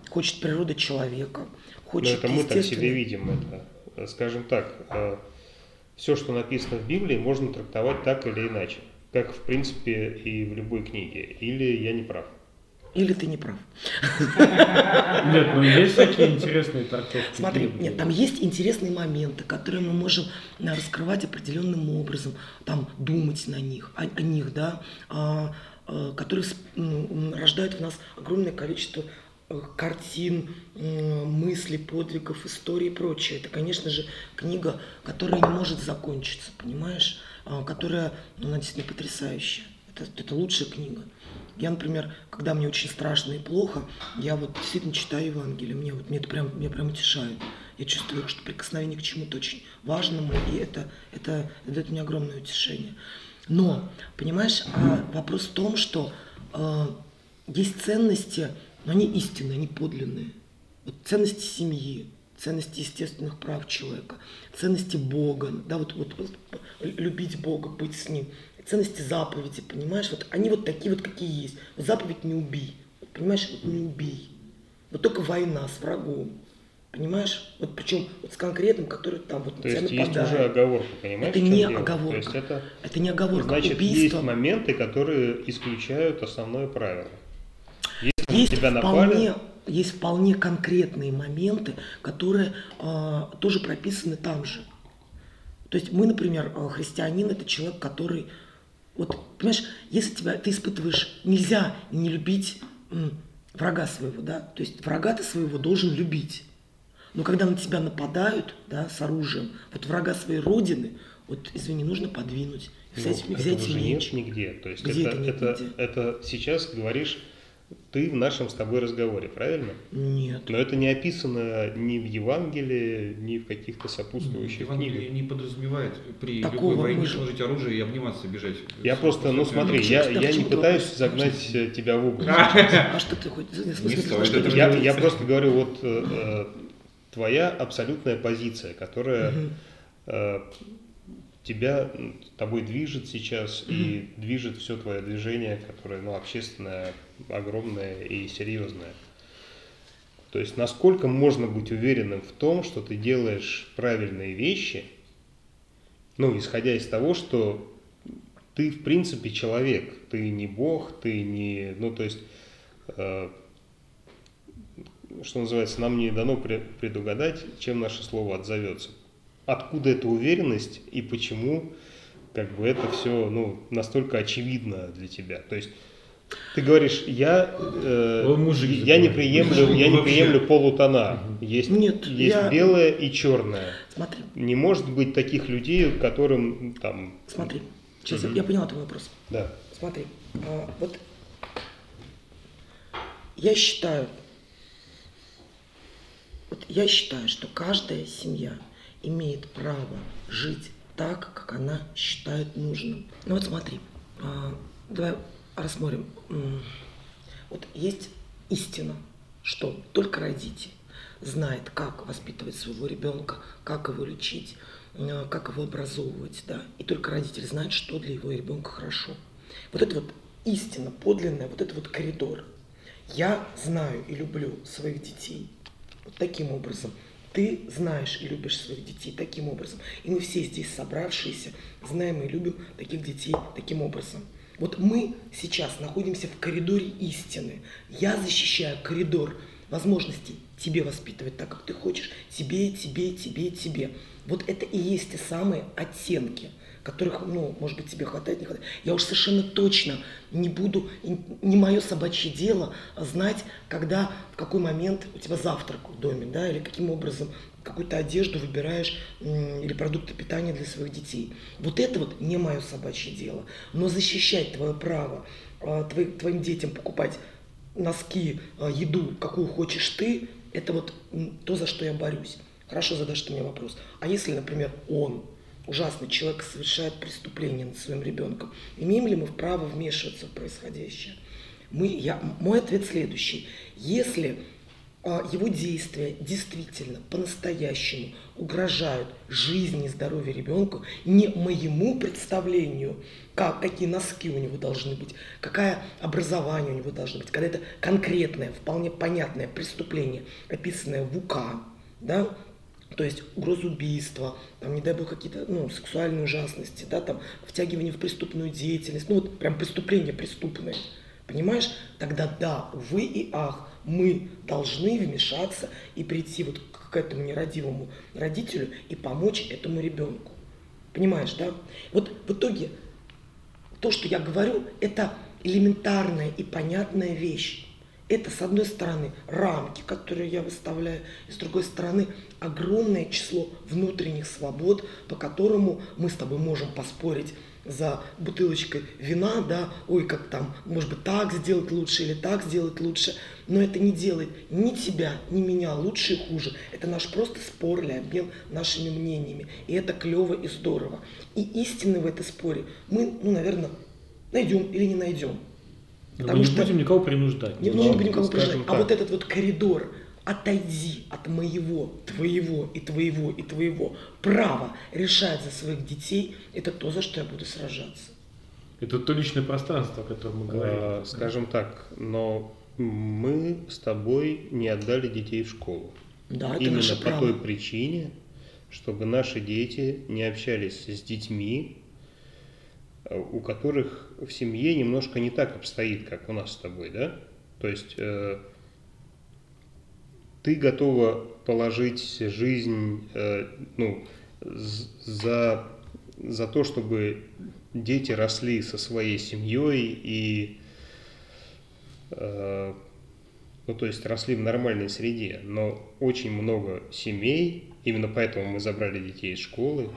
хочет природа человека, хочет это мы так себе видим это. Скажем так, все, что написано в Библии, можно трактовать так или иначе. Как, в принципе, и в любой книге. Или я не прав. Или ты не прав. Нет, ну есть такие интересные трактовки. Смотри, нет, там есть интересные моменты, которые мы можем э, раскрывать определенным образом, там думать на них, о, о них, да, а, э, которые м, рождают в нас огромное количество э, картин, мыслей, подвигов, историй и прочее. Это, конечно же, книга, которая не может закончиться, понимаешь, А, которая, ну, она действительно потрясающая. Это, это лучшая книга. Я, например, когда мне очень страшно и плохо, я вот действительно читаю Евангелие. Мне, вот, мне это прям, меня прям утешает. Я чувствую, что прикосновение к чему-то очень важному, и это, это, это дает мне огромное утешение. Но, понимаешь, а вопрос в том, что э, есть ценности, но они истинные, они подлинные. Вот ценности семьи, ценности естественных прав человека, ценности Бога, да, вот, вот, вот любить Бога, быть с Ним, ценности заповеди, понимаешь, вот они вот такие вот, какие есть. Вот заповедь не убий, вот, понимаешь, вот не убий. Вот только война с врагом, понимаешь, вот причем вот с конкретным, который там вот на То есть есть нападает. уже оговорка, понимаешь? Это не дело? оговорка. То есть это Это не оговорка, значит убийство. есть моменты, которые исключают основное правило. Если Есть тебя напали, вполне, есть вполне конкретные моменты, которые а, тоже прописаны там же. То есть мы, например, а, христианин это человек, который, вот, понимаешь, если тебя ты испытываешь, нельзя не любить м, врага своего, да, то есть врага ты своего должен любить. Но когда на тебя нападают, да, с оружием, вот врага своей родины, вот, извини, нужно подвинуть, взять, ну, взять меч. нет нигде. То есть Где это, это это, это сейчас говоришь ты в нашем с тобой разговоре, правильно? Нет. Но это не описано ни в Евангелии, ни в каких-то сопутствующих Евангелие книгах. не подразумевает при Такого любой войне сложить оружие и обниматься, бежать. Я просто, ну смотри, Ну, я, я не ты пытаюсь загнать тебя в угол. [laughs] А что ты хоть? Не стоит Я, просто говорю, вот э, э, твоя абсолютная позиция, которая э, тебя тобой движет сейчас и движет все твое движение, которое ну, общественное, огромное и серьезное. То есть насколько можно быть уверенным в том, что ты делаешь правильные вещи, ну, исходя из того, что ты, в принципе, человек, ты не бог, ты не, ну, то есть, э, что называется, нам не дано пре- предугадать, чем наше слово отзовется. Откуда эта уверенность и почему, как бы, это все, ну, настолько очевидно для тебя? То есть, ты говоришь, я, э, мужик я не приемлю, я не приемлю полутона. Есть, Нет, есть я- белое и черное. Смотри, Не может быть таких людей, которым там, смотри. Сейчас я- я поняла твой вопрос. да. Смотри, а, вот я считаю, вот я считаю, что каждая семья имеет право жить так, как она считает нужным. Ну вот смотри, а, давай рассмотрим. Вот есть истина, что только родитель знает, как воспитывать своего ребенка, как его лечить, э, как его образовывать, да, и только родитель знает, что для его ребенка хорошо. Вот это вот истина подлинная, вот это вот коридор. Я знаю и люблю своих детей вот таким образом. Ты знаешь и любишь своих детей таким образом. И мы все здесь собравшиеся знаем и любим таких детей таким образом. Вот мы сейчас находимся в коридоре истины. Я защищаю коридор возможностей тебе воспитывать так, как ты хочешь, тебе, тебе, тебе, тебе. Вот это и есть те самые оттенки, которых, ну, может быть, тебе хватает, не хватает. Я уж совершенно точно не буду, не мое собачье дело знать, когда, в какой момент у тебя завтрак в доме, да, или каким образом какую-то одежду выбираешь или продукты питания для своих детей. Вот это вот не мое собачье дело. Но защищать твое право а, твои- твоим детям покупать носки, а, еду, какую хочешь ты, это вот то, за что я борюсь. Хорошо задашь ты мне вопрос. А если, например, он, ужасный человек, совершает преступление над своим ребенком, имеем ли мы право вмешиваться в происходящее? Мы, я, мой ответ следующий. Если а, его действия действительно по-настоящему угрожают жизни и здоровью ребенка, не моему представлению, как, какие носки у него должны быть, какое образование у него должно быть, когда это конкретное, вполне понятное преступление, описанное в УК, да, то есть угроза убийства, там, не дай бог, какие-то ну, сексуальные ужасности, да, там, втягивание в преступную деятельность, ну вот прям преступления преступные. Понимаешь? Тогда да, вы и ах, мы должны вмешаться и прийти вот к этому нерадивому родителю и помочь этому ребенку. Понимаешь, да? Вот в итоге то, что я говорю, это элементарная и понятная вещь. Это, с одной стороны, рамки, которые я выставляю, и с другой стороны, огромное число внутренних свобод, по которому мы с тобой можем поспорить за бутылочкой вина, да, ой, как там, может быть, так сделать лучше или так сделать лучше, но это не делает ни тебя, ни меня лучше и хуже. Это наш просто спор или обмен нашими мнениями, и это клево и здорово. И истины в этой споре мы, ну, наверное, найдем или не найдем. Мы Потому не что- будем никого принуждать. Не, Ну, ну, не будем кого скажем прижать. А так. вот этот вот коридор, отойди от моего, твоего и твоего и твоего права решать за своих детей, это то, за что я буду сражаться. Это то личное пространство, о котором мы говорим. Э, Скажем так, но мы с тобой не отдали детей в школу. Да, это Именно наше по право. той причине, чтобы наши дети не общались с детьми, э, у которых в семье немножко не так обстоит, как у нас с тобой, да? То есть э, ты готова положить жизнь, э, ну, за, за то, чтобы дети росли со своей семьей и э, ну, то есть росли в нормальной среде, но очень много семей, именно поэтому мы забрали детей из школы,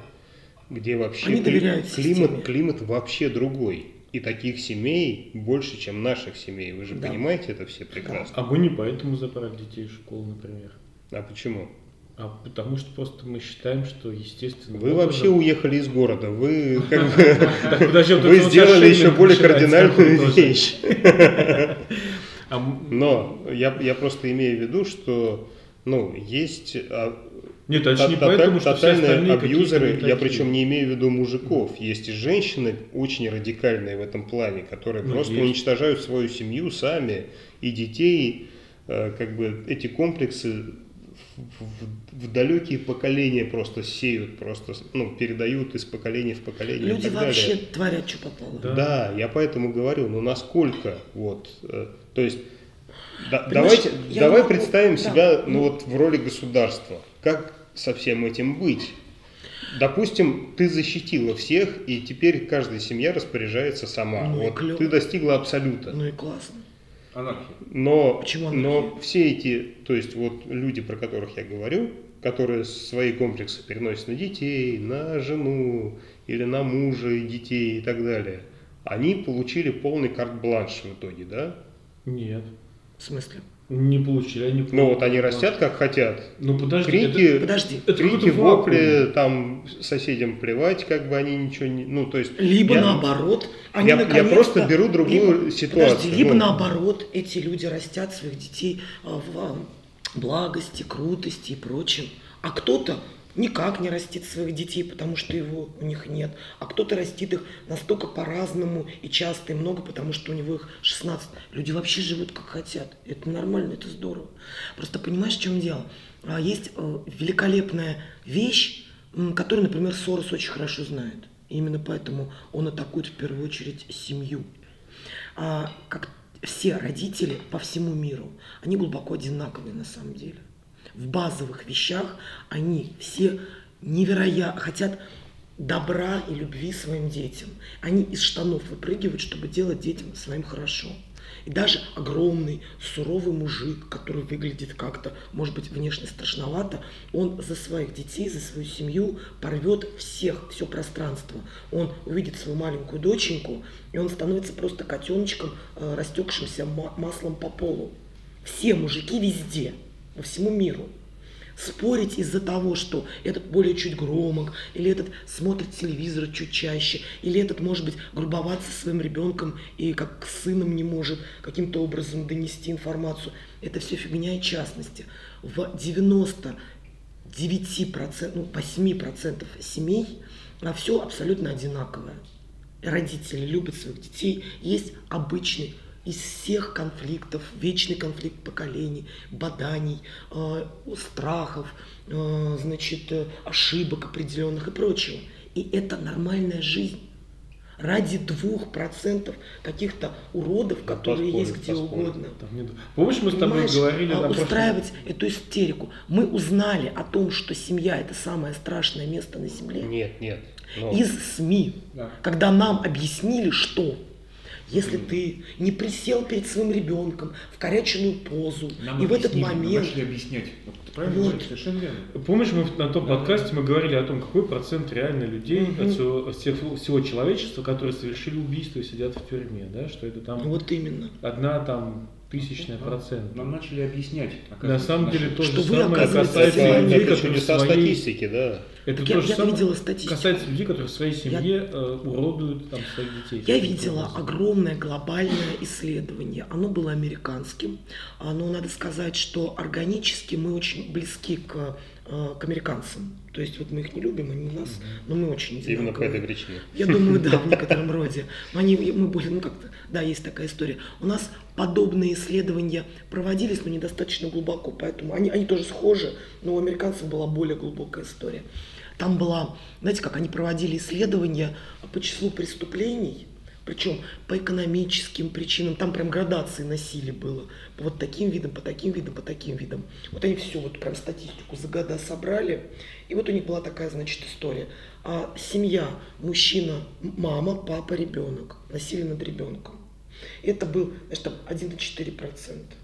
где вообще кли- климат, климат вообще другой. И таких семей больше, чем наших семей. Вы же Да. понимаете это все прекрасно. А мы не поэтому забрали детей из школы, например. А почему? А потому что просто мы считаем, что естественно. Вы вообще уехали из города. Вы [laughs] как бы вы сделали еще более кардинальную вещь. [laughs] А Но я, я просто имею в виду, что ну, есть а, Нет, это же не поэтому, что все тотальные остальные абьюзеры, я причем не имею в виду мужиков, есть и женщины очень радикальные в этом плане, которые Ну, просто есть. уничтожают свою семью сами и детей, э, как бы эти комплексы в, в- в далекие поколения просто сеют, просто ну, передают из поколения в поколение. и Люди так далее. вообще творят, что попало. Да. Да, я поэтому говорю, ну насколько вот, э, то есть да- Понимаешь, давайте, давай могу- представим да, себя, ну ну- вот в роли государства, как со всем этим быть? Допустим, ты защитила всех, и теперь каждая семья распоряжается сама. Ну и вот клёво. ты достигла абсолюта. Ну и классно. Анархия. Но, Почему но анархия? все эти, то есть вот люди, про которых я говорю, которые свои комплексы переносят на детей, на жену или на мужа и детей и так далее, они получили полный карт-бланш в итоге, да? Нет, В смысле? Не получили. Они Ну вот они растят как хотят. Ну подожди, Крики, это- Подожди. это крики, вопли, там соседям плевать, как бы они ничего не... Ну, то есть... Либо я- наоборот, они я- я просто беру другую либо- ситуацию, Подожди, либо ну. наоборот, эти люди растят своих детей а, в а, благости, крутости и прочем. А кто-то никак не растит своих детей, потому что его у них нет. А кто-то растит их настолько по-разному и часто и много, потому что у него их 16. Люди вообще живут как хотят. Это нормально, это здорово. Просто понимаешь, в чем дело? А, Есть э, великолепная вещь, которую, например, Сорос очень хорошо знает. И именно поэтому он атакует в первую очередь семью. А, как все родители по всему миру, они глубоко одинаковые на самом деле. В базовых вещах они все невероятно хотят добра и любви своим детям. Они из штанов выпрыгивают, чтобы делать детям своим хорошо. И даже огромный, суровый мужик, который выглядит как-то, может быть, внешне страшновато, он за своих детей, за свою семью порвет всех, все пространство. Он увидит свою маленькую доченьку, и он становится просто котеночком, э, растекшимся ма- маслом по полу. Все мужики везде, по всему миру спорить из-за того, что этот более чуть громок, или этот смотрит телевизор чуть чаще, или этот, может быть, грубоват со своим ребенком и как с сыном не может каким-то образом донести информацию. Это все фигня и частности. В 99%, ну, 8% семей все абсолютно одинаковое. Родители любят своих детей. Есть обычный из всех конфликтов, вечный конфликт поколений, боданий, э, страхов, э, значит, э, ошибок определенных и прочего. И это нормальная жизнь. Ради двух процентов каких-то уродов, которые поспорю, есть где поспорю. угодно. Там нет- Помнишь, мы с тобой Понимаешь, говорили а, на прошлом- устраивать эту истерику. Мы узнали о том, что семья это самое страшное место на земле Нет, нет. но- из СМИ, Да. когда нам объяснили, что если ты не присел перед своим ребенком в коряченную позу, Нам и в этот нам момент начали объяснять. Вот ты правильно Вот. говоришь, совершенно верно. Помнишь, мы на том Да. подкасте мы говорили о том, какой процент реально людей Мгм. от всего, всех- всего человечества, которые совершили убийство и сидят в тюрьме, да, что это там вот именно. одна там тысячная процент. Нам начали объяснять. На самом деле то Что же вы, самое касается людей, которые своей... статистики, да. Это Так то я- же я самое видела статистику. касается людей, которые в своей семье э, уродуют там своих детей. Я видела образом. огромное глобальное исследование. Оно было американским. Но надо сказать, что органически мы очень близки к, к американцам. То есть вот мы их не любим, они нас, но мы очень Именно по одинаковые. этой причине. Я думаю, да, в [laughs] некотором роде. Они, мы более, ну как-то, да, есть такая история. У нас подобные исследования проводились, но недостаточно глубоко, поэтому они, они тоже схожи, но у американцев была более глубокая история. Там была, знаете, как они проводили исследования по числу преступлений, причем по экономическим причинам, там прям градации насилия было. По вот таким видам, по таким видам, по таким видам. Вот они все, вот прям статистику за года собрали. И вот у них была такая, значит, история. А, семья, мужчина, мама, папа, ребенок. Насилие над ребенком. Это был, значит, там 1,4 процента.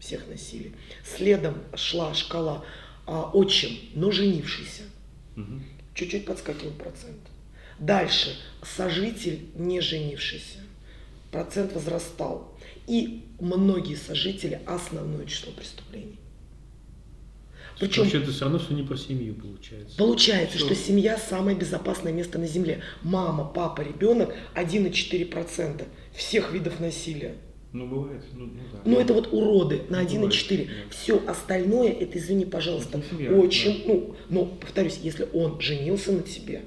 Всех насилий. Следом шла шкала а, отчим, но женившийся Мгм. чуть-чуть подскакивал процент. Дальше сожитель, не женившийся, процент возрастал. И многие сожители основное число преступлений. Причем Вообще это все равно все не про семью получается. получается, Что? что семья самое безопасное место на земле. Мама, папа, ребенок 1,4% всех видов насилия. Ну, бывает. Ну, ну, да. Ну, это вот уроды на 1,4. Бывает, да. Все остальное, это, извини, пожалуйста, семья, очень, ну, но, повторюсь, если он женился на тебе,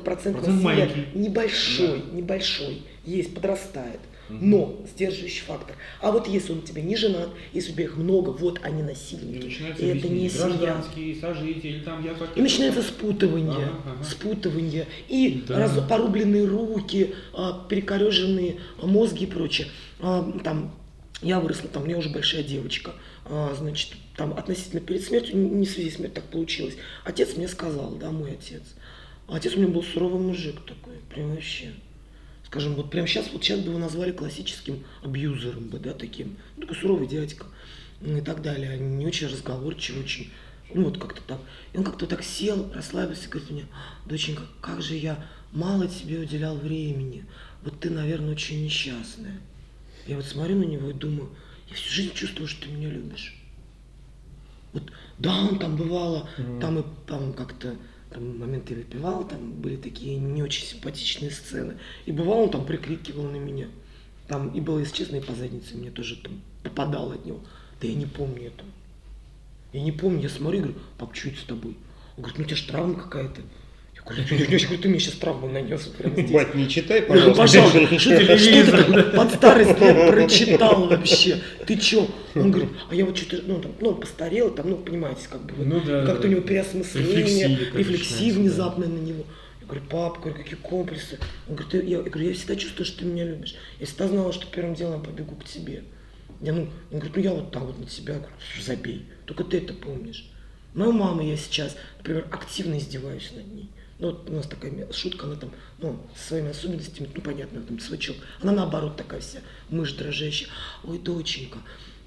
то процент, маленький. небольшой, небольшой, есть, подрастает. Но сдерживающий фактор. А вот если он тебе не женат, если у тебя их много, вот они И насильники. начинается И это не семья. Сожитель, там я И начинается спутывание, Ага, ага. спутывание, и Да. раз- порубленные руки, а, перекореженные мозги и прочее. А, Там, я выросла, там, у меня уже большая девочка, а, значит, там относительно перед смертью, не не в связи с смертью так получилось, отец мне сказал, да, мой отец. А отец у меня был суровый мужик такой, прям вообще. Скажем, вот прямо сейчас, вот сейчас бы его назвали классическим абьюзером бы, да, таким. Ну, такой суровый дядька ну, и так далее. Не очень разговорчивый, очень, ну, вот как-то так. И он как-то так сел, расслабился, говорит мне, доченька, как же я мало тебе уделял времени. Вот ты, наверное, очень несчастная. Я вот смотрю на него и думаю, я всю жизнь чувствую, что ты меня любишь. Вот, да, он там бывало, там и там как-то там моменты выпивал, там были такие не очень симпатичные сцены. И бывало, он там прикрикивал на меня. Там и было, если честно, и по заднице мне тоже там попадало от него. Да я не помню это. Я не помню, я смотрю говорю, пап, что это с тобой? Он говорит, ну у тебя же травма какая-то. Говорю, «Дядя, дядя, говорю, ты мне сейчас травму нанес прямо здесь. Бать, не читай, Ну, пожалуйста. пожалуйста, [laughs] что там под старость лет прочитал вообще? Ты чё? Он говорит, а я вот что-то, ну, там, ну, постарел, там, ну, понимаете, как бы, вот, Ну да, как-то да. у него переосмысление, начинается, внезапная на него. Я говорю, пап, говорю, какие комплексы? Он говорит, «Ты- я, я говорю, я всегда чувствую, что ты меня любишь. Я всегда знала, что первым делом я побегу к тебе. Я, ну, он говорит, ну я вот так вот на тебя, говорю, забей. Только ты это помнишь. Мою маму я сейчас, например, активно издеваюсь над ней. Ну, вот у нас такая шутка, она там, ну, со своими особенностями, ну, понятно, там, свачок. Она наоборот такая вся, мышь дрожащая. Ой, доченька,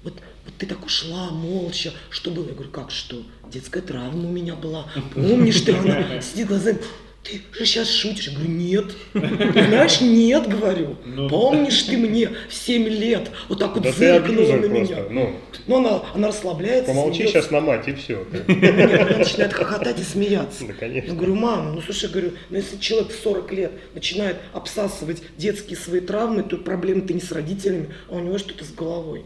вот, вот ты так ушла молча, что было? Я говорю, как что? Детская травма у меня была. Помнишь ты? Она [laughs] сидит глазами. Ты же сейчас шутишь. Я говорю, нет. Знаешь, нет, говорю. Ну. Помнишь ты мне в 7 лет вот так вот Да зыркнула на просто. меня? Ну, Ну, она, она расслабляется. помолчи смеется. сейчас на мать и все. Нет, она начинает хохотать и смеяться. Да, конечно. Я говорю, мама, ну слушай, говорю, ну если человек в 40 лет начинает обсасывать детские свои травмы, то проблемы-то не с родителями, а у него что-то с головой.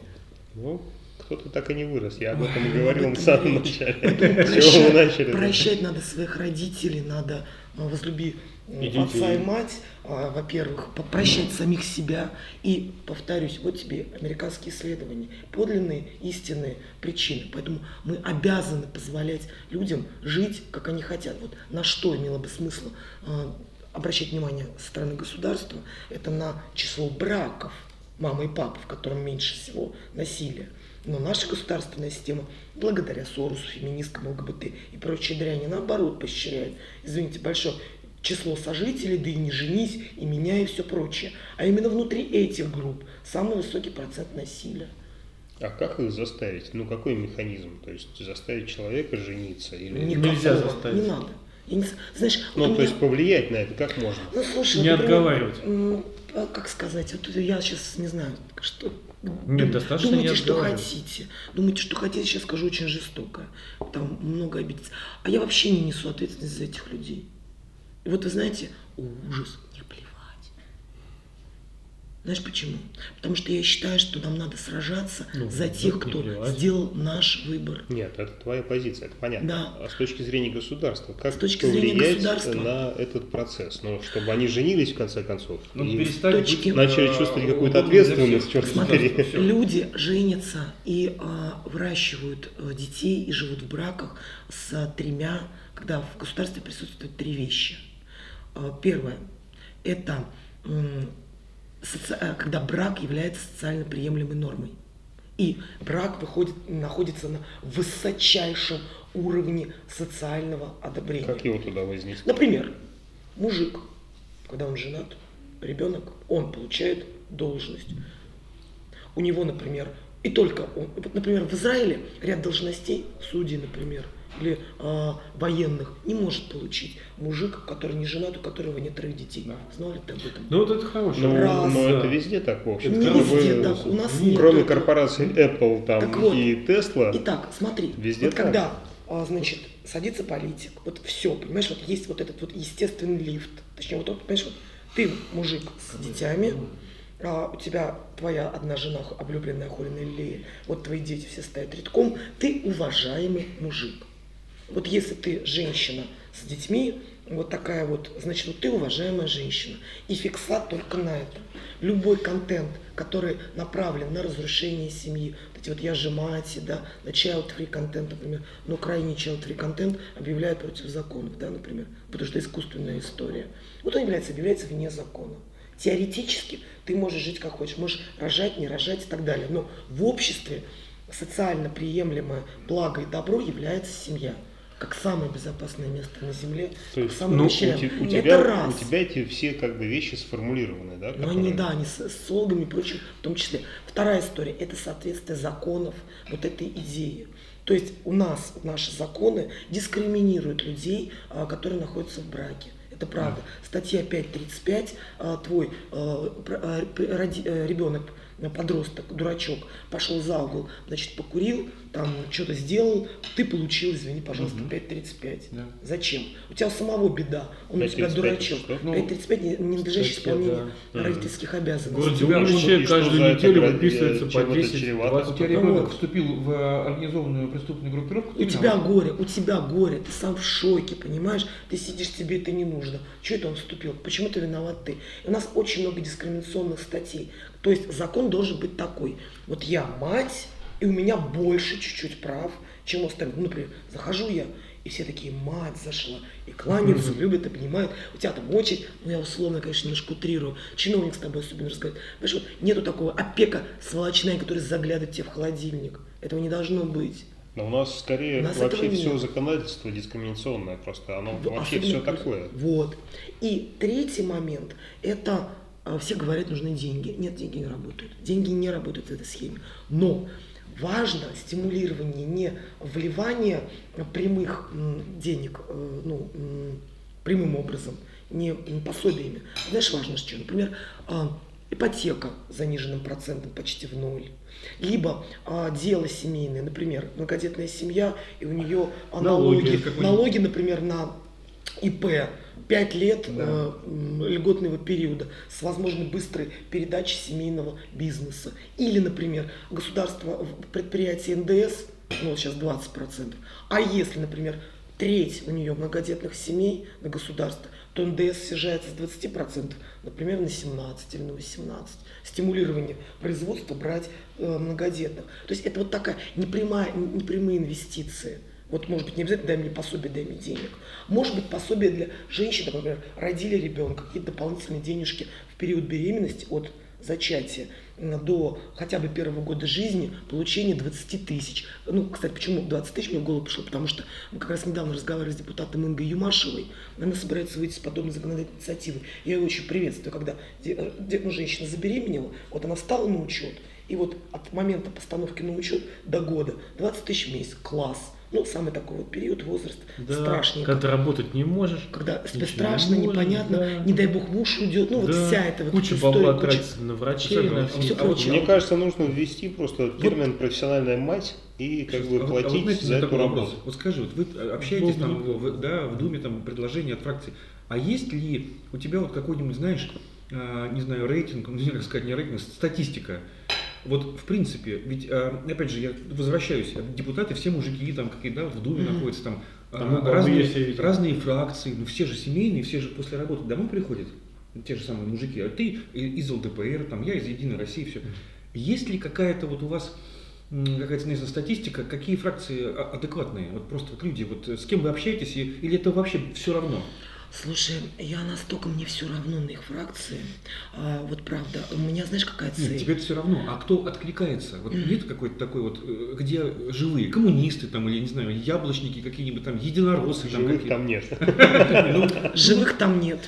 Ну, кто-то так и не вырос. Я об этом говорил этом самом речь. начале. Поэтому прощать, начали? да. прощать надо своих родителей, надо возлюби м, И отца и мать, а, во-первых, попрощать самих себя. И, повторюсь, вот тебе американские исследования, подлинные истинные причины. Поэтому мы обязаны позволять людям жить, как они хотят. Вот на что имело бы смысл а, обращать внимание со стороны государства, это на число браков мамы и папы, в котором меньше всего насилия. Но наша государственная система, благодаря Соросу, феминисткам, ЛГБТ и прочей дряни, наоборот, поощряет, извините, большое число сожителей, да и не женись, и меня, и все прочее. А именно внутри этих групп самый высокий процент насилия. А как их заставить? Ну, какой механизм? То есть заставить человека жениться? Или... Никакого. Нельзя заставить. Не надо. Я не Знаешь, Ну, то меня- есть повлиять на это как можно? Ну, слушай, Не например, отговаривать. а как сказать, вот я сейчас не знаю, что... Нет, достаточно Думайте, что отговаривать. хотите. Думайте, что хотите, сейчас скажу очень жестоко. Там много обидится. А я вообще не несу ответственность за этих людей. И вот вы знаете, ужас. Знаешь почему? Потому что я считаю, что нам надо сражаться Ну, за тех, кто плевать. сделал наш выбор. Нет, это твоя позиция, это понятно. Да. А с точки зрения государства, как С точки зрения повлиять государства. на этот процесс? Ну, чтобы они женились в конце концов. Ну, и перестать точки. начали чувствовать какую-то ответственность, черт Смотри, люди женятся и а, выращивают а, детей и живут в браках с а, тремя, когда в государстве присутствуют три вещи. А, первое – это соци- а, когда брак является социально приемлемой нормой. И брак выходит, находится на высочайшем уровне социального одобрения. Как его туда вознести? Например, мужик, когда он женат, ребенок, он получает должность. У него, например, и только он, вот, например, в Израиле ряд должностей, судей, например, или а, военных, не может получить мужик, который не женат, у которого нет троих детей. Да. Знал ли ты об этом? Ну вот это хорошо. Ну, Раз. но Да. это везде так, в общем. Не везде бы, так, у нас ну, нет Кроме этого. корпораций Apple там, Так вот. и Tesla, Итак, смотри, Везде вот так. когда, а, значит, садится политик, вот все, понимаешь, вот есть вот этот вот естественный лифт, точнее, вот, он, понимаешь, вот ты мужик с детьми, а у тебя твоя одна жена облюбленная Холина Лилея, вот твои дети все стоят редком, ты уважаемый мужик. Вот если ты женщина с детьми, вот такая вот, значит, вот ты уважаемая женщина. И фиксат только на это. Любой контент, который направлен на разрушение семьи, вот эти вот я же мать, да, на child free контент, например, но крайний child free контент объявляют против законов, да, например, потому что искусственная история. Вот он является, объявляется вне закона. Теоретически ты можешь жить как хочешь, можешь рожать, не рожать и так далее. Но в обществе социально приемлемое благо и добро является семья как самое безопасное место на Земле, То есть, самое ну, у, те- у Это тебя, раз. у тебя эти все как бы вещи сформулированы, да? Но они, да, они с с социологами и прочим в том числе. Вторая история – это соответствие законов вот этой идеи. То есть у нас наши законы дискриминируют людей, а, которые находятся в браке. Это правда. Статья 5.35, а, твой а, роди- э, ребенок, подросток, дурачок, пошел за угол, значит, покурил, там что-то сделал, ты получил, извини, пожалуйста, 5.35. Да. Зачем? У тебя у самого беда, он у тебя 5.35 дурачок. Ну, 5.35 не- ненадлежащее кстати, исполнение да. родительских обязанностей. городе тебя что каждую неделю выписывается по чем это 10 чревато? 20 У тебя ребенок вступил в э, организованную преступную группировку. У тебя горе, у тебя горе, ты сам в шоке, понимаешь? Ты сидишь, тебе это не нужно. Что это он вступил? Почему ты виноват ты? И у нас очень много дискриминационных статей. То есть закон должен быть такой. Вот я мать, и у меня больше чуть-чуть прав, чем у остальных. Ну, например, захожу я, и все такие, мать зашла, и кланяются, любят, обнимают. У тебя там очередь, ну я условно, конечно, немножко утрирую. Чиновник с тобой особенно разговаривает. Понимаешь, вот нету такого опека сволочная, который заглядывает тебе в холодильник. Этого не должно быть. Но у нас скорее У нас вообще все нет. законодательство дискриминационное просто, оно В- вообще все такое. Вот. И третий момент – это все говорят, нужны деньги. Нет, деньги не работают. Деньги не работают в этой схеме. Но важно стимулирование не вливание прямых денег, э, ну, прямым образом, не пособиями. Знаешь, важно что? Например, а, ипотека с заниженным процентом почти в ноль. Либо а, дело семейное, например, многодетная семья, и у нее а, Налоги налоги, налоги, например, на ИП 5 лет Да. э, льготного периода с возможной быстрой передачей семейного бизнеса. Или, например, государство в предприятии НДС, ну сейчас 20%, а если, например, треть у нее многодетных семей на государство, то НДС снижается с 20%, например, на 17 или на 18. Стимулирование производства брать э, многодетных. То есть это вот такая непрямая, непрямые инвестиции. Вот, может быть, не обязательно дай мне пособие, дай мне денег. Может быть, пособие для женщин, например, родили ребенка, какие-то дополнительные денежки в период беременности от зачатия м, до хотя бы первого года жизни получение 20 тысяч. Ну, кстати, почему 20 тысяч мне в голову пришло? Потому что мы как раз недавно разговаривали с депутатом Ингой Юмашевой. Она собирается выйти с подобной законодательной инициативой. Я ее очень приветствую, когда э, ну, женщина забеременела, вот она встала на учет, и вот от момента постановки на учет до года 20 тысяч в месяц. Класс. Ну, самый такой вот период, возраст Да, страшненько. когда ты работать не можешь. Когда тебе страшно, не можешь, непонятно, да. не дай бог муж уйдет, ну вот Да, вся эта вот куча история, бабла куча- тратится на врачей, на а все. а вот прочее. Мне кажется, нужно ввести просто термин профессиональная мать и как бы А вот- а вот платить знаете, за эту работу. вопрос. Вот скажи, вот вы общаетесь там, в, да, в Думе, там, предложения от фракции. А есть ли у тебя вот какой-нибудь, знаешь, а, не знаю, рейтинг, ну, не сказать, не рейтинг, статистика? Вот, в принципе, ведь, а, опять же, я возвращаюсь, депутаты, все мужики там, какие, да, вот в Думе Мгм. находятся, там, а, Там разные, видел. разные фракции, ну, все же семейные, все же после работы домой приходят, те же самые мужики, а ты из ЛДПР, там, я из Единой России, все. Есть ли какая-то вот у вас какая-то, не знаю, статистика, какие фракции а- адекватные? Вот просто вот люди, вот э, с кем вы общаетесь, и- или это вообще все равно? Слушай, я настолько мне все равно на их фракции. А, вот правда, у меня знаешь какая цель? Нет, тебе это все равно. А кто откликается? Вот нет какой-то такой вот, э, где живые, коммунисты там, или, не знаю, яблочники какие-нибудь там, единороссы там Живых какие там нет. [laughs] Ну, Живых там нет.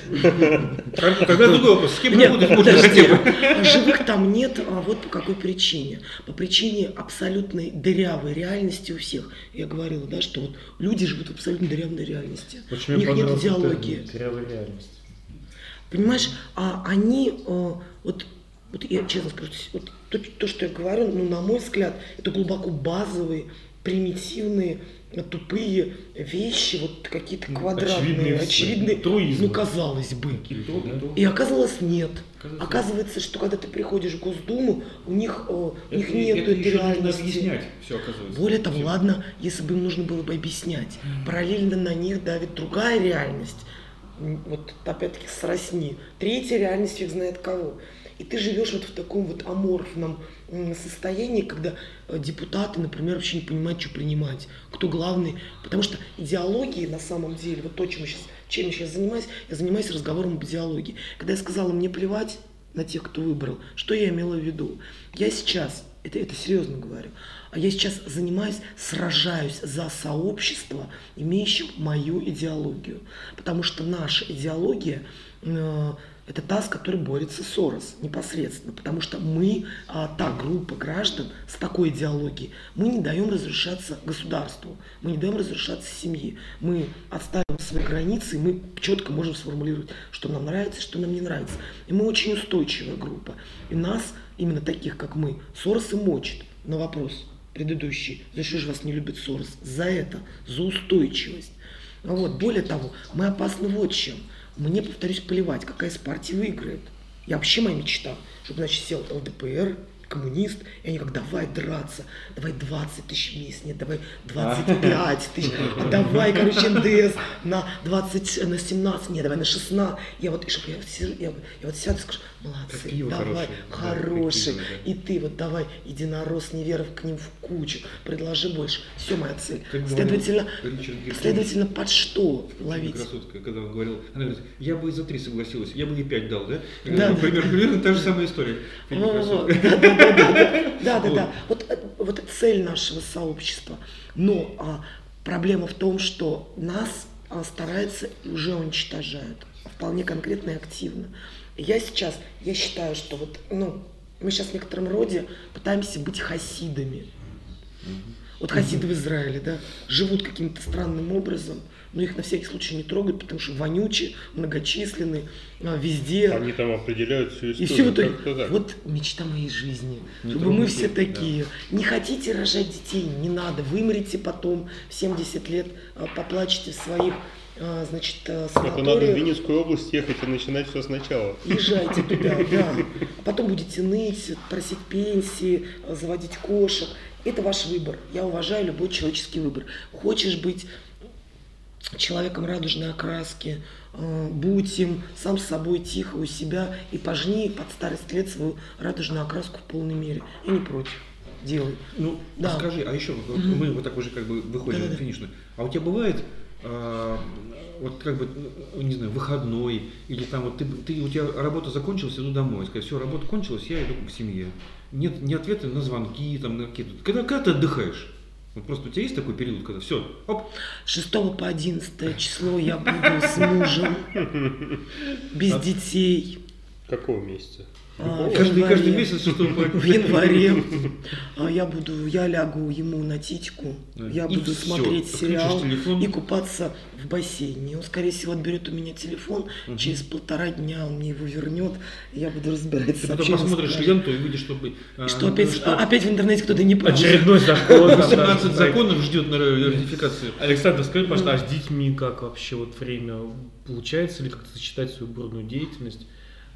Тогда другой вопрос. С кем работать можно хотя бы? Живых там нет, а вот по какой причине. По причине абсолютной дырявой реальности у всех. Я говорила, да, что вот люди живут в абсолютно дырявой реальности. У них нет понравился термин «Зрелая реальность». Понимаешь, а они, э, вот, вот я честно скажу, вот то, то, что я говорю, ну, на мой взгляд, это глубоко базовые, примитивные, э, тупые вещи, вот какие-то Ну, квадратные, очевидные, очевидные, ну, казалось бы. И оказалось нет. Оказывается, Оказывается, что когда ты приходишь в Госдуму, у них, э, у них Это- нет это этой реальности. объяснять все, оказывается. Более того, Всё. ладно, если бы им нужно было бы объяснять. Параллельно на них давит другая реальность. Вот опять-таки сросни. Третья реальность фиг знает кого. И ты живешь вот в таком вот аморфном состоянии, когда э, депутаты, например, вообще не понимают, что принимать, кто главный. Потому что идеологии на самом деле, вот то, чем я сейчас, чем я сейчас занимаюсь, я занимаюсь разговором об идеологии. Когда я сказала, мне плевать на тех, кто выбрал, что я имела в виду? Я сейчас, это, это серьезно говорю, я сейчас занимаюсь, сражаюсь за сообщество, имеющее мою идеологию. Потому что наша идеология э, это та, с которой борется Сорос непосредственно. Потому что мы, а, та группа граждан с такой идеологией, мы не даем разрушаться государству, мы не даем разрушаться семье. Мы отстаиваем свои границы, и мы четко можем сформулировать, что нам нравится, что нам не нравится. И мы очень устойчивая группа. И нас, именно таких, как мы, Сорос и мочит на вопрос предыдущий, за что же вас не любит Сорос? За это, за устойчивость. А Вот. Более того, мы опасны вот чем. Мне, повторюсь, плевать, какая из партий выиграет. Я вообще моя мечта, чтобы, значит, сел ЛДПР, коммунист, и они как, давай драться, давай 20 тысяч в месяц, нет, давай 25 [laughs] тысяч, а давай, короче, НДС на 20, на 17, нет, давай на 16. Я вот, и чтоб я, я, я вот сяду и скажу, молодцы, Какие давай, хорошие, хороший, да. и ты вот давай, единорос, неверов к ним в кучу, предложи больше. Все моя цель. Как говорил Следовательно, Гир- следовательно, под что ловить? Красотка, когда он говорил, она говорит, я бы и за три согласилась, я бы и пять дал, да? Да. Ну, примерно, та же самая история. Да, да, да. Вот, э, вот это цель нашего сообщества. Но а, проблема в том, что нас а, стараются и уже уничтожают. Вполне конкретно и активно. И Я сейчас, я считаю, что вот, ну, мы сейчас в некотором роде пытаемся быть хасидами. Вот хасиды в Израиле, да, живут каким-то странным образом, но их на всякий случай не трогают, потому что вонючие, многочисленные, а, везде. Они там определяют всю И историю. все в итоге, вот мечта моей жизни, Не чтобы мы все да. такие. Не хотите рожать детей, не надо, вымрите потом в 70 лет, а, поплачете в своих, значит, а, Это надо в санаториях. Винницкую область ехать и начинать все сначала. Езжайте туда, [laughs] да. А потом будете ныть, просить пенсии, а, заводить кошек. Это ваш выбор. Я уважаю любой человеческий выбор. Хочешь быть человеком радужной окраски, э, будь им сам с собой тихо у себя и пожни под старость лет свою радужную окраску в полной мере. Я не против. Делай. Ну, Да. а скажи, а еще вот Мгм. мы вот так уже как бы выходим Да-да-да. на финишную. А у тебя бывает а, вот как бы, ну, не знаю, выходной, или там вот ты, ты у тебя работа закончилась, иду домой, сказать, все, работа кончилась, я иду к семье. Нет, не ответа на звонки, там, на какие-то. Когда, когда ты отдыхаешь? Вот просто у тебя есть такой период, когда все, оп, С 6 по 11 число я буду с мужем, без детей. Какого месяца? А, каждый, январе. каждый месяц, что В январе а я буду, я лягу ему на титьку, Да. я И буду всё. смотреть сериал телефон. и купаться в бассейне. Он, скорее всего, отберет у меня телефон, через полтора дня он мне его вернет, и я буду разбирать ты потом посмотришь пляжа. ленту и видишь, чтобы... И что опять, опять в интернете кто-то не прав. Очередной закон. там, 18 да, законов ждет на ратификацию. Александр, скажи, пожалуйста, а с детьми как вообще вот время получается ли как-то сочетать свою бурную деятельность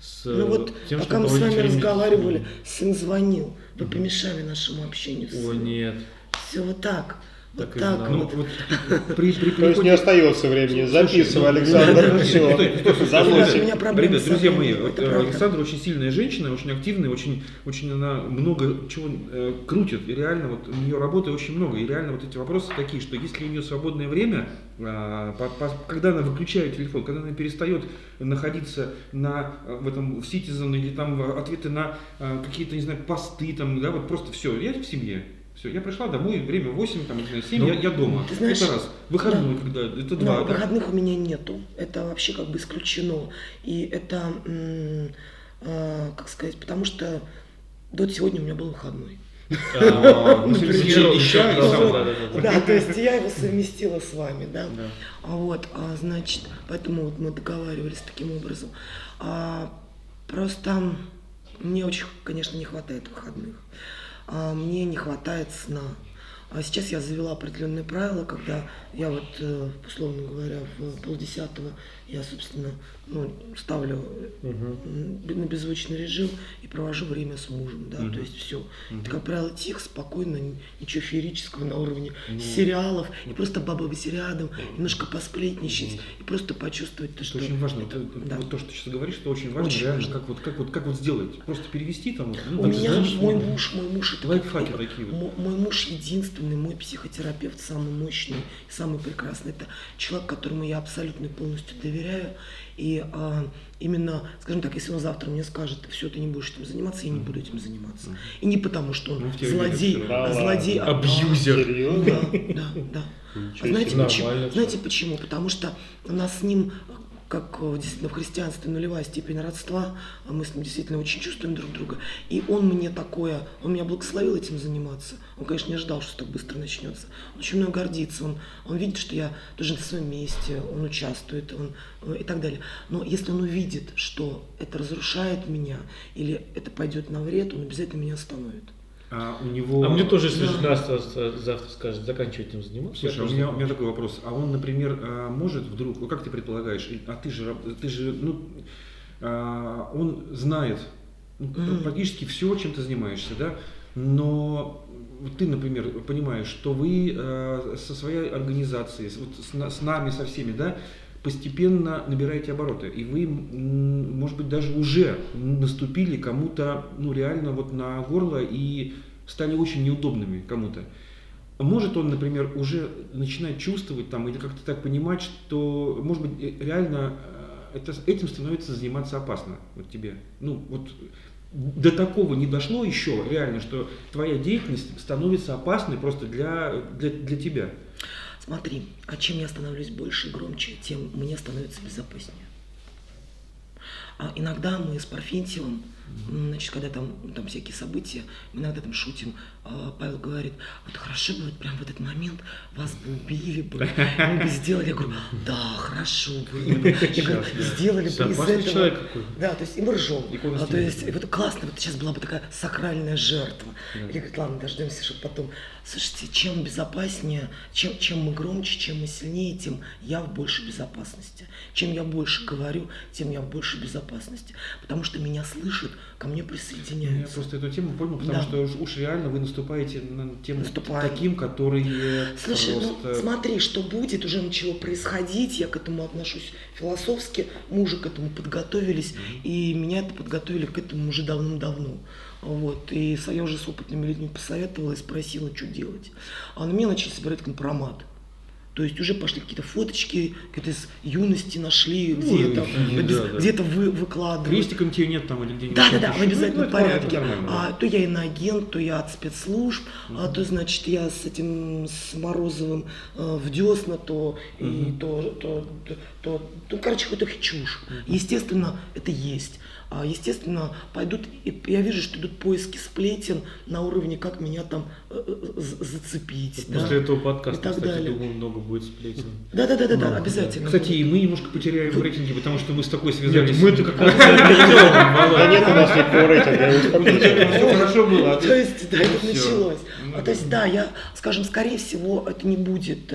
с Ну вот, тем, пока мы с вами разговаривали, сын звонил. Вы помешали нашему общению. О, нет. Все вот так. Так и так. Ну, вот. при, при То есть не остается времени. Записывай, ну, Александр. ну, Все. Заносим. Ребят, друзья мои, э, правда. Александра очень сильная женщина, очень активная, очень, очень она много чего э, крутит. И реально вот у нее работы очень много. И реально вот эти вопросы такие, что если у нее свободное время, по- когда она выключает телефон, когда она перестает находиться на, э, в этом в Citizen или там ответы на э, какие-то, не знаю, посты, там, да, вот просто все, я в семье. Все, я пришла домой, время 8, там, не знаю, 7, Ну, я, я дома. ты знаешь, это раз. Выходной, когда, это Да, два. да? выходных у меня нету. Это вообще как бы исключено. И это, а, как сказать, потому что до сегодня у меня был выходной. [laughs] Да, да, да, да. Да, то есть я его совместила с вами, да. Да. А Вот, а, значит, поэтому вот мы договаривались таким образом. А, просто, Мне очень, конечно, не хватает выходных. А мне не хватает сна. А сейчас я завела определенные правила, когда я вот, э, условно говоря, в полдесятого я, собственно, ну, ставлю Мгм. на беззвучный режим и провожу время с мужем, да, Мгм. то есть все. Мгм. Это, как правило, тихо, спокойно, ничего феерического на уровне Ну, сериалов, и просто баба быть рядом, немножко посплетничать, Мгм. и просто почувствовать то, Это что... очень важно. это- да. вот то, что ты сейчас говоришь, это очень важно. Очень реально, важно. Как, вот, как, вот, как вот сделать? Просто перевести там. ну, У там, меня знаешь, мой ну, муж, мой муж это лайфхаки такие вот. мо- Мой муж единственный, мой психотерапевт самый мощный, самый прекрасный. Это человек, которому я абсолютно полностью доверяю. И а, именно, скажем так, если он завтра мне скажет, все, ты не будешь этим заниматься, я не буду этим заниматься. И не потому, что он Ну, злодей, а злодей, а- Абьюзер. Да, да, да. Ничего А знаете почему? Знаете почему? Потому что у нас с ним, как э, действительно в христианстве нулевая степень родства, а мы с ним действительно очень чувствуем друг друга. И он мне такое, он меня благословил этим заниматься. Он, конечно, не ожидал, что так быстро начнется. Он очень мной гордится, он, он видит, что я тоже на своем месте, он участвует он, э, и так далее. Но если он увидит, что это разрушает меня или это пойдет на вред, он обязательно меня остановит. А у него... А мне тоже, если Да. жена с- завтра скажет, заканчивай этим заниматься. Слушай, а у меня, у меня такой вопрос. А он, например, а, может вдруг, ну как ты предполагаешь, а ты же, ты же, ну, а, он знает ну, практически все, чем ты занимаешься, да, но вот ты, например, понимаешь, что вы а, со своей организацией, вот с, с нами, со всеми, да, постепенно набираете обороты, и вы, может быть, даже уже наступили кому-то, ну, реально вот на горло и стали очень неудобными кому-то. Может он, например, уже начинает чувствовать там или как-то так понимать, что, может быть, э, реально э, это, этим становится заниматься опасно вот тебе. Ну, вот до такого не дошло еще реально, что твоя деятельность становится опасной просто для, для, для тебя. Смотри, а чем я становлюсь больше и громче, тем мне становится безопаснее. А иногда мы с Парфентьевым, значит, когда там, там всякие события, мы иногда там шутим, Павел говорит, вот хорошо бы вот прям в этот момент вас бы убили бы, мы бы сделали. Я говорю, да, хорошо бы. Я говорю, сделали бы из этого. Да, то есть и мы ржем. А, то есть вот классно, вот сейчас была бы такая сакральная жертва. Или говорит, ладно, дождемся, чтобы потом. Слушайте, чем безопаснее, чем, чем мы громче, чем мы сильнее, тем я в большей безопасности. Чем я больше говорю, тем я в большей безопасности. Потому что меня слышат, ко мне Я присоединяются. просто эту тему понял, потому Да. что уж, уж реально вы наступаете на тему Наступаем. таким, который Слушай, ну просто... смотри, что будет, уже начало происходить, я к этому отношусь философски, мы уже к этому подготовились, и меня это подготовили к этому уже давным-давно. Вот, и я уже с опытными людьми посоветовала и спросила, что делать. А на меня начали собирать компромат. То есть уже пошли какие-то фоточки, какие-то из юности нашли, Ну, где-то, ну, да, да. где-то вы, выкладывают. Крестиком тебе нет там или где-нибудь. Да, да, да, в обязательном Ну, это ладно, порядке. это да. а, то я иноагент, то я от спецслужб, а, то, значит, я с этим, с Морозовым э, в десна, то, и Мгм. то, то, то, то, то, короче, какую-то чушь. Естественно, это есть. А, естественно, пойдут, и я вижу, что идут поиски сплетен на уровне, как меня там э, э, зацепить. да. После этого И подкаста, так кстати, далее. думаю, много будет сплетен. Да, да, да, да, да, обязательно. Кстати, и мы немножко потеряем в рейтинге, потому что мы с такой связались. Нет, мы-то как раз [laughs] это Да нет у нас никакого рейтинга. Все хорошо было. а То есть, да, это началось. Ну, А, то есть, да, я, скажем, скорее всего, это не будет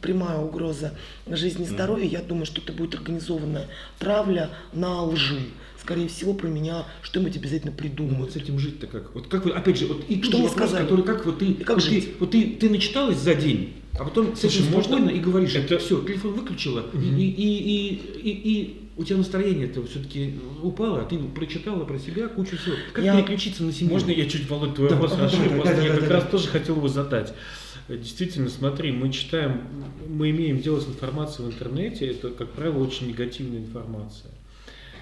прямая угроза жизни и здоровью. Я думаю, что это будет организованная травля на лжи. Скорее всего, про меня что-нибудь обязательно Ну, придумают. вот с этим жить-то как? Вот как вы, опять же, вот и Что вопрос, сказали? который как вот ты, как вот ты, жить? вот ты, ты начиталась за день, а потом с этим можно- спокойно и говоришь, это- все, телефон выключила, и- Мгм. и, и, и, и, и у тебя настроение-то все-таки упало, а ты прочитала про себя кучу всего. Как Я- переключиться на семью? Можно я чуть, Володь, твой Да, вопрос да, расширю? да, Просто да, я да, как да, раз да. тоже хотел его задать. Действительно, смотри, мы читаем, мы имеем дело с информацией в интернете, это, как правило, очень негативная информация.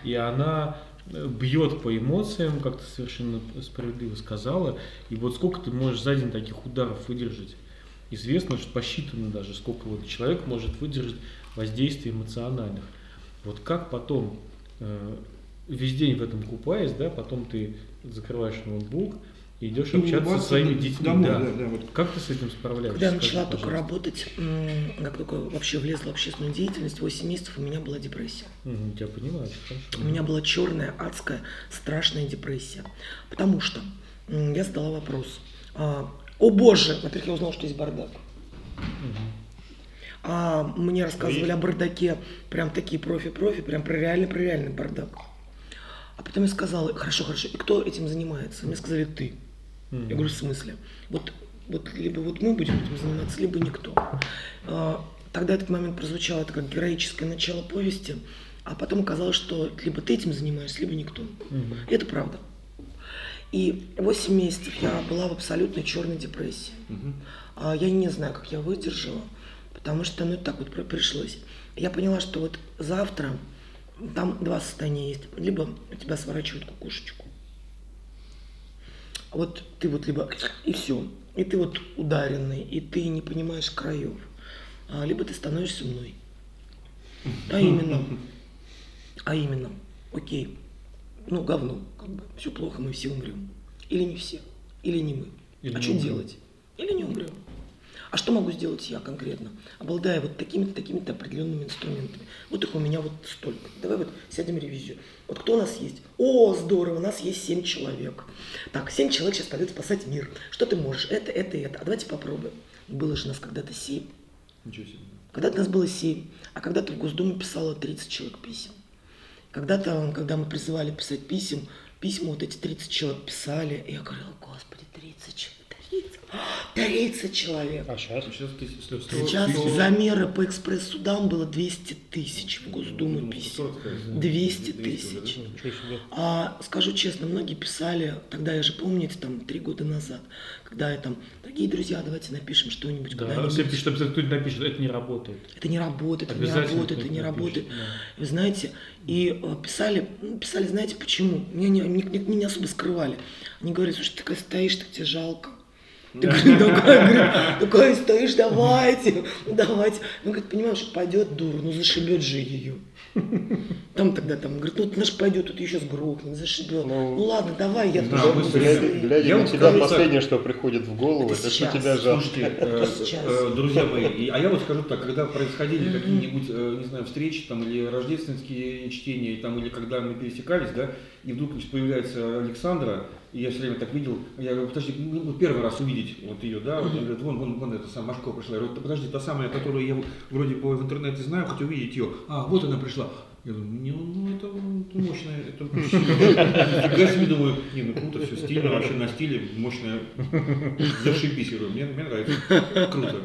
И она э, бьет по эмоциям, как ты совершенно справедливо сказала. И вот сколько ты можешь за день таких ударов выдержать? Известно, что посчитано даже, сколько вот человек может выдержать воздействие эмоциональных. Вот как потом, э, весь день в этом купаясь, да, потом ты закрываешь ноутбук идешь общаться со своими детьми. домой, да. да, да, вот. Как ты с этим справляешься? Когда я начала только работать, как только вообще влезла в общественную деятельность, 8 месяцев у меня была депрессия. Мгм, я понимаю, хорошо. У меня была черная, адская, страшная депрессия. Потому что я задала вопрос. а, О боже! Во-первых, я узнала, что есть бардак. А мне рассказывали о бардаке прям такие профи-профи, прям про реальный, про реальный бардак. А потом я сказала, хорошо, хорошо, и кто этим занимается? Мне сказали, ты. Мгм. Я говорю, в смысле? Вот, вот либо вот мы будем этим заниматься, либо никто. А, Тогда этот момент прозвучал, это как героическое начало повести, а потом оказалось, что либо ты этим занимаешься, либо никто. Мгм. И это правда. И 8 месяцев я была в абсолютной черной депрессии. А Я не знаю, как я выдержала, потому что, ну, так вот при- пришлось. Я поняла, что вот завтра там два состояния есть. Либо у тебя сворачивают кукушечку. Вот ты вот либо и все, и ты вот ударенный, и ты не понимаешь краев. А, либо ты становишься мной. А именно, а именно, окей, ну говно, как бы, все плохо, мы все умрем. Или не все, или не мы. Или а не что умрем. делать? Или не умрем. А что могу сделать я конкретно, обладая вот такими-то, такими-то определенными инструментами? Вот их у меня вот столько. Давай вот сядем ревизию. Вот кто у нас есть? О, здорово, у нас есть семь человек. Так, семь человек сейчас пойдут спасать мир. Что ты можешь? Это, это, это. А давайте попробуем. Было же нас когда-то семь. Ничего себе. Когда-то нас было 7, а когда-то в Госдуму писало 30 человек писем. Когда-то, когда мы призывали писать писем, письма вот эти 30 человек писали, и я говорила, господи, 30 человек, 30, 30 человек. А сейчас? Сейчас тысяч- сто- Сейчас сто- замеры по экспресс-судам было 200 тысяч в Госдуму Ну, писем. 40, конечно. 200 200 уже, тысяч. себе. А скажу честно, многие писали, тогда я же помните, там, три года назад, когда я там, дорогие друзья, давайте напишем что-нибудь Да, все пишут, обязательно кто-нибудь напишет, это не работает. Это не работает, это не работает, это не напишет, работает. да. Вы знаете, и э, писали, ну, писали, знаете почему? Меня не, не, не- не особо скрывали. Они говорят, слушай, ты такая стоишь, так тебе жалко. Ты говоришь, такая, говорит, такая стоишь, давайте, давайте. Ну, говорит, понимаешь, что пойдет дура, ну зашибет же ее. Там тогда там, говорит, ну наш пойдет, тут еще сгрохнет, зашибет. Ну, Ну, ладно, давай, я да, тоже Глядя, стоять». глядя Я на тебя, скажу так. последнее, что приходит в голову, Это это, что тебя жалко. Слушайте, э, э, друзья мои, а я вот скажу так, когда происходили какие-нибудь, э, не знаю, встречи там или рождественские чтения, там, или когда мы пересекались, да, и вдруг значит, появляется Александра, и я все время так видел, я говорю, подожди, ну, вот первый раз увидеть вот ее, да, вот, он говорит, вон, вон, вон эта самая Машко пришла, я говорю, подожди, та самая, которую я вроде бы в интернете знаю, хоть увидеть ее, а, вот она пришла. Я думаю, не, ну это мощная, это [laughs] Нифига себе, думаю, не, ну круто, все стильно, вообще на стиле, мощная, зашибись, я говорю, мне, мне нравится, круто.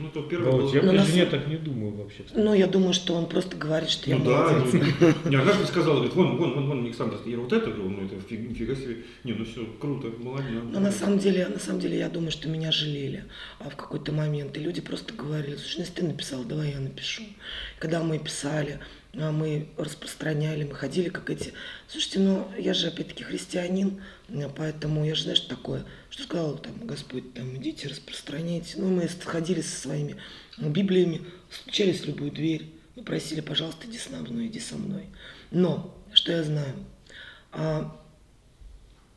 Ну, то первое Вот, было... я Ну, при на жене самом- так не думаю вообще. Ну, я думаю, что он просто говорит, что я Ну да, молодец. ну, не, она же сказала, говорит, вон, вон, вон, вон, Александр, я вот это, говорю, ну это фиг- нифига себе, не, ну все, круто, молодец. Но на самом деле, на самом деле, я думаю, что меня жалели а в какой-то момент. И люди просто говорили, слушай, ну, если ты написал, давай я напишу. Когда мы писали, а, мы распространяли, мы ходили как эти... Слушайте, ну, я же, опять-таки, христианин, а, поэтому я же, знаешь, что такое? Что сказал там Господь, там, идите, распространяйте. Ну, мы ходили со своими Библиями, стучались в любую дверь, мы просили, пожалуйста, иди со мной, иди со мной. Но, что я знаю? А,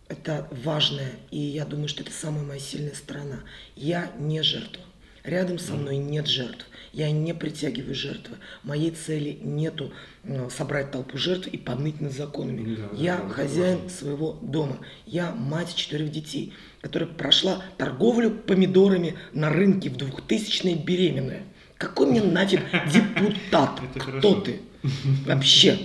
это важное, и я думаю, что это самая моя сильная сторона. Я не жертва. Рядом со мной нет жертв. Я не притягиваю жертвы. Моей цели нету э, собрать толпу жертв и поныть над законами. Да, Я да, хозяин важно. своего дома. Я мать четырех детей, которая прошла торговлю помидорами на рынке в 2000-е беременная. Какой мне нафиг [laughs] депутат? Это Кто хорошо. ты? Вообще.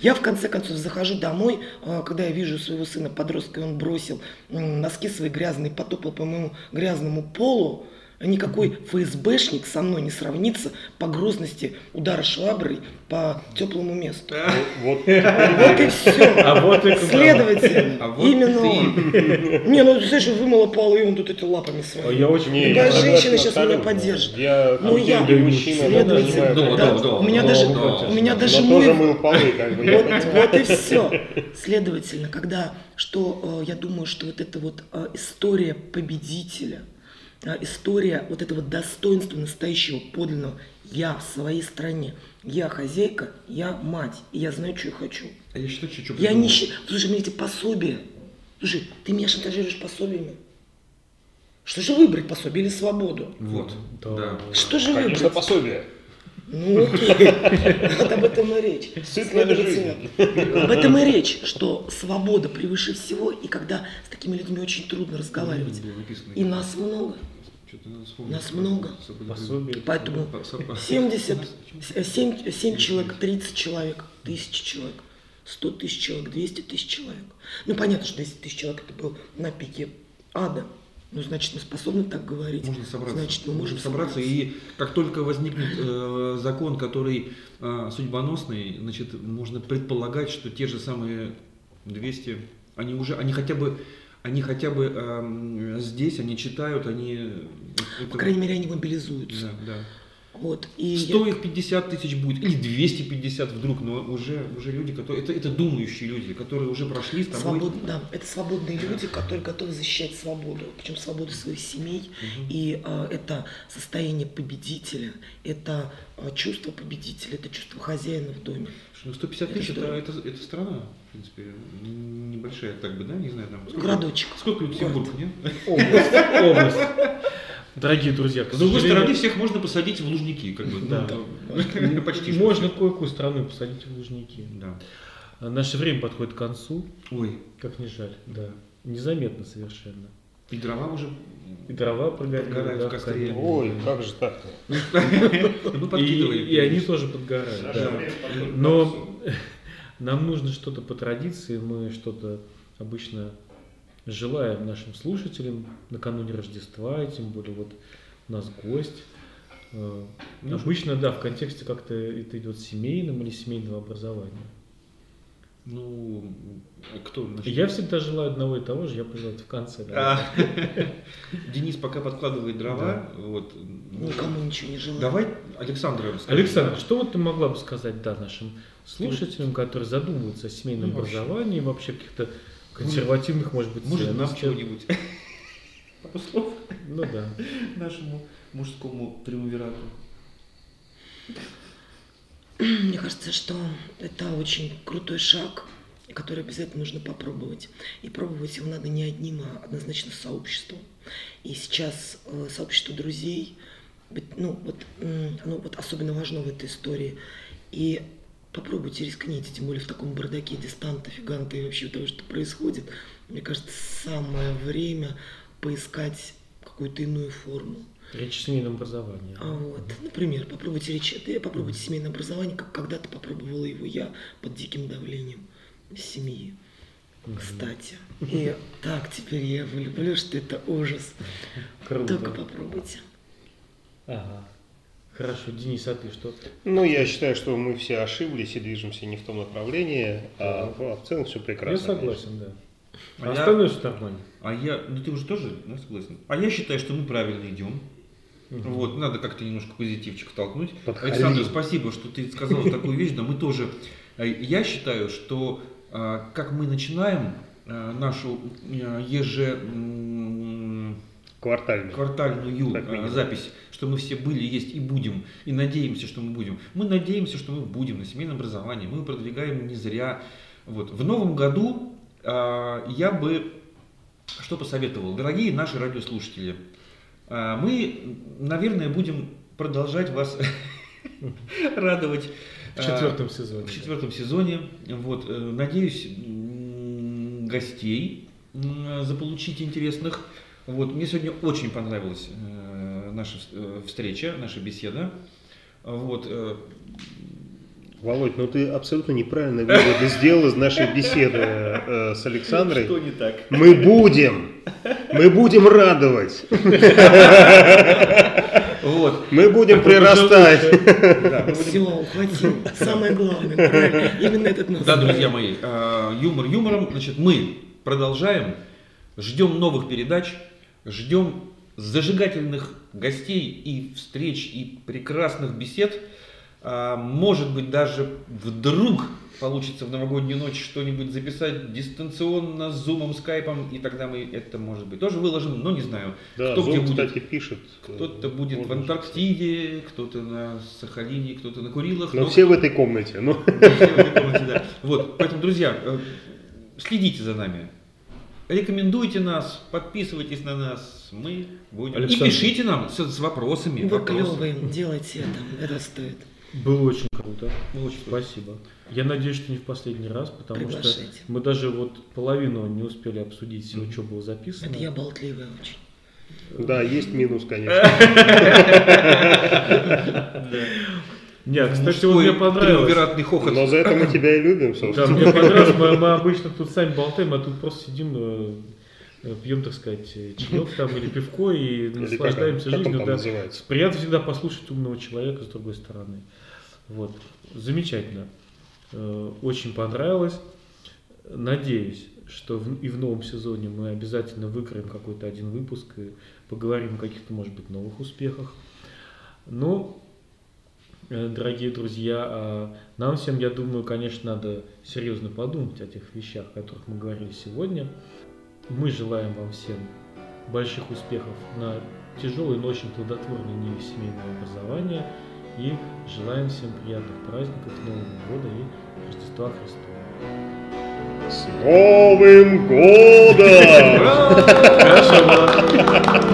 Я в конце концов захожу домой, а, когда я вижу своего сына подростка, и он бросил носки свои грязные, потопал по моему грязному полу. Никакой ФСБшник со мной не сравнится по грозности удара шваброй по теплому месту. Вот Вот [laughs] и все. А вот и Следовательно, А вот именно ты. он. Не, ну ты знаешь, вымыла пол, и он тут эти лапами А своими. Я очень Не, Любая я женщина сейчас меня поддержит. Я Ну, я- да, Следовательно, Да, да, да. у меня да, даже, да. у меня даже мой тоже мыл полы, как бы. Вот, и все. Следовательно, когда, что э, я думаю, что вот эта вот э, история победителя, история вот этого достоинства настоящего подлинного я в своей стране, я хозяйка, я мать, и я знаю, что я хочу. А я считаю, что, что Я не считаю, слушай, мне эти пособия, Слушай, ты меня шантажируешь пособиями. Что же выбрать, пособие или свободу? Вот, Да. да. Что же Конечно, выбрать? пособие. Ну, окей. Вот об этом и речь. Об этом и речь, что свобода превыше всего, и когда с такими людьми очень трудно разговаривать. И нас много. Нас много. Поэтому По- со- 70, 7, 7 человек, 30 человек, 1000 человек, 100 тысяч человек, 200 тысяч человек. Ну, понятно, что 200 тысяч человек это был на пике ада. Ну, значит, мы способны так говорить. Можно собраться. Значит, мы можем собраться. собраться. И как только возникнет э, закон, который э, судьбоносный, значит, можно предполагать, что те же самые 200, они уже, они хотя бы, они хотя бы эм, здесь, они читают, они... По крайней мере, они мобилизуются. Да, да. Вот. И я- 100 их 50 тысяч будет, или 250 вдруг, но уже, уже люди, которые, это, это думающие люди, которые уже прошли с тобой. Свобод- да, это свободные люди, которые готовы защищать свободу, причем свободу своих семей. И а, это состояние победителя, это а, чувство победителя, это чувство хозяина в доме. Ну, 150 Это тысяч это, здорово. это, это страна, в принципе, небольшая, так бы, да, не знаю, там. сколько- Городочек. Сколько Люксембург, нет? Область. Область. Дорогие друзья, С другой стороны, всех можно посадить в лужники, как бы. Да. ну, [laughs] Почти. Можно кое-какую страну посадить в Лужники. Да. А Наше время подходит к концу, Ой, как не жаль, да. Незаметно совершенно. и дрова уже. И дрова прогорели. Подгорают да, в костре. Ой, как же так-то? [laughs] Мы И, подкидываем. и они тоже подгорают. Но [laughs] нам нужно что-то по традиции, мы что-то обычно желаем нашим слушателям накануне Рождества, и тем более вот у нас гость. Э, Ну, Обычно, да, в контексте как-то это идет семейным или семейного образования. Ну, кто? Начнет? Я всегда желаю одного и того же, я пожелаю это в конце. да. А, [laughs] Денис пока подкладывает дрова. Вот. Никому ничего не желаю. Давай Александра расскажи. Александр, что вот ты могла бы сказать да, нашим слушателям, которые задумываются о семейном Ну, вообще. образовании, вообще каких-то консервативных, может быть, Может, ценностях? чего-нибудь? [laughs] Пару слов Ну да. нашему мужскому триумвирату. Мне кажется, что это очень крутой шаг, который обязательно нужно попробовать. И пробовать его надо не одним, а однозначно с сообществом. И сейчас э, сообщество друзей, ну вот, оно вот особенно важно в этой истории. И попробуйте рискните, тем более в таком бардаке дистанта, фиганта и вообще того, что происходит. Мне кажется, самое время поискать какую-то иную форму. Речь о семейном образовании. А вот, например, попробуйте речь, попробуйте семейное образование, как когда-то попробовала его я под диким давлением семьи. Кстати. [laughs] И так теперь я его люблю, что это ужас. Круто. Только попробуйте. Ага. Хорошо, Денис, а ты что? Ну, я считаю, что мы все ошиблись и движемся не в том направлении, а, ну, а в целом все прекрасно. я согласен, да. А А я- остальное все нормально. А я, ну ты уже тоже да, согласен? А я считаю, что мы правильно идем. Вот, надо как-то немножко позитивчик толкнуть. Подхалим. Александр, спасибо, что ты сказал такую вещь, да мы тоже. э, Я считаю, что э, как мы начинаем э, нашу. Как э, минимум. запись, что мы все были, есть и будем, и надеемся, что мы будем. Мы надеемся, что мы будем на семейном образовании, мы продвигаем не зря. Вот. В новом году э, я бы что посоветовал? Дорогие наши радиослушатели, а, мы, наверное, будем продолжать вас [laughs] радовать В а, четвертом сезоне. в четвертом сезоне. Вот, э, надеюсь, гостей заполучить интересных. Вот, мне сегодня очень понравилась э, наша э, встреча, наша беседа. Вот, э, Володь, ну ты абсолютно неправильно выводы сделал из нашей беседы э, с Александрой. не так? Мы будем, мы будем радовать, Вот. мы будем прирастать. Да, мы будем- Все, [laughs] ухватил. Самое главное. Именно этот нас. Да, друзья мои, э, юмор юмором. Значит, мы продолжаем, ждем новых передач, ждем зажигательных гостей и встреч, и прекрасных бесед. А, Может быть, даже вдруг получится в новогоднюю ночь что-нибудь записать дистанционно, с зумом, скайпом, и тогда мы это, может быть, тоже выложим, но не знаю. Да, кто где Зум, будет. кстати, пишет. Кто-то будет в Можно Антарктиде, кто-то на Сахалине, кто-то на Курилах. Но но все в этой комнате. Ну, [laughs] все в этой комнате, да. Вот, поэтому, друзья, э, следите за нами. Рекомендуйте нас, подписывайтесь на нас, мы будем. Александр. И пишите нам с, с вопросами. Вы вопросами. клевые, делайте это, это стоит. Было очень круто. Очень Спасибо. Я надеюсь, что не в последний раз, потому что мы даже вот половину не успели обсудить всего, что было записано. Это я болтливая очень. Да, есть минус, конечно. [laughs] Нет, кстати, вот мне понравилось. триумвиратный хохот. Но за это мы тебя и любим, Да, собственно. мне понравилось, мы, мы [laughs] обычно тут сами болтаем, а тут просто сидим, э, пьем, так сказать, чаек там или пивко и Или как наслаждаемся как жизнью. там да. называется? Приятно всегда послушать умного человека с другой стороны. Вот. Замечательно. Э, Очень понравилось. Надеюсь, что в- и в новом сезоне мы обязательно выкроем какой-то один выпуск и поговорим о каких-то, может быть, новых успехах. Ну, дорогие друзья, а нам всем, я думаю, конечно, надо серьезно подумать о тех вещах, о которых мы говорили сегодня. Мы желаем вам всем больших успехов на тяжелой, но очень плодотворной ниве семейного образования и желаем всем приятных праздников Нового года и Рождества Христова. С Новым годом! Хорошо,